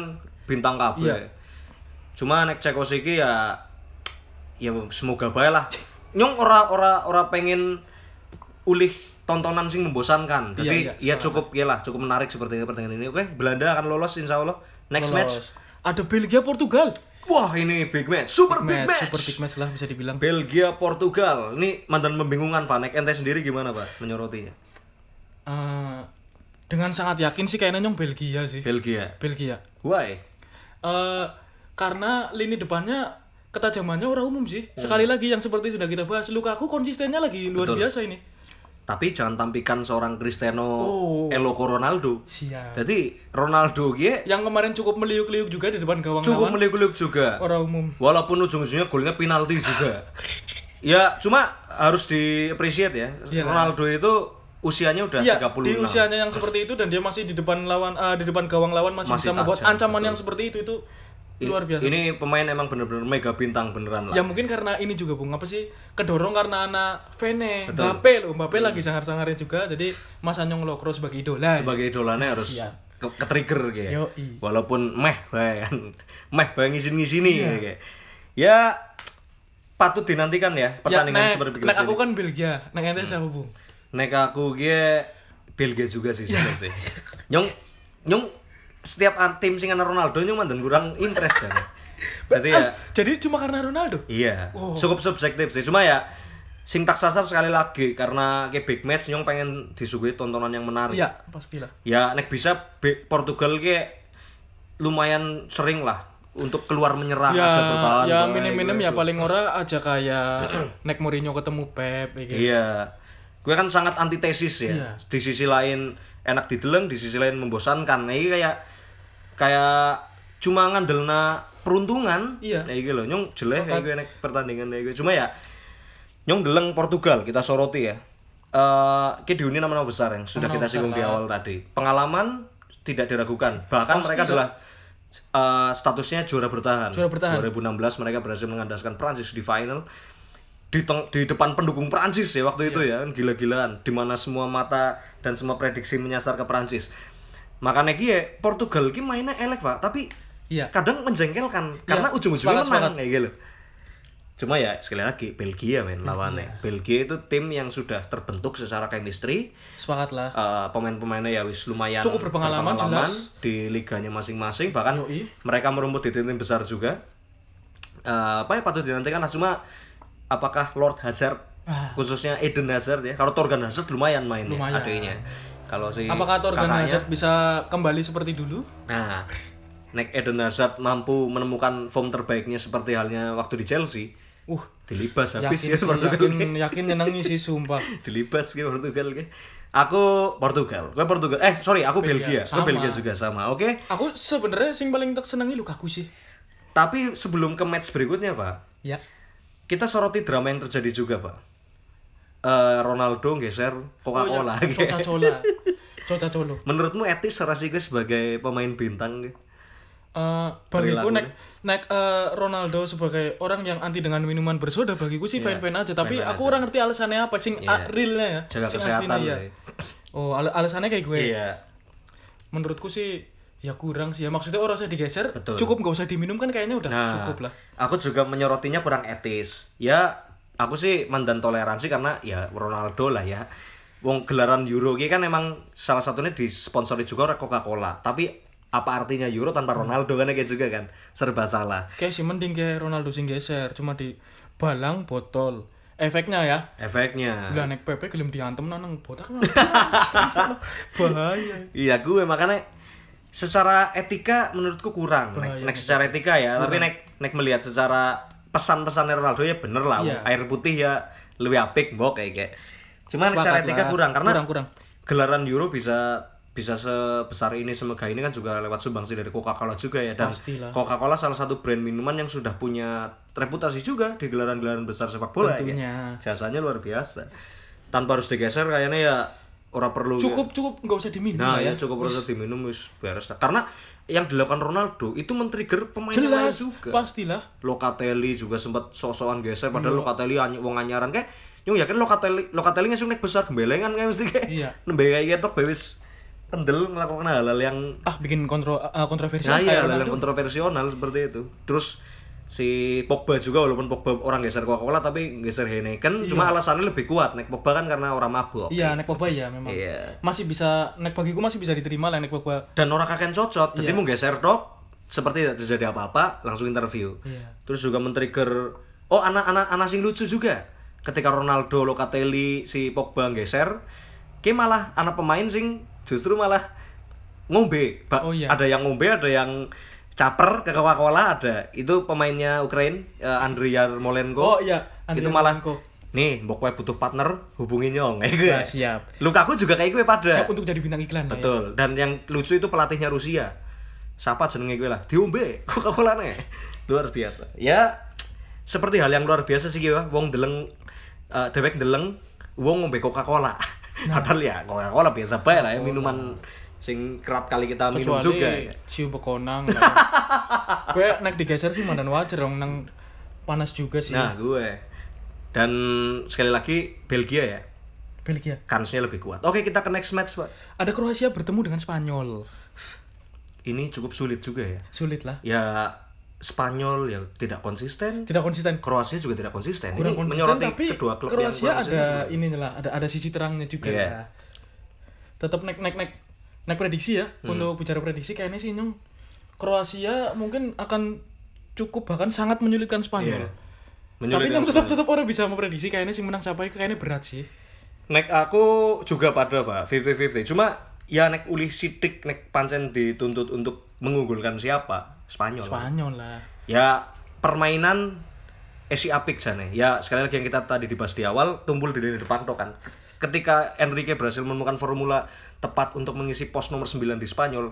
[SPEAKER 3] bintang kabeh.
[SPEAKER 2] Iya.
[SPEAKER 3] Cuma nek Ceko Siki ya ya semoga bae lah. Nyong ora ora ora pengen ulih tontonan sing membosankan. Jadi
[SPEAKER 2] Iya,
[SPEAKER 3] ya
[SPEAKER 2] iya,
[SPEAKER 3] cukup ya lah, cukup menarik seperti ini pertandingan ini. Oke, Belanda akan lolos insya Allah. Next match.
[SPEAKER 2] Lolos. Ada Belgia Portugal.
[SPEAKER 3] Wah, ini big match. Super big, match.
[SPEAKER 2] Super big match lah bisa dibilang.
[SPEAKER 3] Belgia Portugal. Ini mantan membingungkan Vanek. Ente sendiri gimana, Pak, menyorotinya?
[SPEAKER 2] Eh, dengan sangat yakin sih kayaknya nyong Belgia sih.
[SPEAKER 3] Belgia.
[SPEAKER 2] Belgia.
[SPEAKER 3] Why?
[SPEAKER 2] Eh karena lini depannya ketajamannya orang umum sih. Sekali lagi yang seperti sudah kita bahas, Lukaku konsistennya lagi luar
[SPEAKER 3] Betul.
[SPEAKER 2] biasa ini.
[SPEAKER 3] Tapi jangan tampilkan seorang Cristiano
[SPEAKER 2] Oh.
[SPEAKER 3] Eloko Ronaldo.
[SPEAKER 2] Siap.
[SPEAKER 3] Jadi Ronaldo gie
[SPEAKER 2] Yang kemarin cukup meliuk-liuk juga di depan gawang
[SPEAKER 3] cukup meliuk-liuk juga.
[SPEAKER 2] Orang umum.
[SPEAKER 3] Walaupun ujung-ujungnya golnya penalti juga. ya, cuma harus di appreciate ya.
[SPEAKER 2] Iya.
[SPEAKER 3] Ronaldo itu usianya udah
[SPEAKER 2] Iya,
[SPEAKER 3] 36.
[SPEAKER 2] di usianya yang seperti itu dan dia masih di depan lawan eh, di depan gawang lawan masih,
[SPEAKER 3] Masih
[SPEAKER 2] bisa membuat ancaman
[SPEAKER 3] betul.
[SPEAKER 2] yang seperti itu itu
[SPEAKER 3] Ini-
[SPEAKER 2] luar biasa.
[SPEAKER 3] Ini pemain emang bener-bener mega bintang beneran lah.
[SPEAKER 2] Ya mungkin karena ini juga Bung, apa sih? Kedorong karena anak Vene.
[SPEAKER 3] Hmm.
[SPEAKER 2] Mbappe loh, Mbappe lagi sangar-sangarnya juga. Jadi Mas Anyong Lokro sebagai idola.
[SPEAKER 3] sebagai idolanya harus
[SPEAKER 2] Siap.
[SPEAKER 3] ke, ke trigger kayak
[SPEAKER 2] Yoi.
[SPEAKER 3] walaupun meh bae kan meh bae ngisin ngisini
[SPEAKER 2] Iya.
[SPEAKER 3] kayak ya patut dinantikan ya
[SPEAKER 2] ya,
[SPEAKER 3] pertandingan
[SPEAKER 2] nek,
[SPEAKER 3] seperti
[SPEAKER 2] nek aku
[SPEAKER 3] ini.
[SPEAKER 2] kan Belgia, nek ente siapa Bung?
[SPEAKER 3] Nek aku gie Belgia juga sih sebenarnya nyong nyong setiap tim sing ana Ronaldo nyong mandan kurang interest ya jadi ya
[SPEAKER 2] Jadi cuma karena Ronaldo.
[SPEAKER 3] Iya,
[SPEAKER 2] Oh.
[SPEAKER 3] cukup subjektif sih. Cuma ya sing tak sasar sekali lagi karena ke big match nyong pengen disuguhi tontonan yang menarik.
[SPEAKER 2] Iya, pastilah.
[SPEAKER 3] Ya nek bisa Portugal ke lumayan sering lah untuk keluar menyerang
[SPEAKER 2] ya,
[SPEAKER 3] aja bertahan.
[SPEAKER 2] ya minim-minim
[SPEAKER 3] gue-
[SPEAKER 2] ya paling ora aja kayak nek Mourinho ketemu Pep gitu.
[SPEAKER 3] Iya. Gue kan sangat antitesis ya.
[SPEAKER 2] Iya.
[SPEAKER 3] Di sisi lain enak dideleng, di sisi lain membosankan. Nah, ini kayak kayak cuma ngandelna peruntungan.
[SPEAKER 2] Iya.
[SPEAKER 3] Kayak gitu loh. Nyong jelek kayak gue nek pertandingan kayak gue. Cuma ya nyong deleng Portugal kita soroti ya. Eh, ki diuni nama-nama besar yang sudah
[SPEAKER 2] Nama-nama
[SPEAKER 3] kita singgung di awal tadi. Pengalaman tidak diragukan. Bahkan
[SPEAKER 2] Pasti
[SPEAKER 3] mereka
[SPEAKER 2] lah.
[SPEAKER 3] adalah eh, statusnya juara bertahan.
[SPEAKER 2] Juara bertahan.
[SPEAKER 3] 2016 mereka berhasil mengandaskan Prancis di final di, teng- di depan pendukung Prancis ya waktu itu ya kan gila-gilaan di mana semua mata dan semua prediksi menyasar ke Prancis makanya ki ya, Portugal ki mainnya elek pak tapi
[SPEAKER 2] Iya.
[SPEAKER 3] kadang menjengkelkan karena ujung-ujungnya menang kayak gitu cuma ya sekali lagi Belgia men lawannya. Belgia itu tim yang sudah terbentuk secara chemistry.
[SPEAKER 2] Sepakat lah.
[SPEAKER 3] Eh, pemain-pemainnya ya wis lumayan
[SPEAKER 2] Cukup berpengalaman, jelas.
[SPEAKER 3] di liganya masing-masing bahkan
[SPEAKER 2] Yoi.
[SPEAKER 3] mereka merumput di tim-tim besar juga. Eh, apa ya patut dinantikan lah. Cuma apakah Lord Hazard
[SPEAKER 2] Ah.
[SPEAKER 3] khususnya Eden Hazard ya kalau Torgan Hazard lumayan mainnya
[SPEAKER 2] Lumayan.
[SPEAKER 3] adanya kalau si
[SPEAKER 2] Apakah Torgan
[SPEAKER 3] kakaknya-
[SPEAKER 2] Hazard bisa kembali seperti dulu?
[SPEAKER 3] nah Nek Eden Hazard mampu menemukan form terbaiknya seperti halnya waktu di Chelsea
[SPEAKER 2] Uh,
[SPEAKER 3] dilibas
[SPEAKER 2] yakin
[SPEAKER 3] habis ya
[SPEAKER 2] sih,
[SPEAKER 3] Portugal
[SPEAKER 2] yakin, yakin nyenengi sih sumpah.
[SPEAKER 3] dilibas ke Portugal ke aku Portugal gue Portugal eh sorry aku Belgia,
[SPEAKER 2] Belgia,
[SPEAKER 3] gue Belgia juga sama oke
[SPEAKER 2] Aku sebenarnya sing paling tak senangi Lukaku sih.
[SPEAKER 3] tapi sebelum ke match berikutnya pak
[SPEAKER 2] Ya.
[SPEAKER 3] Kita soroti drama yang terjadi juga pak Eh, Ronaldo geser Coca-Cola
[SPEAKER 2] Oh, iya. Coca Cola. Coca Cola.
[SPEAKER 3] menurutmu etis serasi gue sebagai pemain bintang?
[SPEAKER 2] Eh, bagiku nek nek eh, Ronaldo sebagai orang yang anti dengan minuman bersoda bagiku sih fine fine aja tapi
[SPEAKER 3] fine-fine
[SPEAKER 2] aku
[SPEAKER 3] aja.
[SPEAKER 2] orang ngerti alasannya apa sing a- realnya ya
[SPEAKER 3] jaga
[SPEAKER 2] sing
[SPEAKER 3] kesehatan
[SPEAKER 2] aslinya,
[SPEAKER 3] sih.
[SPEAKER 2] oh al- alasannya kayak gue
[SPEAKER 3] iya
[SPEAKER 2] menurutku sih ya kurang sih ya maksudnya orang usah digeser
[SPEAKER 3] Betul.
[SPEAKER 2] cukup nggak usah diminum kan kayaknya udah
[SPEAKER 3] Nah,
[SPEAKER 2] cukup lah
[SPEAKER 3] Aku juga menyorotinya kurang etis. Ya, aku sih mandan toleransi karena ya Ronaldo lah ya. Wong gelaran Euro ini kan emang salah satunya disponsori juga oleh Coca-Cola. Tapi apa artinya Euro tanpa Ronaldo kan kayak juga kan serba salah.
[SPEAKER 2] kayak sih mending kayak Ronaldo sing geser cuma di balang botol efeknya ya
[SPEAKER 3] Efeknya.
[SPEAKER 2] Lah nek Pepe gelem diantem nang botak kan. bahaya
[SPEAKER 3] Iya, gue makanya secara etika menurutku kurang.
[SPEAKER 2] Bahaya,
[SPEAKER 3] Nek, nek secara etika ya, tapi nek nek melihat secara pesan-pesannya Ronaldo ya bener lah.
[SPEAKER 2] Iya.
[SPEAKER 3] Air putih ya lebih apik mbok kayak kayak. Cuman nek secara
[SPEAKER 2] Sepakat
[SPEAKER 3] etika
[SPEAKER 2] lah.
[SPEAKER 3] kurang karena
[SPEAKER 2] Kurang, kurang.
[SPEAKER 3] gelaran Euro bisa bisa sebesar ini semegah ini kan juga lewat sumbangsi dari Coca-Cola juga ya dan. Coca-Cola salah satu brand minuman yang sudah punya reputasi juga di gelaran-gelaran besar sepak bola ya.
[SPEAKER 2] Tentunya.
[SPEAKER 3] Jasanya luar biasa. Tanpa harus digeser kayaknya ya ora perlu
[SPEAKER 2] cukup cukup nggak usah diminum
[SPEAKER 3] Nah, ya cukup proses diminum wis beres. lah. Karena yang dilakukan Ronaldo itu men-trigger pemain yang lain
[SPEAKER 2] jelas
[SPEAKER 3] juga.
[SPEAKER 2] pastilah
[SPEAKER 3] Locatelli juga sempat sok-sokan geser padahal
[SPEAKER 2] Iya.
[SPEAKER 3] Locatelli any- wong anyaran kayak nyung yakin Locatelli Locatelli ngasih nek besar gembelengan kayak mesti kayak
[SPEAKER 2] Iya.
[SPEAKER 3] nembe kayak gitu wis kendel melakukan hal-hal yang
[SPEAKER 2] ah bikin kontro ah, kontroversial
[SPEAKER 3] nah, iya,
[SPEAKER 2] kayak
[SPEAKER 3] hal yang kontroversial seperti itu terus si Pogba juga walaupun Pogba orang geser Coca-Cola tapi geser Heineken. Cuma alasannya lebih kuat. Nek Pogba kan karena orang mabuk
[SPEAKER 2] iya nek Pogba ya memang.
[SPEAKER 3] Iya.
[SPEAKER 2] masih bisa nek bagiku masih bisa diterima lah nek Pogba.
[SPEAKER 3] Dan orang kakek cocot
[SPEAKER 2] Iya.
[SPEAKER 3] jadi mau geser dok seperti tidak terjadi apa-apa langsung interview.
[SPEAKER 2] Iya.
[SPEAKER 3] terus juga men-trigger oh anak-anak anak sing lucu juga. Ketika Ronaldo Locatelli si Pogba geser ke malah anak pemain sing justru malah ngombe. Ba-
[SPEAKER 2] Oh, iya.
[SPEAKER 3] ada yang ngombe ada yang caper ke Coca-Cola ada itu pemainnya Ukraine eh, Andriy Yarmolenko
[SPEAKER 2] oh iya Andriy
[SPEAKER 3] itu malah
[SPEAKER 2] Yarmolenko.
[SPEAKER 3] nih mbok kowe butuh partner hubungi nyong kayak gue
[SPEAKER 2] Nah, siap.
[SPEAKER 3] Lukaku juga kayak gue pada
[SPEAKER 2] siap untuk jadi bintang iklan ya.
[SPEAKER 3] Betul. Dan yang lucu itu pelatihnya Rusia. Siapa jenenge gue lah? Diombe Coca-Cola nih. Luar biasa. Ya seperti hal yang luar biasa sih gue. Wong deleng eh dewek deleng wong ngombe Coca-Cola.
[SPEAKER 2] Nah.
[SPEAKER 3] Padahal ya Coca-Cola biasa bae lah ya minuman sing kerap kali kita minum
[SPEAKER 2] kecuali
[SPEAKER 3] juga ya.
[SPEAKER 2] cium bekonang lah. gue nek digeser sih mandan wajar dong nang panas juga sih
[SPEAKER 3] Nah, gue. Dan sekali lagi Belgia ya.
[SPEAKER 2] Belgia
[SPEAKER 3] Kansnya lebih kuat. Oke, kita ke next match, Pak.
[SPEAKER 2] ada Kroasia bertemu dengan Spanyol
[SPEAKER 3] Ini cukup sulit juga ya.
[SPEAKER 2] sulit lah
[SPEAKER 3] Ya Spanyol ya tidak konsisten.
[SPEAKER 2] tidak konsisten
[SPEAKER 3] Kroasia juga tidak konsisten.
[SPEAKER 2] kurang
[SPEAKER 3] Ini
[SPEAKER 2] konsisten
[SPEAKER 3] menyoroti
[SPEAKER 2] tapi
[SPEAKER 3] kedua klub
[SPEAKER 2] Kroasia
[SPEAKER 3] yang
[SPEAKER 2] ada ini lah ada ada sisi terangnya juga
[SPEAKER 3] Iya.
[SPEAKER 2] lah. tetap naik naik naik naik prediksi ya
[SPEAKER 3] Hmm.
[SPEAKER 2] untuk bicara prediksi kayaknya sih nyung. Kroasia mungkin akan cukup bahkan sangat menyulitkan Spanyol.
[SPEAKER 3] Iya.
[SPEAKER 2] tapi nyung tetap tetap orang bisa memprediksi kayaknya sih menang siapa itu kayaknya berat sih.
[SPEAKER 3] Nek aku juga pada pak 50-50 Cuma ya nek uli sidik nek pancen dituntut untuk mengunggulkan siapa? Spanyol.
[SPEAKER 2] Spanyol lah.
[SPEAKER 3] Ya permainan esi apik sana Ya sekali lagi yang kita tadi dibahas di awal Tumpul di lini depan toh kan. Ketika Enrique berhasil menemukan formula tepat untuk mengisi pos nomor 9 di Spanyol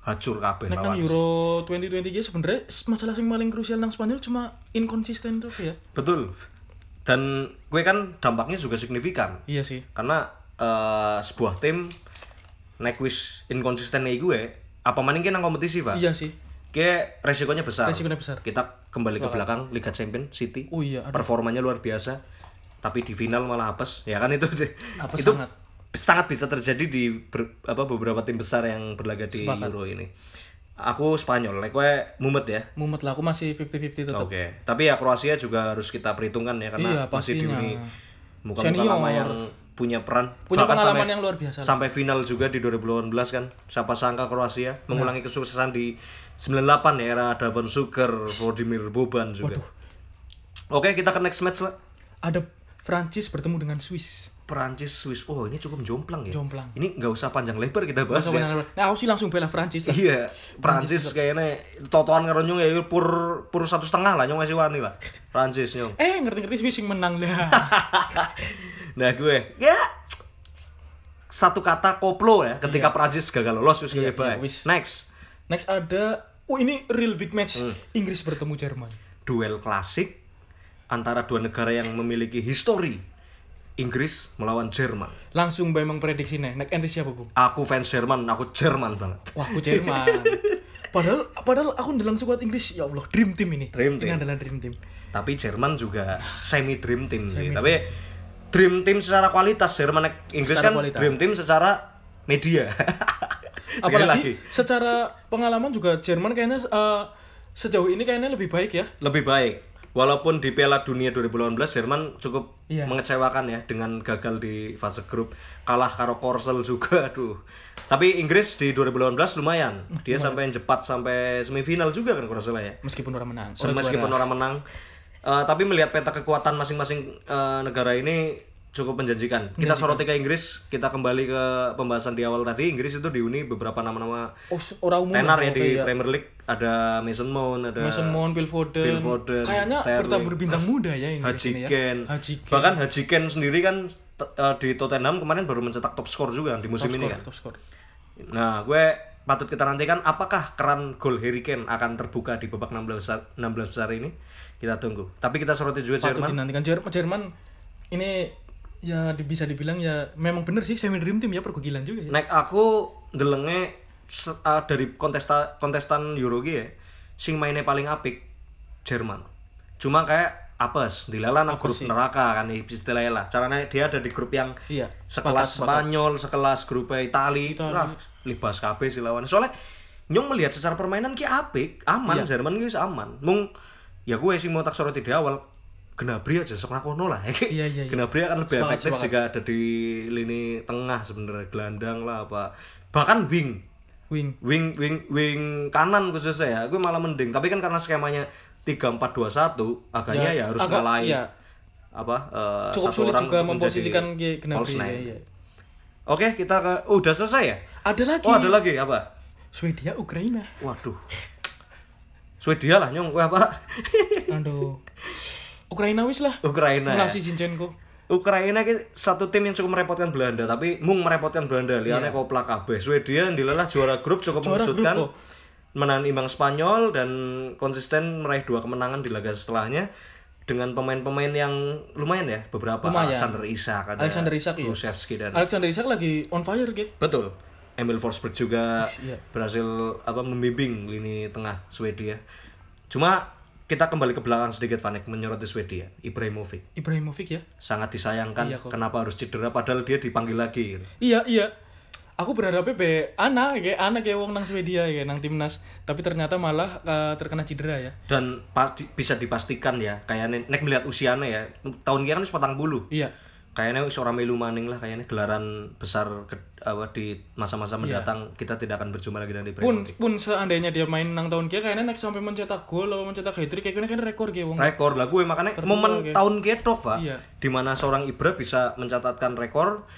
[SPEAKER 3] Hancur kabeh
[SPEAKER 2] Nek nang
[SPEAKER 3] lawan
[SPEAKER 2] Euro 2020 ya sebenarnya masalah yang paling krusial nang Spanyol cuma inkonsisten tuh ya.
[SPEAKER 3] Betul Dan gue kan dampaknya juga signifikan
[SPEAKER 2] Iya sih.
[SPEAKER 3] karena eh, sebuah tim naik wis inkonsisten nih gue apa maning nang kompetisi pak
[SPEAKER 2] Iya sih.
[SPEAKER 3] kayak resikonya besar
[SPEAKER 2] Resikonya besar.
[SPEAKER 3] kita kembali ke belakang Liga Champion City
[SPEAKER 2] Oh iya, aduh.
[SPEAKER 3] performanya luar biasa tapi di final malah apes ya kan itu
[SPEAKER 2] Apes
[SPEAKER 3] itu
[SPEAKER 2] sangat.
[SPEAKER 3] Sangat bisa terjadi di ber- apa beberapa tim besar yang berlaga di
[SPEAKER 2] Sepakat.
[SPEAKER 3] Euro ini aku Spanyol nek gue mumet ya
[SPEAKER 2] Mumet lah aku masih 50-50 tetap.
[SPEAKER 3] Oke, tapi ya Kroasia juga harus kita perhitungkan ya karena
[SPEAKER 2] Iya,
[SPEAKER 3] masih di uni muka-muka lama yang punya peran
[SPEAKER 2] Punya
[SPEAKER 3] Bahkan
[SPEAKER 2] pengalaman
[SPEAKER 3] sampai-
[SPEAKER 2] yang luar biasa.
[SPEAKER 3] Sampai final juga di 2018 kan. Siapa sangka Kroasia
[SPEAKER 2] Nah.
[SPEAKER 3] mengulangi kesuksesan di 98 ya era Davor Suker, Vladimir Boban juga. Oke, kita ke next match, Pak.
[SPEAKER 2] Ada Prancis bertemu dengan Swiss.
[SPEAKER 3] Perancis Swiss. Oh, ini cukup jomplang ya.
[SPEAKER 2] Jomplang.
[SPEAKER 3] Ini nggak usah panjang lebar kita bahas ya.
[SPEAKER 2] Nah, aku sih langsung bela Prancis lah.
[SPEAKER 3] Iya, Prancis kayaknya totoan karo ya pur pur satu setengah lah nyung masih wani lah. Prancis nyung.
[SPEAKER 2] Eh, ngerti-ngerti Swiss yang menang lah.
[SPEAKER 3] Nah gue ya satu kata koplo ya ketika Prancis gagal lolos wis
[SPEAKER 2] Iya, iya.
[SPEAKER 3] Next,
[SPEAKER 2] Next ada Oh ini real big match
[SPEAKER 3] Hmm.
[SPEAKER 2] Inggris bertemu Jerman.
[SPEAKER 3] duel klasik antara dua negara yang memiliki histori. Inggris melawan Jerman.
[SPEAKER 2] Langsung bae emang prediksi nih. Nek ente siapa, Bung?
[SPEAKER 3] Aku fans Jerman, aku Jerman banget.
[SPEAKER 2] Wah, aku Jerman. padahal padahal aku ndelang squad Inggris ya Allah, dream team ini.
[SPEAKER 3] Dream
[SPEAKER 2] Ini
[SPEAKER 3] team.
[SPEAKER 2] adalah dream team.
[SPEAKER 3] Tapi Jerman juga semi dream team sih.
[SPEAKER 2] Semi
[SPEAKER 3] Tapi dream team secara kualitas Jerman Inggris
[SPEAKER 2] Secara
[SPEAKER 3] kan
[SPEAKER 2] kualitas.
[SPEAKER 3] dream team secara media.
[SPEAKER 2] Apalagi
[SPEAKER 3] lagi
[SPEAKER 2] secara pengalaman juga Jerman kayaknya eh, sejauh ini kayaknya lebih baik ya.
[SPEAKER 3] lebih baik. Walaupun di Piala Dunia 2018 Jerman cukup
[SPEAKER 2] Iya.
[SPEAKER 3] mengecewakan ya dengan gagal di fase grup, kalah karo Korsel juga, aduh. Tapi Inggris di 2018 lumayan. Dia sampai jepat sampai semifinal juga kan nggak salah ya.
[SPEAKER 2] Meskipun orang menang. Orang
[SPEAKER 3] meskipun
[SPEAKER 2] juara.
[SPEAKER 3] orang menang. Eh, tapi melihat peta kekuatan masing-masing eh, negara ini cukup menjanjikan. Kita soroti ke Inggris, kita kembali ke pembahasan di awal tadi. Inggris itu dihuni beberapa nama-nama
[SPEAKER 2] Oh, se- orang umum
[SPEAKER 3] tenar
[SPEAKER 2] lah,
[SPEAKER 3] ya di
[SPEAKER 2] kayak
[SPEAKER 3] Premier League. Ada Mason Mount, ada
[SPEAKER 2] Mason Mount, Phil Foden.
[SPEAKER 3] Phil Foden,
[SPEAKER 2] Kayaknya bertabur bintang muda ya Inggris
[SPEAKER 3] Haji
[SPEAKER 2] ini ya.
[SPEAKER 3] Ken.
[SPEAKER 2] Haji Ken.
[SPEAKER 3] Bahkan Haji Ken sendiri kan eh, di Tottenham kemarin baru mencetak top skor juga di musim
[SPEAKER 2] top
[SPEAKER 3] ini
[SPEAKER 2] score,
[SPEAKER 3] kan.
[SPEAKER 2] top score.
[SPEAKER 3] Nah, gue patut kita nantikan apakah keran gol Harry Kane akan terbuka di babak 16 besar, 16 besar ini. Kita tunggu. Tapi kita soroti juga
[SPEAKER 2] Patut
[SPEAKER 3] Jerman.
[SPEAKER 2] dinantikan Jerman, Jerman ini ya bisa dibilang ya memang bener sih semi dream team ya pergugilan juga ya.
[SPEAKER 3] Nek aku ndelenge se- uh, dari kontesta kontestan Euro ya sing mainnya paling apik Jerman. Cuma kayak apes dilala nang grup neraka kan istilahnya lah. Caranya dia ada di grup yang
[SPEAKER 2] Iya,
[SPEAKER 3] sekelas Spanyol, sekelas grup Itali, lah libas kabeh sih lawan. Soalnya nyong melihat secara permainan ki apik, aman
[SPEAKER 2] Iya.
[SPEAKER 3] Jerman ki wis aman. Mung ya gue sih mau tak soroti di awal Gnabry aja sok nakono lah.
[SPEAKER 2] Iya, iya, iya.
[SPEAKER 3] Gnabry akan lebih efektif jika ada di lini tengah sebenarnya gelandang lah apa bahkan wing
[SPEAKER 2] Wing.
[SPEAKER 3] wing wing wing kanan khususnya ya gue malah mending tapi kan karena skemanya 3421 agaknya ya,
[SPEAKER 2] Ya,
[SPEAKER 3] harus
[SPEAKER 2] agak-
[SPEAKER 3] ngalahin
[SPEAKER 2] iya.
[SPEAKER 3] apa eh,
[SPEAKER 2] Cukup
[SPEAKER 3] satu
[SPEAKER 2] sulit
[SPEAKER 3] orang
[SPEAKER 2] juga memposisikan Gnabry. ya, iya.
[SPEAKER 3] oke kita ke oh, udah selesai ya
[SPEAKER 2] Ada lagi.
[SPEAKER 3] oh ada lagi apa
[SPEAKER 2] Swedia Ukraina.
[SPEAKER 3] waduh Swedia lah nyong apa
[SPEAKER 2] Aduh. Ukraina wis lah.
[SPEAKER 3] Ukraina ya.
[SPEAKER 2] Ngasih Zinchenko.
[SPEAKER 3] Ukraina ki satu tim yang cukup merepotkan Belanda tapi mung merepotkan Belanda liane kok plak kabeh Swedia ndilalah juara grup cukup
[SPEAKER 2] Iya. Juara
[SPEAKER 3] mengejutkan
[SPEAKER 2] grup kok.
[SPEAKER 3] menahan imbang Spanyol dan konsisten meraih dua kemenangan di laga setelahnya dengan pemain-pemain yang lumayan ya beberapa
[SPEAKER 2] Lumayan.
[SPEAKER 3] Alexander Isak ada
[SPEAKER 2] Alexander Isak, iya.
[SPEAKER 3] Kulusevski dan
[SPEAKER 2] Alexander Isak lagi on fire gitu.
[SPEAKER 3] betul Emil Forsberg juga
[SPEAKER 2] Iya.
[SPEAKER 3] berhasil apa membimbing lini tengah Swedia cuma kita kembali ke belakang sedikit Vanek menyoroti Swedia Ibrahimovic
[SPEAKER 2] Ibrahimovic ya.
[SPEAKER 3] sangat disayangkan
[SPEAKER 2] Iya kok.
[SPEAKER 3] kenapa harus cedera padahal dia dipanggil lagi.
[SPEAKER 2] Iya, iya. Aku berharapnya be anak kayak anak kayak wong nang Swedia ya nang timnas, tapi ternyata malah eh, terkena cedera ya.
[SPEAKER 3] dan pa- di- bisa dipastikan ya kayaknya nek melihat usianya ya tahun kia kan wis patang bulu
[SPEAKER 2] Iya.
[SPEAKER 3] Kayaknya ora melu maning lah kayaknya gelaran besar ke, apa di masa-masa mendatang kita tidak akan berjumpa lagi dengan
[SPEAKER 2] Iya. Pun
[SPEAKER 3] Ibrahimovic
[SPEAKER 2] pun seandainya dia main nang tahun kia kayaknya nek sampai mencetak gol atau mencetak hat trick kayaknya kan rekor kayak wong.
[SPEAKER 3] rekor lah gue makanya momen
[SPEAKER 2] kayak-
[SPEAKER 3] tahun kia tok pak
[SPEAKER 2] Iya.
[SPEAKER 3] di mana seorang Ibra bisa mencatatkan rekor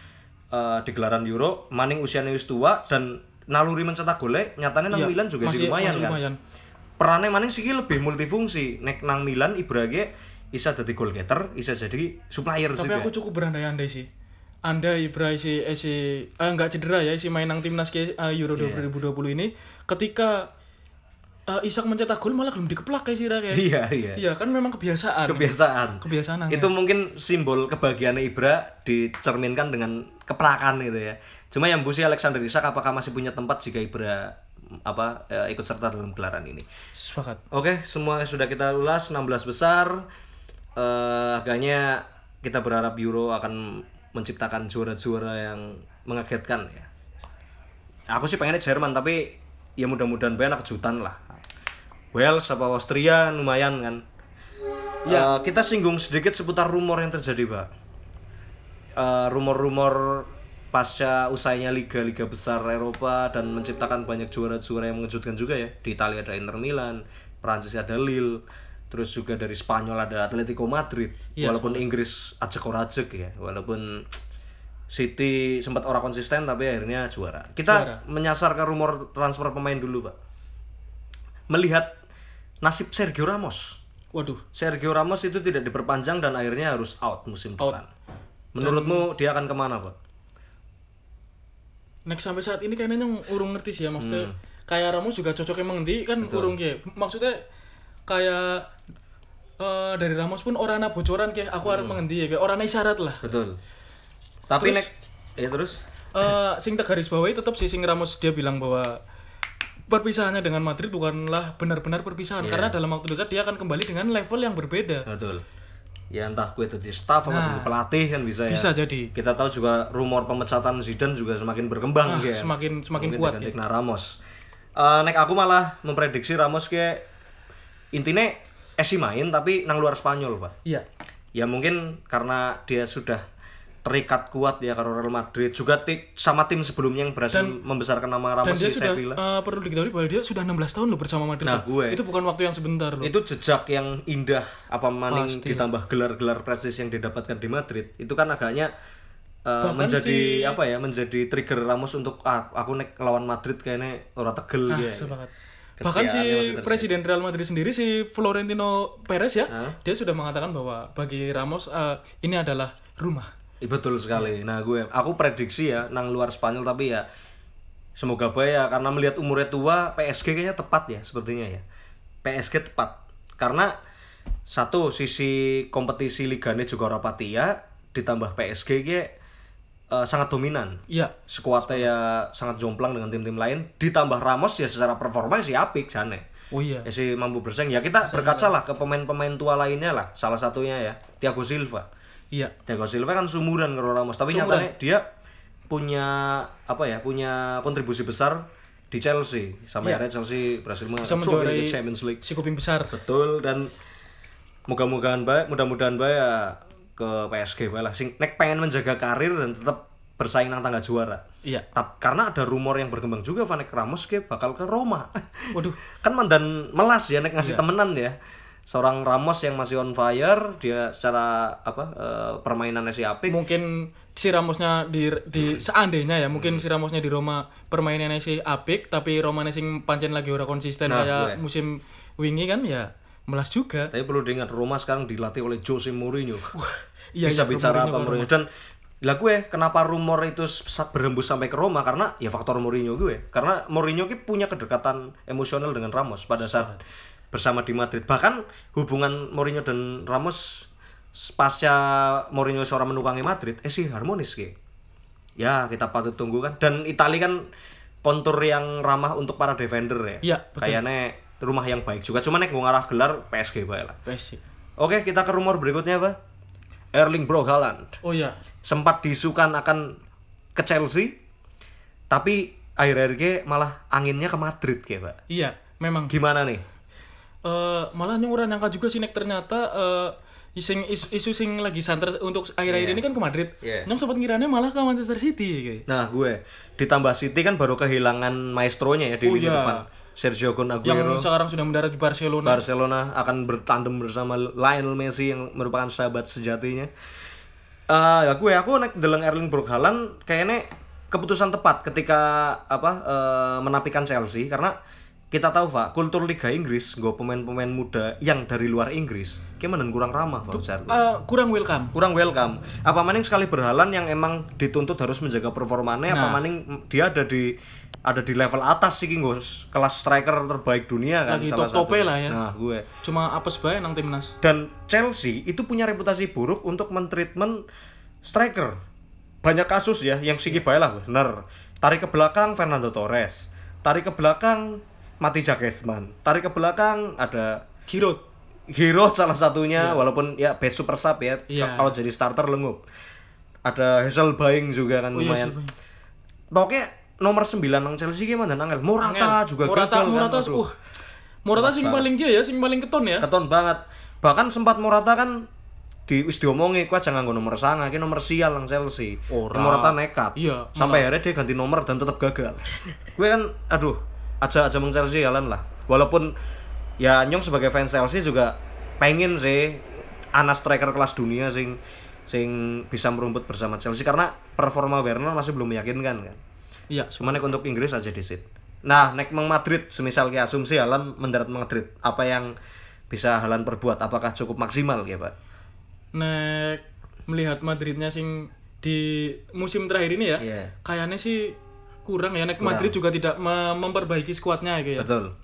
[SPEAKER 3] eh, di gelaran Euro maning usianya wis tua dan naluri mencetak golnya nyatanya nang
[SPEAKER 2] Iya,
[SPEAKER 3] Milan juga sih
[SPEAKER 2] masih-
[SPEAKER 3] lumayan
[SPEAKER 2] masih
[SPEAKER 3] kan
[SPEAKER 2] lumayan.
[SPEAKER 3] perannya maning sih lebih multifungsi nek nang Milan Ibra ge bisa jadi goal getter bisa jadi supplier
[SPEAKER 2] Tapi
[SPEAKER 3] juga
[SPEAKER 2] aku cukup berandai-andai sih. Andai Ibra isi isi eh, enggak cedera ya isi main nang timnas ke eh, Euro
[SPEAKER 3] Iya.
[SPEAKER 2] 2020 ini ketika eh, Isak mencetak gol malah belum dikeplak kayak sih kayak.
[SPEAKER 3] iya iya
[SPEAKER 2] Iya kan memang kebiasaan.
[SPEAKER 3] kebiasaan
[SPEAKER 2] Kebiasaan nang-
[SPEAKER 3] itu mungkin simbol kebahagiaan Ibra dicerminkan dengan keplakan itu ya cuma yang busi Alexander Isak apakah masih punya tempat jika Ibra apa eh, ikut serta dalam gelaran ini
[SPEAKER 2] Sepakat.
[SPEAKER 3] Oke, semua sudah kita ulas 16 besar. Eh agaknya kita berharap Euro akan menciptakan juara-juara yang mengagetkan ya. Aku sih pengennya Jerman tapi ya mudah-mudahan banyak kejutan lah. Wales apa Austria lumayan kan. Ya. kita singgung sedikit seputar rumor yang terjadi, Pak. Eh, rumor-rumor pasca usainya liga-liga besar Eropa dan menciptakan banyak juara-juara yang mengejutkan juga ya. Di Italia ada Inter Milan, Prancis ada Lille, terus juga dari Spanyol ada Atletico Madrid. walaupun Inggris ajek-orajek ya, walaupun City sempat orang konsisten tapi akhirnya juara. Kita
[SPEAKER 2] Juara.
[SPEAKER 3] menyasar ke rumor transfer pemain dulu, Pak. Melihat nasib Sergio Ramos.
[SPEAKER 2] Waduh.
[SPEAKER 3] Sergio Ramos itu tidak diperpanjang dan akhirnya harus out musim depan. Menurutmu dia akan ke mana, Pak?
[SPEAKER 2] Next sampai saat ini kayaknya yang urung ngerti sih ya maksudnya
[SPEAKER 3] Hmm.
[SPEAKER 2] kayak Ramos juga cocok emang di kan urung kayak maksudnya kayak eh, dari Ramos pun orang ana bocoran kayak aku
[SPEAKER 3] Hmm.
[SPEAKER 2] harus mengendi ya kayak orang ana isyarat lah.
[SPEAKER 3] Betul. Tapi
[SPEAKER 2] Terus-
[SPEAKER 3] nek ya terus
[SPEAKER 2] Eh sing tak garis bawahi tetap sih sing Ramos dia bilang bahwa perpisahannya dengan Madrid bukanlah benar-benar perpisahan
[SPEAKER 3] Iya.
[SPEAKER 2] karena dalam waktu dekat dia akan kembali dengan level yang berbeda.
[SPEAKER 3] betul. Ya entah gue jadi staff atau jadi pelatih kan bisa ya.
[SPEAKER 2] Nah. Bisa jadi.
[SPEAKER 3] Kita tahu juga rumor pemecatan Zidane juga semakin berkembang
[SPEAKER 2] Ah,
[SPEAKER 3] ya.
[SPEAKER 2] semakin semakin
[SPEAKER 3] Mungkin
[SPEAKER 2] kuat ya.
[SPEAKER 3] Ramos. Eh, nek aku malah memprediksi Ramos kayak intinya esi main tapi nang luar Spanyol, Pak.
[SPEAKER 2] Iya.
[SPEAKER 3] ya mungkin karena dia sudah terikat kuat ya karo Real Madrid juga ti- sama tim sebelumnya yang berhasil membesarkan nama
[SPEAKER 2] Dan
[SPEAKER 3] Ramos
[SPEAKER 2] dia
[SPEAKER 3] di
[SPEAKER 2] sudah
[SPEAKER 3] Sevilla
[SPEAKER 2] eh, perlu diketahui bahwa dia sudah 16 tahun loh bersama Madrid.
[SPEAKER 3] Nah, gue.
[SPEAKER 2] Itu bukan waktu yang sebentar loh.
[SPEAKER 3] itu jejak yang indah apa maning
[SPEAKER 2] Pasti.
[SPEAKER 3] ditambah gelar-gelar prestis yang didapatkan di Madrid itu kan agaknya uh,
[SPEAKER 2] Bahkan
[SPEAKER 3] menjadi
[SPEAKER 2] si-
[SPEAKER 3] apa ya menjadi trigger Ramos untuk ah, aku nek lawan Madrid kayaknya ora tegel
[SPEAKER 2] Ah,
[SPEAKER 3] ya
[SPEAKER 2] sepakat. Bahkan si presiden Real Madrid sendiri si Florentino Perez ya,
[SPEAKER 3] Hah?
[SPEAKER 2] dia sudah mengatakan bahwa bagi Ramos eh, ini adalah rumah.
[SPEAKER 3] Ih, betul sekali. Nah, gue aku prediksi ya nang luar Spanyol tapi ya semoga baik ya karena melihat umurnya tua PSG kayaknya tepat ya sepertinya ya. PSG tepat. Karena satu sisi kompetisi liganya juga ora pati ya ditambah PSG ki eh, sangat dominan.
[SPEAKER 2] Iya.
[SPEAKER 3] Skuadnya ya sangat jomplang dengan tim-tim lain. Ditambah Ramos ya secara performa sih apik jane.
[SPEAKER 2] Oh iya.
[SPEAKER 3] Ya sih mampu bersaing. Ya kita berkaca lah ke pemain-pemain tua lainnya lah. Salah satunya ya Thiago Silva.
[SPEAKER 2] Iya.
[SPEAKER 3] Thiago Silva kan sumuran karo Ramos, tapi
[SPEAKER 2] Sumuran.
[SPEAKER 3] nyatanya dia punya apa ya? Punya kontribusi besar di Chelsea. Sampai
[SPEAKER 2] Iya.
[SPEAKER 3] akhirnya Chelsea berhasil
[SPEAKER 2] menjuarai
[SPEAKER 3] Champions League.
[SPEAKER 2] si kuping besar.
[SPEAKER 3] Betul dan mudah-mudahan baik, mudah-mudahan baik ya ke PSG lah. Sing nek pengen menjaga karir dan tetap bersaing nang tangga juara.
[SPEAKER 2] Iya.
[SPEAKER 3] Tap, karena ada rumor yang berkembang juga Vanek Ramos ke bakal ke Roma.
[SPEAKER 2] Waduh.
[SPEAKER 3] kan mandan melas ya nek
[SPEAKER 2] Iya.
[SPEAKER 3] ngasih temenan ya. Seorang Ramos yang masih on fire, dia secara apa eh, permainannya si apik.
[SPEAKER 2] Mungkin si Ramosnya di di seandainya ya,
[SPEAKER 3] Hmm.
[SPEAKER 2] mungkin si Ramosnya di Roma permainannya si apik, tapi Romanya sing pancen lagi ora konsisten
[SPEAKER 3] Nah,
[SPEAKER 2] kayak
[SPEAKER 3] gue.
[SPEAKER 2] musim wingi kan ya melas juga.
[SPEAKER 3] Tapi perlu diingat Roma sekarang dilatih oleh Jose Mourinho.
[SPEAKER 2] Iya,
[SPEAKER 3] Bisa
[SPEAKER 2] iya,
[SPEAKER 3] bicara apa Mourinho dan lah gue kenapa rumor itu berembus sampai ke Roma karena ya faktor Mourinho gue. Karena Mourinho ki punya kedekatan emosional dengan Ramos pada saat bersama di Madrid. Bahkan hubungan Mourinho dan Ramos pasca Mourinho seorang menukangi Madrid, eh sih harmonis ki. Ya kita patut tunggu kan. Dan Italia kan kontur yang ramah untuk para defender ya.
[SPEAKER 2] Betul.
[SPEAKER 3] Kayaknya rumah yang baik juga. Cuma nek gue ngarah gelar PSG bae lah.
[SPEAKER 2] PSG.
[SPEAKER 3] Oke, kita ke rumor berikutnya apa? Erling Bro Haaland
[SPEAKER 2] Oh iya.
[SPEAKER 3] sempat disukan akan ke Chelsea, tapi akhir-akhir ke malah anginnya ke Madrid kayak pak.
[SPEAKER 2] Iya, memang
[SPEAKER 3] Gimana nih?
[SPEAKER 2] eh malah nyung ora nyangka juga sih nek ternyata eh sing isu, isu sing lagi santer untuk akhir-akhir
[SPEAKER 3] Iya.
[SPEAKER 2] ini kan ke Madrid.
[SPEAKER 3] Iya.
[SPEAKER 2] Nyong sempat ngiranya malah ke Manchester City kayak.
[SPEAKER 3] Nah gue ditambah City kan baru kehilangan maestronya ya di
[SPEAKER 2] Oh,
[SPEAKER 3] lini
[SPEAKER 2] iya.
[SPEAKER 3] depan Sergio Kun
[SPEAKER 2] Yang
[SPEAKER 3] Aguero.
[SPEAKER 2] sekarang sudah mendarat di Barcelona.
[SPEAKER 3] Barcelona akan bertandem bersama Lionel Messi yang merupakan sahabat sejatinya. Eh ya gue aku naik deleng Erling Brook Haaland kayaknya keputusan tepat ketika apa eh, menapikan Chelsea karena kita tahu Pak, kultur Liga Inggris gue pemain-pemain muda yang dari luar Inggris gimana kurang ramah Pak Ustaz.
[SPEAKER 2] Eh, kurang welcome.
[SPEAKER 3] kurang welcome. Apa maning sekali berhalan yang emang dituntut harus menjaga performanya apa
[SPEAKER 2] Nah.
[SPEAKER 3] maning dia ada di ada di level atas sih Gingo, kelas striker terbaik dunia kan
[SPEAKER 2] Lagi
[SPEAKER 3] satu.
[SPEAKER 2] lah ya.
[SPEAKER 3] Nah, gue
[SPEAKER 2] Cuma apes bae nang timnas.
[SPEAKER 3] dan Chelsea itu punya reputasi buruk untuk mentreatment striker. Banyak kasus ya yang siki bae lah bener. Tarik ke belakang Fernando Torres, tarik ke belakang Mati Jagesman, tarik ke belakang ada
[SPEAKER 2] Giroud.
[SPEAKER 3] Giroud salah satunya walaupun ya best super sub ya
[SPEAKER 2] Iya.
[SPEAKER 3] kalau jadi starter lengup. Ada Hazel Baing juga kan
[SPEAKER 2] Oh iya,
[SPEAKER 3] lumayan.
[SPEAKER 2] Baing.
[SPEAKER 3] Pokoknya nomor 9 nang Chelsea gimana Angel? Morata
[SPEAKER 2] Angel.
[SPEAKER 3] juga
[SPEAKER 2] Morata,
[SPEAKER 3] gagal
[SPEAKER 2] Morata,
[SPEAKER 3] kan.
[SPEAKER 2] Uh, Morata sing paling dia ya, sing paling keton ya.
[SPEAKER 3] keton banget bahkan sempat Morata kan di wis diomongi kuat jangan nganggo nomor sanga iki nomor sial nang Chelsea
[SPEAKER 2] Ora.
[SPEAKER 3] Morata nekat
[SPEAKER 2] Iya,
[SPEAKER 3] sampai akhirnya dia ganti nomor dan tetap gagal gue kan aduh aja aja meng Chelsea jalan lah walaupun ya nyong sebagai fans Chelsea juga pengen sih anak striker kelas dunia sing sing bisa merumput bersama Chelsea karena performa Werner masih belum meyakinkan kan
[SPEAKER 2] Iya,
[SPEAKER 3] Cuma nek untuk Inggris aja di sit. Nah, nek meng Madrid, semisal kayak asumsi Halan mendarat Madrid, apa yang bisa Halan perbuat? Apakah cukup maksimal ya, Pak?
[SPEAKER 2] nek melihat Madridnya sing di musim terakhir ini ya,
[SPEAKER 3] Iya.
[SPEAKER 2] kayaknya sih kurang ya. Nek Madrid juga tidak me- memperbaiki skuadnya ya.
[SPEAKER 3] Betul.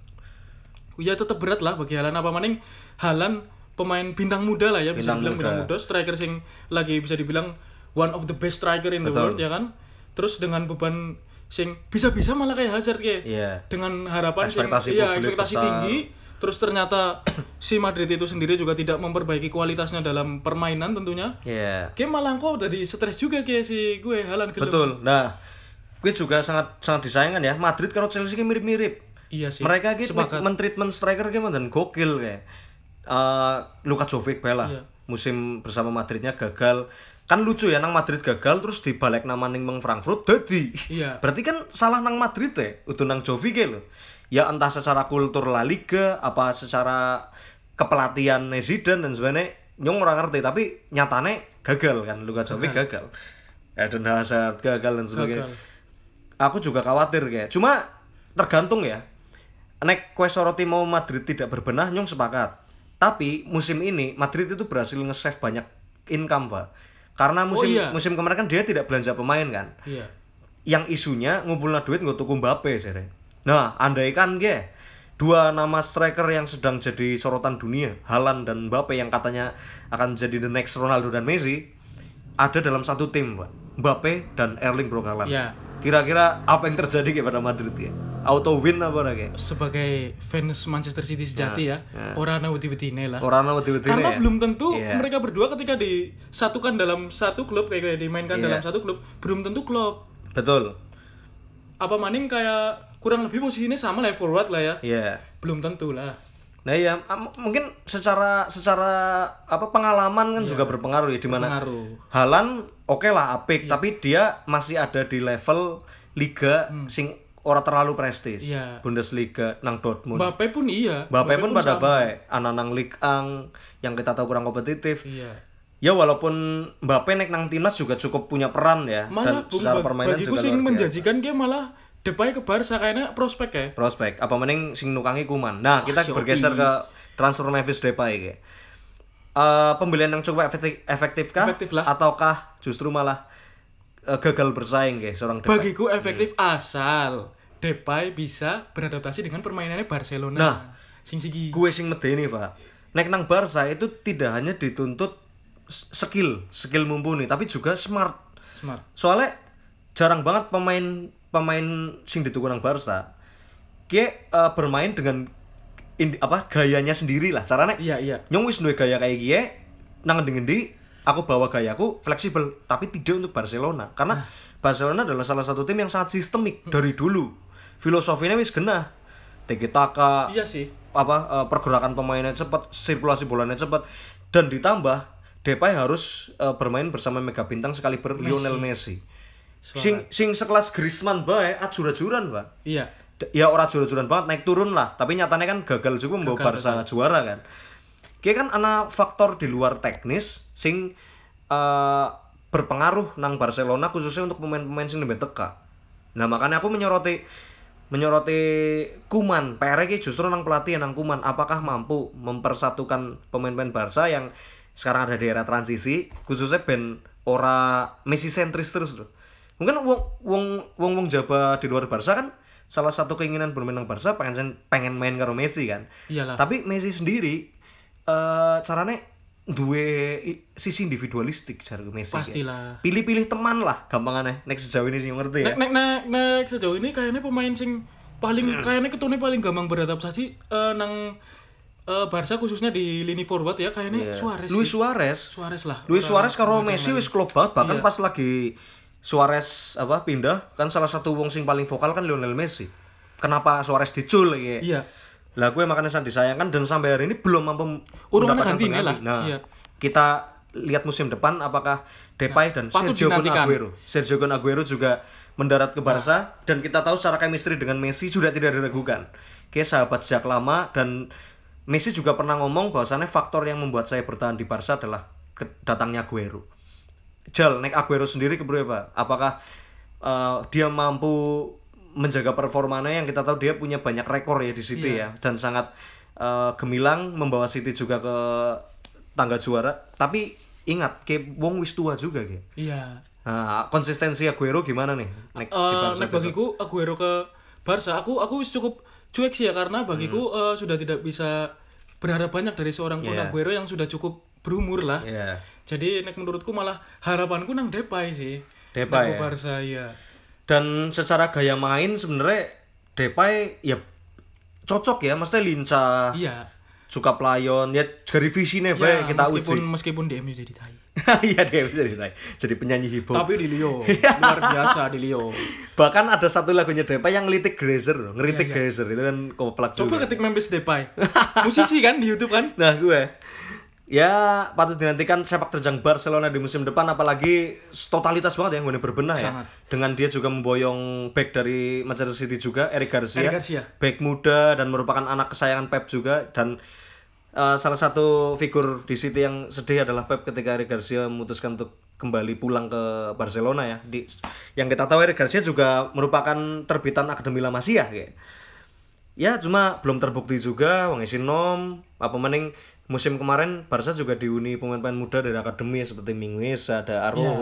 [SPEAKER 2] Ya tetap berat lah bagi Halan apa maning Halan pemain bintang muda lah ya bisa
[SPEAKER 3] Bintang
[SPEAKER 2] dibilang
[SPEAKER 3] muda.
[SPEAKER 2] bintang muda striker sing lagi bisa dibilang one of the best striker in the
[SPEAKER 3] Betul.
[SPEAKER 2] world ya kan terus dengan beban sing bisa-bisa malah kayak Hazard kayak
[SPEAKER 3] Iya.
[SPEAKER 2] dengan harapan sing
[SPEAKER 3] Ekspektasi
[SPEAKER 2] iya
[SPEAKER 3] publik
[SPEAKER 2] ekspektasi
[SPEAKER 3] besar.
[SPEAKER 2] tinggi terus ternyata si Madrid itu sendiri juga tidak memperbaiki kualitasnya dalam permainan tentunya
[SPEAKER 3] Iya.
[SPEAKER 2] kayak malah kok jadi stres juga kayak si gue Halan gelem.
[SPEAKER 3] Betul. Nah, gue juga sangat sangat disayangkan ya. Madrid kalau Chelsea ki mirip-mirip.
[SPEAKER 2] iya sih
[SPEAKER 3] Mereka gitu men-treatment striker gimana dan gokil kayak. Eh Luka Jovic bela
[SPEAKER 2] Iya.
[SPEAKER 3] musim bersama Madridnya gagal kan lucu ya nang Madrid gagal terus dibalik nama ning Meng Frankfurt dadi.
[SPEAKER 2] Iya.
[SPEAKER 3] berarti kan salah nang Madrid ya udah nang Jovic lo ya entah secara kultur La Liga apa secara kepelatihan Zidane dan sebagainya nyong orang ngerti tapi nyatane gagal kan Luka Jovic gagal. Eden Hazard gagal dan sebagainya.
[SPEAKER 2] Gagal.
[SPEAKER 3] aku juga khawatir kayak cuma tergantung ya. Nek kue soroti mau Madrid tidak berbenah nyong sepakat. Tapi musim ini Madrid itu berhasil nge-save banyak income pak karena musim
[SPEAKER 2] iya.
[SPEAKER 3] musim kemarin kan dia tidak belanja pemain kan
[SPEAKER 2] iya
[SPEAKER 3] yang isunya ngumpulin duit nggak tuku Mbappe sih nah andai kan ge dua nama striker yang sedang jadi sorotan dunia Haaland dan Mbappe yang katanya akan jadi the next Ronaldo dan Messi ada dalam satu tim pak Mbappe dan Erling Braut Haaland.
[SPEAKER 2] Ya.
[SPEAKER 3] Kira-kira apa yang terjadi kepada Madrid ya? Auto win apa ora kayak?
[SPEAKER 2] sebagai fans Manchester City sejati ya, orang ana wedi-wedine lah.
[SPEAKER 3] Orang nama tiba
[SPEAKER 2] Karena
[SPEAKER 3] ya?
[SPEAKER 2] belum tentu
[SPEAKER 3] Iya.
[SPEAKER 2] mereka berdua ketika disatukan dalam satu klub kayak kayak dimainkan
[SPEAKER 3] Iya.
[SPEAKER 2] dalam satu klub, belum tentu klub.
[SPEAKER 3] Betul.
[SPEAKER 2] Apa maning kayak kurang lebih posisinya sama lah forward lah ya.
[SPEAKER 3] Iya.
[SPEAKER 2] Belum tentu lah.
[SPEAKER 3] Nah ya mungkin secara secara apa pengalaman kan juga berpengaruh ya di mana. Halan oke lah apik
[SPEAKER 2] Iya.
[SPEAKER 3] tapi dia masih ada di level liga sing ora terlalu prestis.
[SPEAKER 2] Iya.
[SPEAKER 3] Bundesliga nang Dortmund.
[SPEAKER 2] Mbappe pun iya.
[SPEAKER 3] Mbappe pun pada
[SPEAKER 2] sama.
[SPEAKER 3] baik, anak nang Ligue 1 yang kita tahu kurang kompetitif.
[SPEAKER 2] Iya.
[SPEAKER 3] Ya walaupun Mbappe nek nang timnas juga cukup punya peran ya
[SPEAKER 2] Malah
[SPEAKER 3] dan
[SPEAKER 2] Bung,
[SPEAKER 3] secara permainan
[SPEAKER 2] bagiku
[SPEAKER 3] juga
[SPEAKER 2] sing menjanjikan dia malah Depay ke Barca kayaknya prospek ya.
[SPEAKER 3] prospek apa mending sing nukangi kuman nah kita
[SPEAKER 2] Shopee.
[SPEAKER 3] bergeser ke transfer Memphis Depay kayak Eh, pembelian yang cukup efektif efektifkah
[SPEAKER 2] Efektif lah.
[SPEAKER 3] ataukah justru malah eh, gagal bersaing kayak seorang Depay
[SPEAKER 2] Bagiku efektif asal Depay bisa beradaptasi dengan permainannya Barcelona.
[SPEAKER 3] Nah.
[SPEAKER 2] sing sigi.
[SPEAKER 3] gue sing medeni pak nek nang Barca itu tidak hanya dituntut skill skill mumpuni tapi juga smart
[SPEAKER 2] Smart.
[SPEAKER 3] soalnya jarang banget pemain pemain sing dituku nang Barca dia eh, bermain dengan in- apa gayanya sendiri lah caranya
[SPEAKER 2] Iya, iya.
[SPEAKER 3] nyong wis duwe gaya kayak gie nang ngendi aku bawa gayaku fleksibel tapi tidak untuk Barcelona. Karena Barcelona adalah salah satu tim yang sangat sistemik dari dulu. Filosofinya wis genah. Tiki taka
[SPEAKER 2] Iya sih.
[SPEAKER 3] apa eh, pergerakan pemainnya cepat sirkulasi bolanya cepat. Dan ditambah Depay harus eh, bermain bersama mega bintang sekaliber Lionel Messi. Sing sing sekelas Griezmann bae ajur-ajuran pak
[SPEAKER 2] Iya.
[SPEAKER 3] Ya orang jura-juran banget naik turun lah. Tapi nyatanya kan gagal juga membawa Barca juara kan Kayak kan ana faktor di luar teknis sing eh, berpengaruh nang Barcelona khususnya untuk pemain-pemain sing lebih teka. Nah makanya aku menyoroti menyoroti Kuman PR ki justru nang pelatih nang Kuman apakah mampu mempersatukan pemain-pemain Barca yang sekarang ada di era transisi khususnya ben ora Messi sentris terus loh. Mungkin wong wong wong wong Jawa di luar Barca kan salah satu keinginan bermain nang Barca pengen pengen main karo Messi kan.
[SPEAKER 2] Iyalah.
[SPEAKER 3] tapi Messi sendiri eh caranya duwe i- sisi individualistik cara Messi kan.
[SPEAKER 2] Pastilah.
[SPEAKER 3] pilih-pilih teman lah gampangannya next sejauh ini sih ngerti ya
[SPEAKER 2] Nek nek nek nek sejauh ini kayaknya pemain sing paling kayaknya ketune paling gampang beradaptasi eh, nang eh, Barca khususnya di lini forward ya kayaknya Suarez.
[SPEAKER 3] Luis. Suarez
[SPEAKER 2] Suarez lah.
[SPEAKER 3] Luis Suarez karo Messi wis klop banget bahkan pas lagi Suarez apa pindah kan salah satu wong sing paling vokal kan Lionel Messi kenapa Suarez dicul ya
[SPEAKER 2] Iya.
[SPEAKER 3] Lah gue makanya sangat disayangkan dan sampai hari ini belum mampu mendapatkan
[SPEAKER 2] ganti lah.
[SPEAKER 3] nah
[SPEAKER 2] Iya.
[SPEAKER 3] kita lihat musim depan apakah Depay dan
[SPEAKER 2] patut
[SPEAKER 3] Sergio
[SPEAKER 2] dinantikan.
[SPEAKER 3] Aguero Sergio Kun Aguero juga mendarat ke Barca dan kita tahu secara chemistry dengan Messi sudah tidak diragukan kayak sahabat sejak lama dan Messi juga pernah ngomong bahwasannya faktor yang membuat saya bertahan di Barca adalah ke- datangnya Aguero Jal, nek Aguero sendiri ke Pak? Apakah eh, dia mampu menjaga performanya yang kita tahu dia punya banyak rekor ya di City ya dan sangat eh, gemilang membawa City juga ke tangga juara. Tapi ingat, kayak wong wis tua juga kayak.
[SPEAKER 2] Iya.
[SPEAKER 3] Nah, konsistensi Aguero gimana nih? Nek Barca
[SPEAKER 2] nek bagiku Aguero ke Barca, aku aku wis cukup cuek sih ya karena bagiku
[SPEAKER 3] Hmm.
[SPEAKER 2] eh, sudah tidak bisa berharap banyak dari seorang
[SPEAKER 3] Iya.
[SPEAKER 2] Aguero yang sudah cukup berumur lah.
[SPEAKER 3] Iya.
[SPEAKER 2] Jadi nek menurutku malah harapanku nang Depay sih.
[SPEAKER 3] Depay ya?
[SPEAKER 2] Barca ya.
[SPEAKER 3] Dan secara gaya main sebenarnya Depay ya cocok ya, maksudnya lincah,
[SPEAKER 2] Iya.
[SPEAKER 3] suka pelayon, ya dari visinya
[SPEAKER 2] Ya,
[SPEAKER 3] bae kita
[SPEAKER 2] meskipun
[SPEAKER 3] uji.
[SPEAKER 2] meskipun di MU jadi tai.
[SPEAKER 3] Iya bisa jadi jadi penyanyi hip hop.
[SPEAKER 2] Tapi di Leo luar biasa di Leo.
[SPEAKER 3] Bahkan ada satu lagunya Depay yang ngelitik Grazer ngeritik
[SPEAKER 2] Iya,
[SPEAKER 3] Grazer itu kan koplak
[SPEAKER 2] Coba
[SPEAKER 3] juga.
[SPEAKER 2] ketik Memphis Depay. Musisi kan di YouTube kan?
[SPEAKER 3] Nah gue ya patut dinantikan sepak terjang Barcelona di musim depan apalagi totalitas banget ya gue berbenah ya.
[SPEAKER 2] Sangat.
[SPEAKER 3] dengan dia juga memboyong back dari Manchester City juga Eric Garcia,
[SPEAKER 2] Eric Garcia.
[SPEAKER 3] back muda dan merupakan anak kesayangan Pep juga. Dan uh, salah satu figur di City yang sedih adalah Pep ketika Eric Garcia memutuskan untuk kembali pulang ke Barcelona ya. Di yang kita tahu Eric Garcia juga merupakan terbitan Akademi La Masia kayak. Ya cuma belum terbukti juga wong isi nom apa mending musim kemarin Barca juga diuni pemain-pemain muda dari akademi seperti Mingueza ada
[SPEAKER 2] Ya.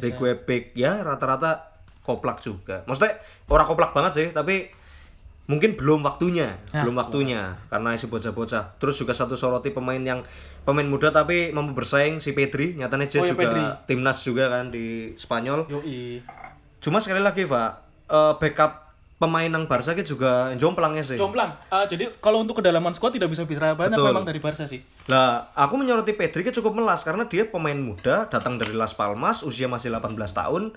[SPEAKER 3] Rico Epic ya rata-rata koplak juga maksudnya orang koplak banget sih tapi mungkin belum waktunya,
[SPEAKER 2] Ya,
[SPEAKER 3] belum waktunya karena isi bocah-bocah. Terus juga satu soroti pemain yang pemain muda tapi mampu bersaing si Pedri, nyatanya dia
[SPEAKER 2] Oh, ya,
[SPEAKER 3] juga
[SPEAKER 2] Pedri.
[SPEAKER 3] timnas juga kan di Spanyol.
[SPEAKER 2] Yoi.
[SPEAKER 3] Cuma sekali lagi, Pak, eh, backup pemain nang Barca ki juga jomplangnya sih.
[SPEAKER 2] Jomplang. Ah, jadi kalau untuk kedalaman squad tidak bisa bicara banyak
[SPEAKER 3] Betul.
[SPEAKER 2] memang dari Barca sih.
[SPEAKER 3] Lah, aku menyoroti Pedri ki cukup melas karena dia pemain muda, datang dari Las Palmas, usia masih 18 tahun,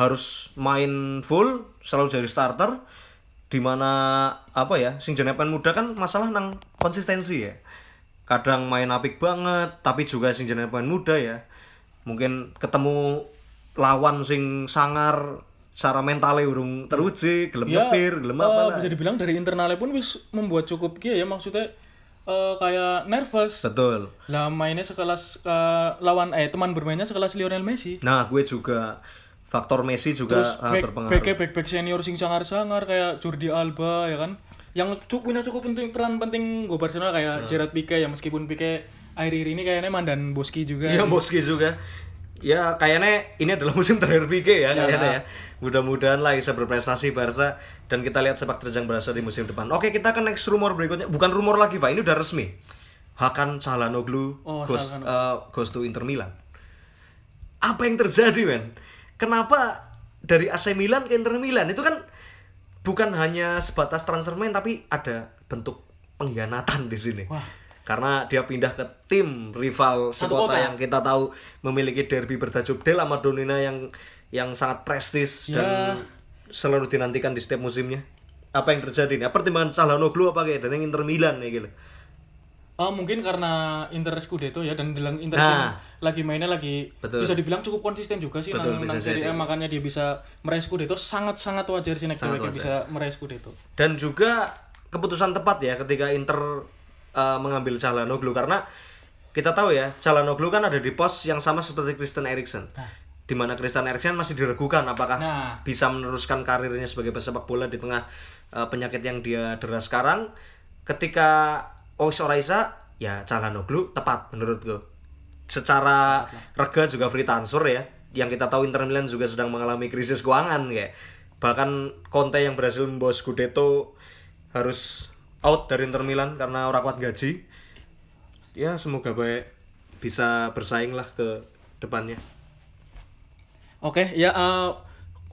[SPEAKER 3] harus main full, selalu jadi starter. Di mana apa ya, sing jenenge pemain muda kan masalah nang konsistensi ya. Kadang main apik banget, tapi juga sing jenenge pemain muda ya. Mungkin ketemu lawan sing sangar secara mentalnya urung teruji, gelem
[SPEAKER 2] Ya,
[SPEAKER 3] ngepir, gelem
[SPEAKER 2] eh,
[SPEAKER 3] apa lah.
[SPEAKER 2] bisa dibilang dari internalnya pun wis membuat cukup kia ya maksudnya eh, kayak nervous.
[SPEAKER 3] Betul.
[SPEAKER 2] Lah mainnya sekelas eh, lawan eh teman bermainnya sekelas Lionel Messi.
[SPEAKER 3] Nah, gue juga faktor Messi juga
[SPEAKER 2] Terus
[SPEAKER 3] ah,
[SPEAKER 2] back,
[SPEAKER 3] berpengaruh.
[SPEAKER 2] back, back, back senior sing sangar-sangar kayak Jordi Alba ya kan. Yang cukup punya cukup penting peran penting gue Barcelona
[SPEAKER 3] Nah.
[SPEAKER 2] kayak Gerard Pique ya meskipun Pique akhir-akhir ini kayaknya mandan Boski juga.
[SPEAKER 3] Iya Boski juga. Ya kayaknya ini adalah musim terakhir Pique ya, kayaknya ya. Mudah-mudahan lah bisa berprestasi Barca dan kita lihat sepak terjang Barca di musim depan. Oke kita ke next rumor berikutnya. Bukan rumor lagi Pak, ini udah resmi. Hakan Calhanoglu
[SPEAKER 2] Oh,
[SPEAKER 3] goes,
[SPEAKER 2] Calhanoglu.
[SPEAKER 3] uh, goes to Inter Milan. Apa yang terjadi men? Kenapa dari AC Milan ke Inter Milan itu kan bukan hanya sebatas transfer main tapi ada bentuk pengkhianatan di sini.
[SPEAKER 2] Wah.
[SPEAKER 3] Karena dia pindah ke tim rival sekota
[SPEAKER 2] kota.
[SPEAKER 3] yang kita tahu memiliki derby bertajuk Del Madonnina yang yang sangat prestis
[SPEAKER 2] Ya.
[SPEAKER 3] dan selalu dinantikan di setiap musimnya. Apa yang terjadi nih? Pertimbangan Calhanoglu apa kayak dan yang Inter Milan nih gitu.
[SPEAKER 2] Ah, mungkin karena Inter Scudetto ya dan bilang Inter
[SPEAKER 3] Nah.
[SPEAKER 2] lagi mainnya lagi
[SPEAKER 3] Betul.
[SPEAKER 2] bisa dibilang cukup konsisten juga sih
[SPEAKER 3] Betul,
[SPEAKER 2] nang, nang Serie A makanya dia bisa meraih Scudetto sangat-sangat wajar sih
[SPEAKER 3] wajar.
[SPEAKER 2] bisa meraih Scudetto.
[SPEAKER 3] Dan juga keputusan tepat ya ketika Inter uh, mengambil Calhanoglu karena kita tahu ya Calhanoglu kan ada di pos yang sama seperti Christian Eriksen. Di mana Christian Eriksen masih diragukan apakah
[SPEAKER 2] Nah.
[SPEAKER 3] bisa meneruskan karirnya sebagai pesepak bola di tengah uh, penyakit yang dia dera sekarang. Ketika Ois Oraisa ya Calhanoglu tepat menurutku. Secara rega juga free transfer ya. Yang kita tahu Inter Milan juga sedang mengalami krisis keuangan kayak bahkan Conte yang berhasil membawa Scudetto harus out dari Inter Milan karena orang kuat gaji. Ya semoga baik bisa bersaing lah ke depannya.
[SPEAKER 2] Oke, ya eh,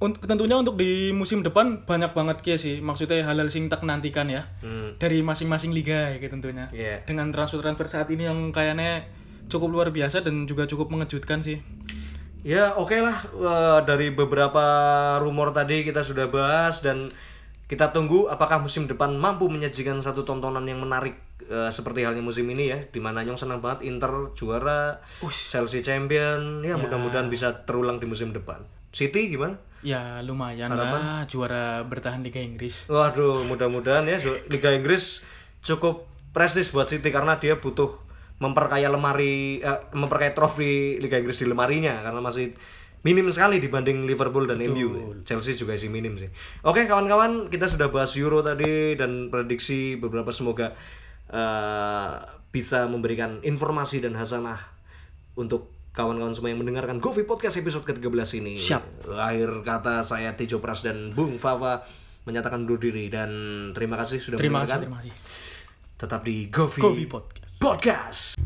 [SPEAKER 2] untuk tentunya untuk di musim depan banyak banget kia sih. Maksudnya hal-hal sing tak nantikan ya.
[SPEAKER 3] Hmm.
[SPEAKER 2] Dari masing-masing liga ya gitu tentunya.
[SPEAKER 3] Iya.
[SPEAKER 2] Dengan transfer-transfer saat ini yang kayaknya cukup luar biasa dan juga cukup mengejutkan sih.
[SPEAKER 3] Ya oke lah Eh, dari beberapa rumor tadi kita sudah bahas dan kita tunggu apakah musim depan mampu menyajikan satu tontonan yang menarik eh, seperti halnya musim ini ya di mana Nyong senang banget Inter juara Chelsea champion. Ya, mudah-mudahan bisa terulang di musim depan. City gimana?
[SPEAKER 2] Ya lumayan lah. Juara bertahan Liga Inggris.
[SPEAKER 3] Waduh mudah-mudahan ya. Liga Inggris cukup prestis buat City karena dia butuh memperkaya lemari eh, memperkaya trofi Liga Inggris di lemarinya karena masih minim sekali dibanding Liverpool dan MU. Chelsea juga sih minim sih. Oke kawan-kawan kita sudah bahas Euro tadi dan prediksi beberapa semoga eh, bisa memberikan informasi dan hasanah untuk kawan-kawan semua yang mendengarkan Govi Podcast episode ke-13 ini.
[SPEAKER 2] Siap.
[SPEAKER 3] Akhir kata saya Tejo Pras dan Bung Fava menyatakan undur diri dan terima kasih sudah
[SPEAKER 2] Terima kasih,
[SPEAKER 3] mendengarkan.
[SPEAKER 2] terima kasih.
[SPEAKER 3] Tetap di Govi,
[SPEAKER 2] Govi Podcast.
[SPEAKER 3] Podcast.